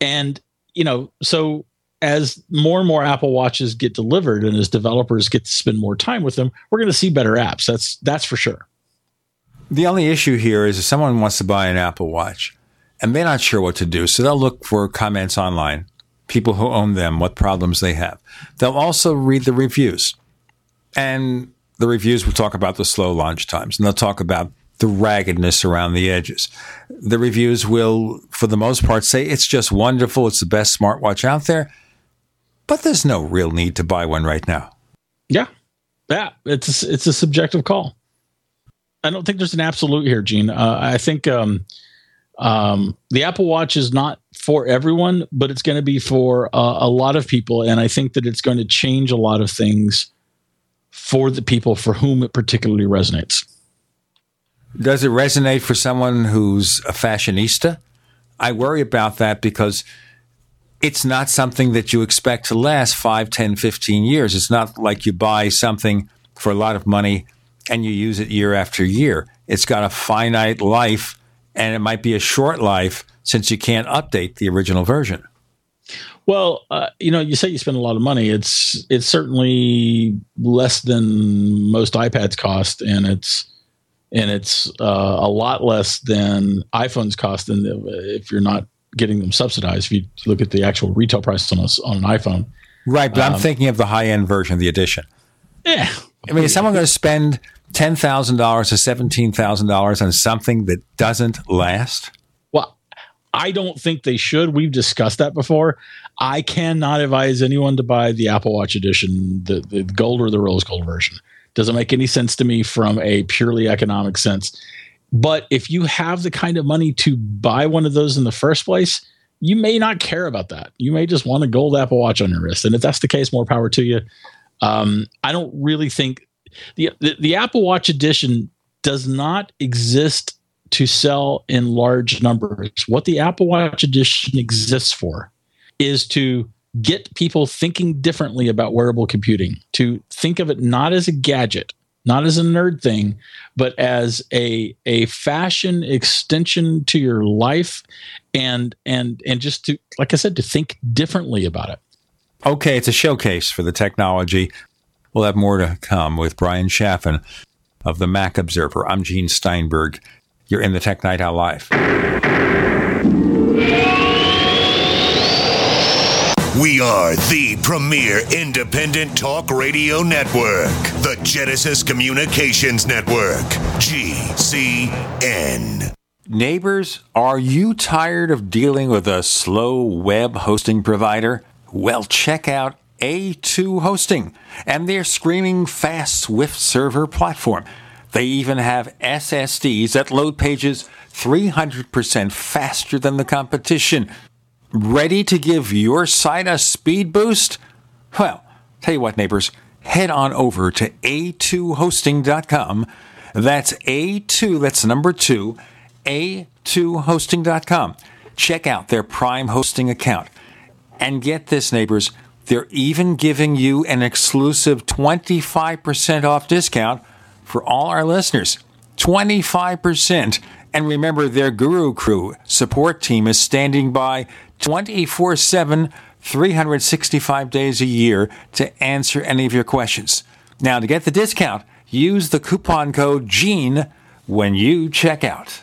and you know so as more and more Apple Watches get delivered and as developers get to spend more time with them, we're going to see better apps. That's that's for sure. The only issue here is if someone wants to buy an Apple Watch and they're not sure what to do, so they'll look for comments online, people who own them, what problems they have. They'll also read the reviews. And the reviews will talk about the slow launch times and they'll talk about the raggedness around the edges. The reviews will, for the most part, say it's just wonderful. It's the best smartwatch out there. But there's no real need to buy one right now. Yeah, yeah, it's a, it's a subjective call. I don't think there's an absolute here, Gene. Uh, I think um, um, the Apple Watch is not for everyone, but it's going to be for uh, a lot of people, and I think that it's going to change a lot of things for the people for whom it particularly resonates. Does it resonate for someone who's a fashionista? I worry about that because it's not something that you expect to last 5, 10, 15 years. It's not like you buy something for a lot of money and you use it year after year. It's got a finite life and it might be a short life since you can't update the original version. Well, uh, you know, you say you spend a lot of money. It's it's certainly less than most iPads cost, and it's and it's uh, a lot less than iPhones cost. And if you're not getting them subsidized, if you look at the actual retail price on a, on an iPhone, right? But um, I'm thinking of the high end version, the edition. Yeah, I mean, is someone going to spend ten thousand dollars to seventeen thousand dollars on something that doesn't last? Well, I don't think they should. We've discussed that before. I cannot advise anyone to buy the Apple Watch edition, the, the gold or the rose gold version. Doesn't make any sense to me from a purely economic sense. But if you have the kind of money to buy one of those in the first place, you may not care about that. You may just want a gold Apple Watch on your wrist. And if that's the case, more power to you. Um, I don't really think the, the, the Apple Watch edition does not exist to sell in large numbers. What the Apple Watch edition exists for is to get people thinking differently about wearable computing, to think of it not as a gadget, not as a nerd thing, but as a a fashion extension to your life and and and just to like I said to think differently about it. Okay, it's a showcase for the technology. We'll have more to come with Bryan Chaffin of the Mac Observer. I'm Gene Steinberg. You're in the Tech Night Owl Live. We are the premier independent talk radio network, the Genesis Communications Network, GCN. Neighbors, are you tired of dealing with a slow web hosting provider? Well, check out A2 Hosting and their screaming fast Swift server platform. They even have SSDs that load pages 300% faster than the competition. Ready to give your site a speed boost? Well, tell you what, neighbors, head on over to a2hosting.com. That's A2, that's number two, a2hosting.com. Check out their Prime hosting account. And get this, neighbors, they're even giving you an exclusive 25% off discount for all our listeners. 25%. And remember, their Guru Crew support team is standing by 24 7, 365 days a year to answer any of your questions. Now, to get the discount, use the coupon code GENE when you check out.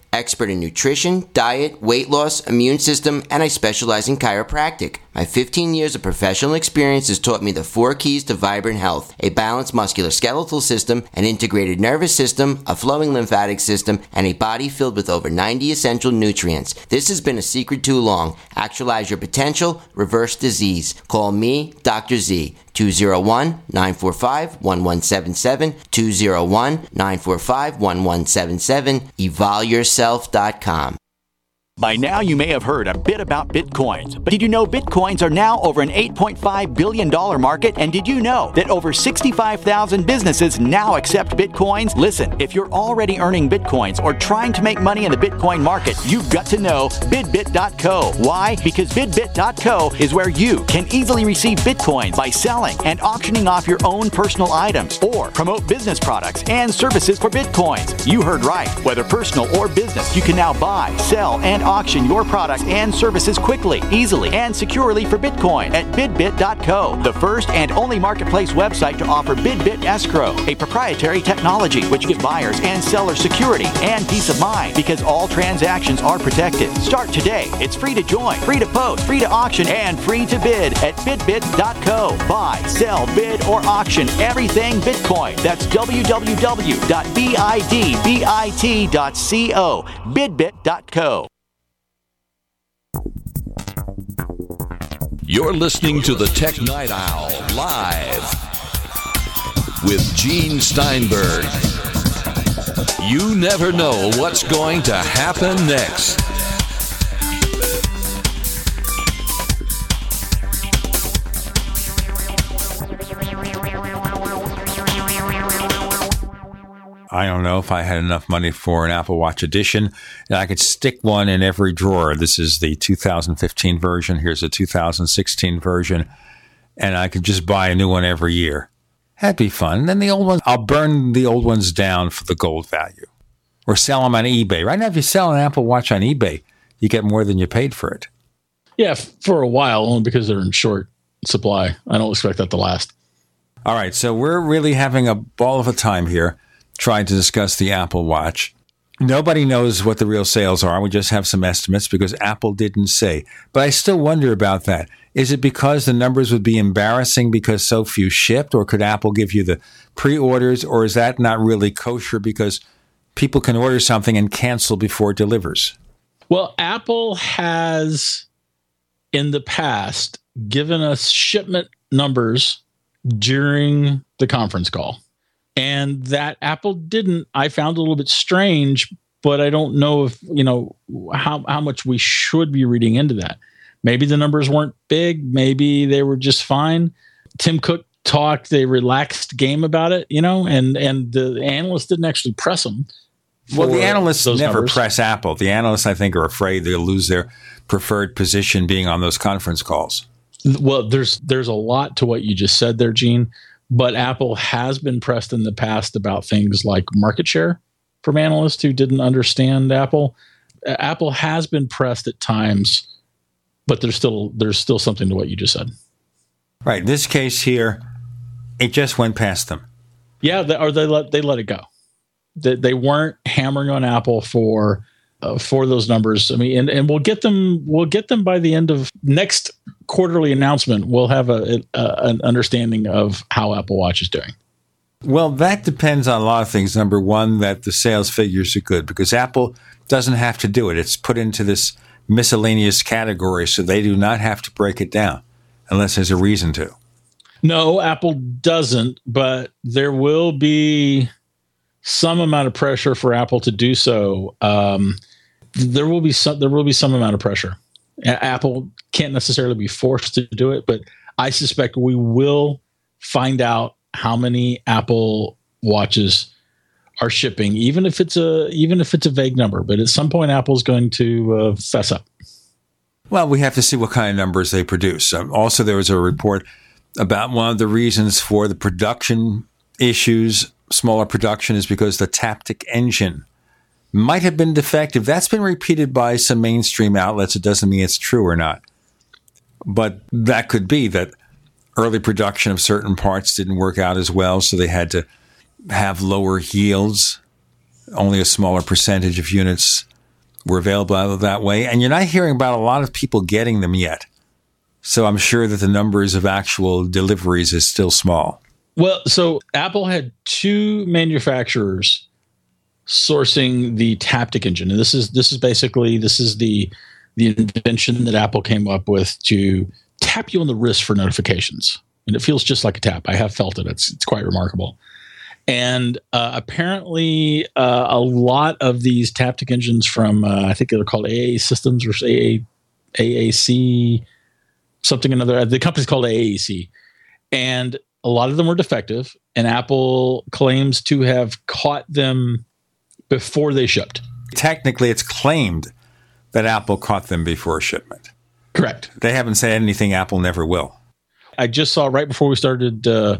expert in nutrition, diet, weight loss, immune system, and I specialize in chiropractic. My 15 years of professional experience has taught me the four keys to vibrant health a balanced musculoskeletal system, an integrated nervous system, a flowing lymphatic system, and a body filled with over 90 essential nutrients. This has been a secret too long. Actualize your potential, reverse disease. Call me, Dr. Z, 201 945 1177, 201 945 1177, evolveyourself.com. By now, you may have heard a bit about bitcoins, but did you know bitcoins are now over an $8.5 billion market? And did you know that over 65,000 businesses now accept bitcoins? Listen, if you're already earning bitcoins or trying to make money in the bitcoin market, you've got to know bidbit.co. Why? Because bidbit.co is where you can easily receive bitcoins by selling and auctioning off your own personal items or promote business products and services for bitcoins. You heard right. Whether personal or business, you can now buy, sell, and auction your product and services quickly, easily, and securely for Bitcoin at bidbit.co, the first and only marketplace website to offer BidBit escrow, a proprietary technology which gives buyers and sellers security and peace of mind because all transactions are protected. Start today. It's free to join, free to post, free to auction, and free to bid at bidbit.co. Buy, sell, bid, or auction everything Bitcoin. That's www.bidbit.co. Bidbit.co. You're listening to the Tech Night Owl live with Gene Steinberg. You never know what's going to happen next. I don't know if I had enough money for an Apple Watch edition. And I could stick one in every drawer. This is the 2015 version. Here's a 2016 version. And I could just buy a new one every year. That'd be fun. Then the old ones, I'll burn the old ones down for the gold value or sell them on eBay. Right now, if you sell an Apple Watch on eBay, you get more than you paid for it. Yeah, for a while, only because they're in short supply. I don't expect that to last. All right. So we're really having a ball of a time here trying to discuss the Apple Watch. Nobody knows what the real sales are. We just have some estimates because Apple didn't say. But I still wonder about that. Is it because the numbers would be embarrassing because so few shipped, or could Apple give you the pre orders, or is that not really kosher because people can order something and cancel before it delivers? Well, Apple has in the past given us shipment numbers during the conference call and that Apple didn't. I found a little bit strange, but I don't know if you know how how much we should be reading into that. Maybe the numbers weren't big. Maybe they were just fine. Tim Cook talked a relaxed game about it, you know, and and the analysts didn't actually press them. Well, the analysts never numbers. press Apple. The analysts, I think, are afraid they'll lose their preferred position being on those conference calls. Well, there's there's a lot to what you just said there, Gene but Apple has been pressed in the past about things like market share from analysts who didn't understand Apple. Apple has been pressed at times, but there's still there's still something to what you just said. Right. This case here, it just went past them. Yeah, they, or they let they let it go. They, they weren't hammering on Apple for uh, for those numbers. I mean, and, and we'll get them. We'll get them by the end of next quarterly announcement. We'll have a, a an understanding of how Apple Watch is doing. Well, that depends on a lot of things. Number one, that the sales figures are good because Apple doesn't have to do it. It's put into this miscellaneous category, so they do not have to break it down unless there's a reason to. No, Apple doesn't, but there will be some amount of pressure for Apple to do so. Um, there will be some there will be some amount of pressure. Apple can't necessarily be forced to do it, but I suspect we will find out how many Apple watches are shipping, even if it's a even if it's a vague number. But at some point, Apple's going to uh, fess up. Well, we have to see what kind of numbers they produce. Um, also, there was a report about one of the reasons for the production issues, smaller production, is because the Taptic engine might have been defective. That's been repeated by some mainstream outlets. It doesn't mean it's true or not. But that could be that early production of certain parts didn't work out as well, so they had to have lower yields. Only a smaller percentage of units were available that way. And you're not hearing about a lot of people getting them yet. So I'm sure that the numbers of actual deliveries is still small. Well, so Apple had two manufacturers sourcing the Taptic engine, and this is this is basically this is the the invention that Apple came up with to tap you on the wrist for notifications, and it feels just like a tap. I have felt it; it's it's quite remarkable. And uh, apparently, uh, a lot of these Taptic engines from uh, I think they're called AA Systems or AA, AAC something another. The company's called AAC, and a lot of them were defective. And Apple claims to have caught them before they shipped. Technically, it's claimed that Apple caught them before shipment. Correct. They haven't said anything Apple never will. I just saw right before we started uh,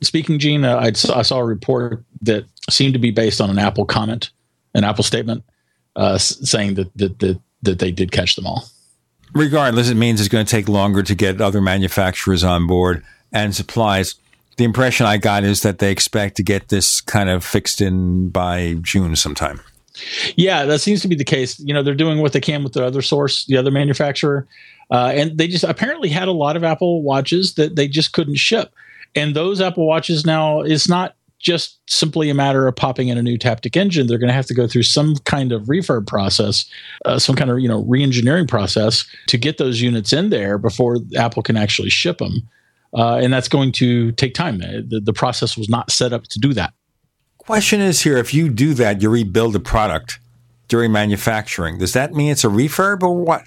speaking, Gene, uh, I, saw, I saw a report that seemed to be based on an Apple comment, an Apple statement, uh, saying that, that, that, that they did catch them all. Regardless, it means it's going to take longer to get other manufacturers on board and supplies. The impression I got is that they expect to get this kind of fixed in by June sometime. Yeah, that seems to be the case. You know, they're doing what they can with the other source, the other manufacturer. Uh, and they just apparently had a lot of Apple watches that they just couldn't ship. And those Apple watches now is not just simply a matter of popping in a new Taptic engine. They're going to have to go through some kind of refurb process, uh, some kind of you know re-engineering process to get those units in there before Apple can actually ship them. Uh, and that's going to take time. Uh, the, the process was not set up to do that. Question is here: If you do that, you rebuild a product during manufacturing. Does that mean it's a refurb or what?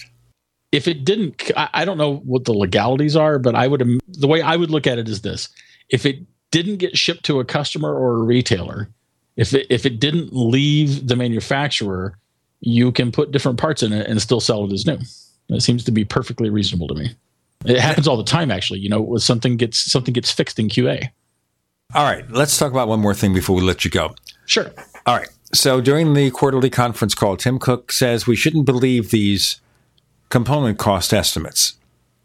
If it didn't, I, I don't know what the legalities are, but I would the way I would look at it is this: if it didn't get shipped to a customer or a retailer, if it, if it didn't leave the manufacturer, you can put different parts in it and still sell it as new. It seems to be perfectly reasonable to me. It happens all the time, actually. You know, when something gets something gets fixed in QA. All right, let's talk about one more thing before we let you go. Sure. All right. So during the quarterly conference call, Tim Cook says we shouldn't believe these component cost estimates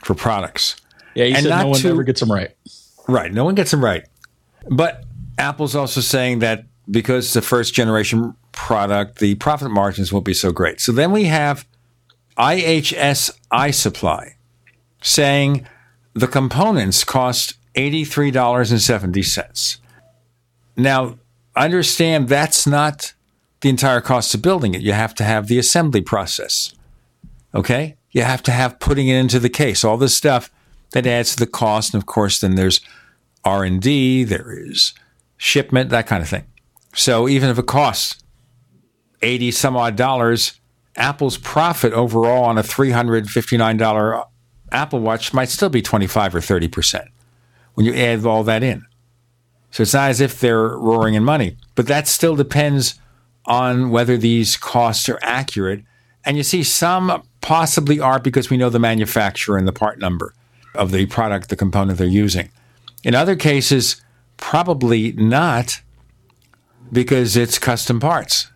for products. Yeah, he and said no one to, ever gets them right. Right, no one gets them right. But Apple's also saying that because it's a first generation product, the profit margins won't be so great. So then we have IHS iSuppli saying the components cost $83.70. Now, understand that's not the entire cost of building it. You have to have the assembly process. Okay? You have to have putting it into the case, all this stuff that adds to the cost. And of course, then there's R&D, there is shipment, that kind of thing. So even if it costs 80 some odd dollars, Apple's profit overall on a $359 Apple Watch might still be 25 or 30% when you add all that in. So it's not as if they're roaring in money, but that still depends on whether these costs are accurate. And you see, some possibly are because we know the manufacturer and the part number of the product, the component they're using. In other cases, probably not because it's custom parts.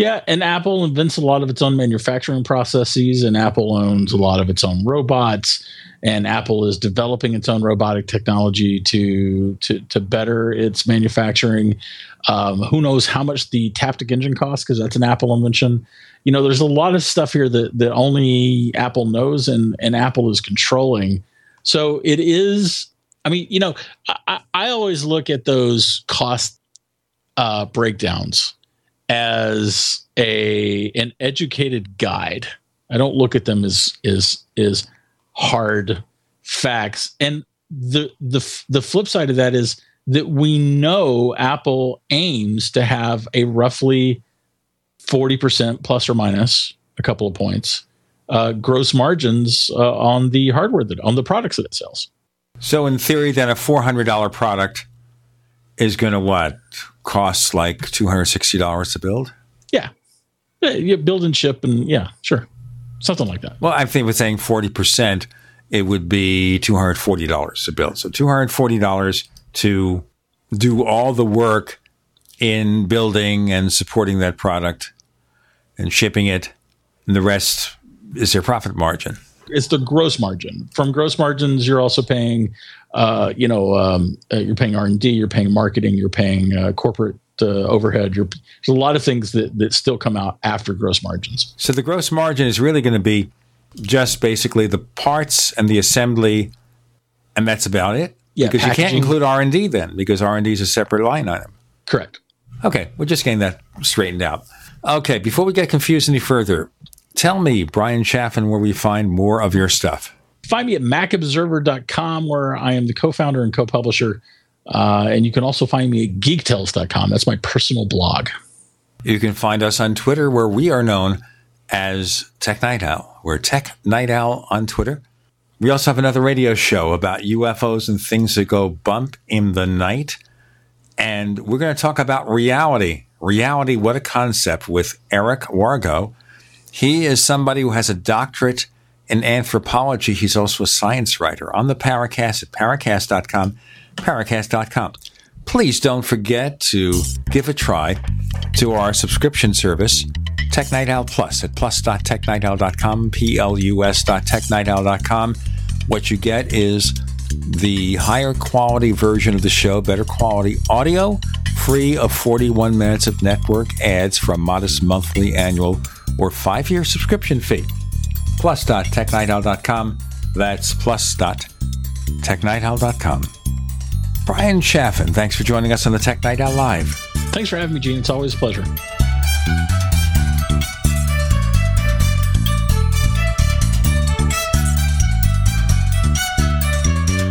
Yeah, and Apple invents a lot of its own manufacturing processes, and Apple owns a lot of its own robots, and Apple is developing its own robotic technology to to to better its manufacturing. Um, who knows how much the Taptic engine costs because that's an Apple invention. You know, there's a lot of stuff here that that only Apple knows and and Apple is controlling. So it is I mean, you know, I, I always look at those cost uh, breakdowns as a an educated guide. I don't look at them as is is hard facts. And the the the flip side of that is that we know Apple aims to have a roughly forty percent plus or minus a couple of points uh, gross margins uh, on the hardware that on the products that it sells. So, in theory, then a $400 product is going to what? Cost like $260 to build? Yeah. yeah. You build and ship, and yeah, sure. Something like that. Well, I think with saying 40%, it would be $240 to build. So, $240 to do all the work in building and supporting that product and shipping it, and the rest is their profit margin it's the gross margin. From gross margins, you're also paying, uh, you know, um, uh, you're paying R and D, you're paying marketing, you're paying uh, corporate uh, overhead. Your, there's a lot of things that, that still come out after gross margins. So the gross margin is really going to be just basically the parts and the assembly, and that's about it. Yeah, because you can't include R and D then, because R and D is a separate line item. Correct. Okay, we're just getting that straightened out. Okay, before we get confused any further, tell me, Bryan Chaffin, where we find more of your stuff. Find me at macobserver.com, where I am the co founder and co publisher. Uh, and you can also find me at geektales.com. That's my personal blog. You can find us on Twitter, where we are known as Tech Night Owl. We're Tech Night Owl on Twitter. We also have another radio show about UFOs and things that go bump in the night. And we're going to talk about reality. Reality, what a concept, with Eric Wargo. He is somebody who has a doctorate in anthropology. He's also a science writer on the Paracast at paracast.com, paracast.com. Please don't forget to give a try to our subscription service, Tech Night Owl Plus at plus.technightowl.com, plus.technightowl.com. What you get is the higher quality version of the show, better quality audio, free of 41 minutes of network ads from modest monthly, annual, or five year subscription fee. Plus.technightowl.com. That's plus.technightowl.com. Bryan Chaffin, thanks for joining us on the Tech Night Owl Live. Thanks for having me, Gene. It's always a pleasure.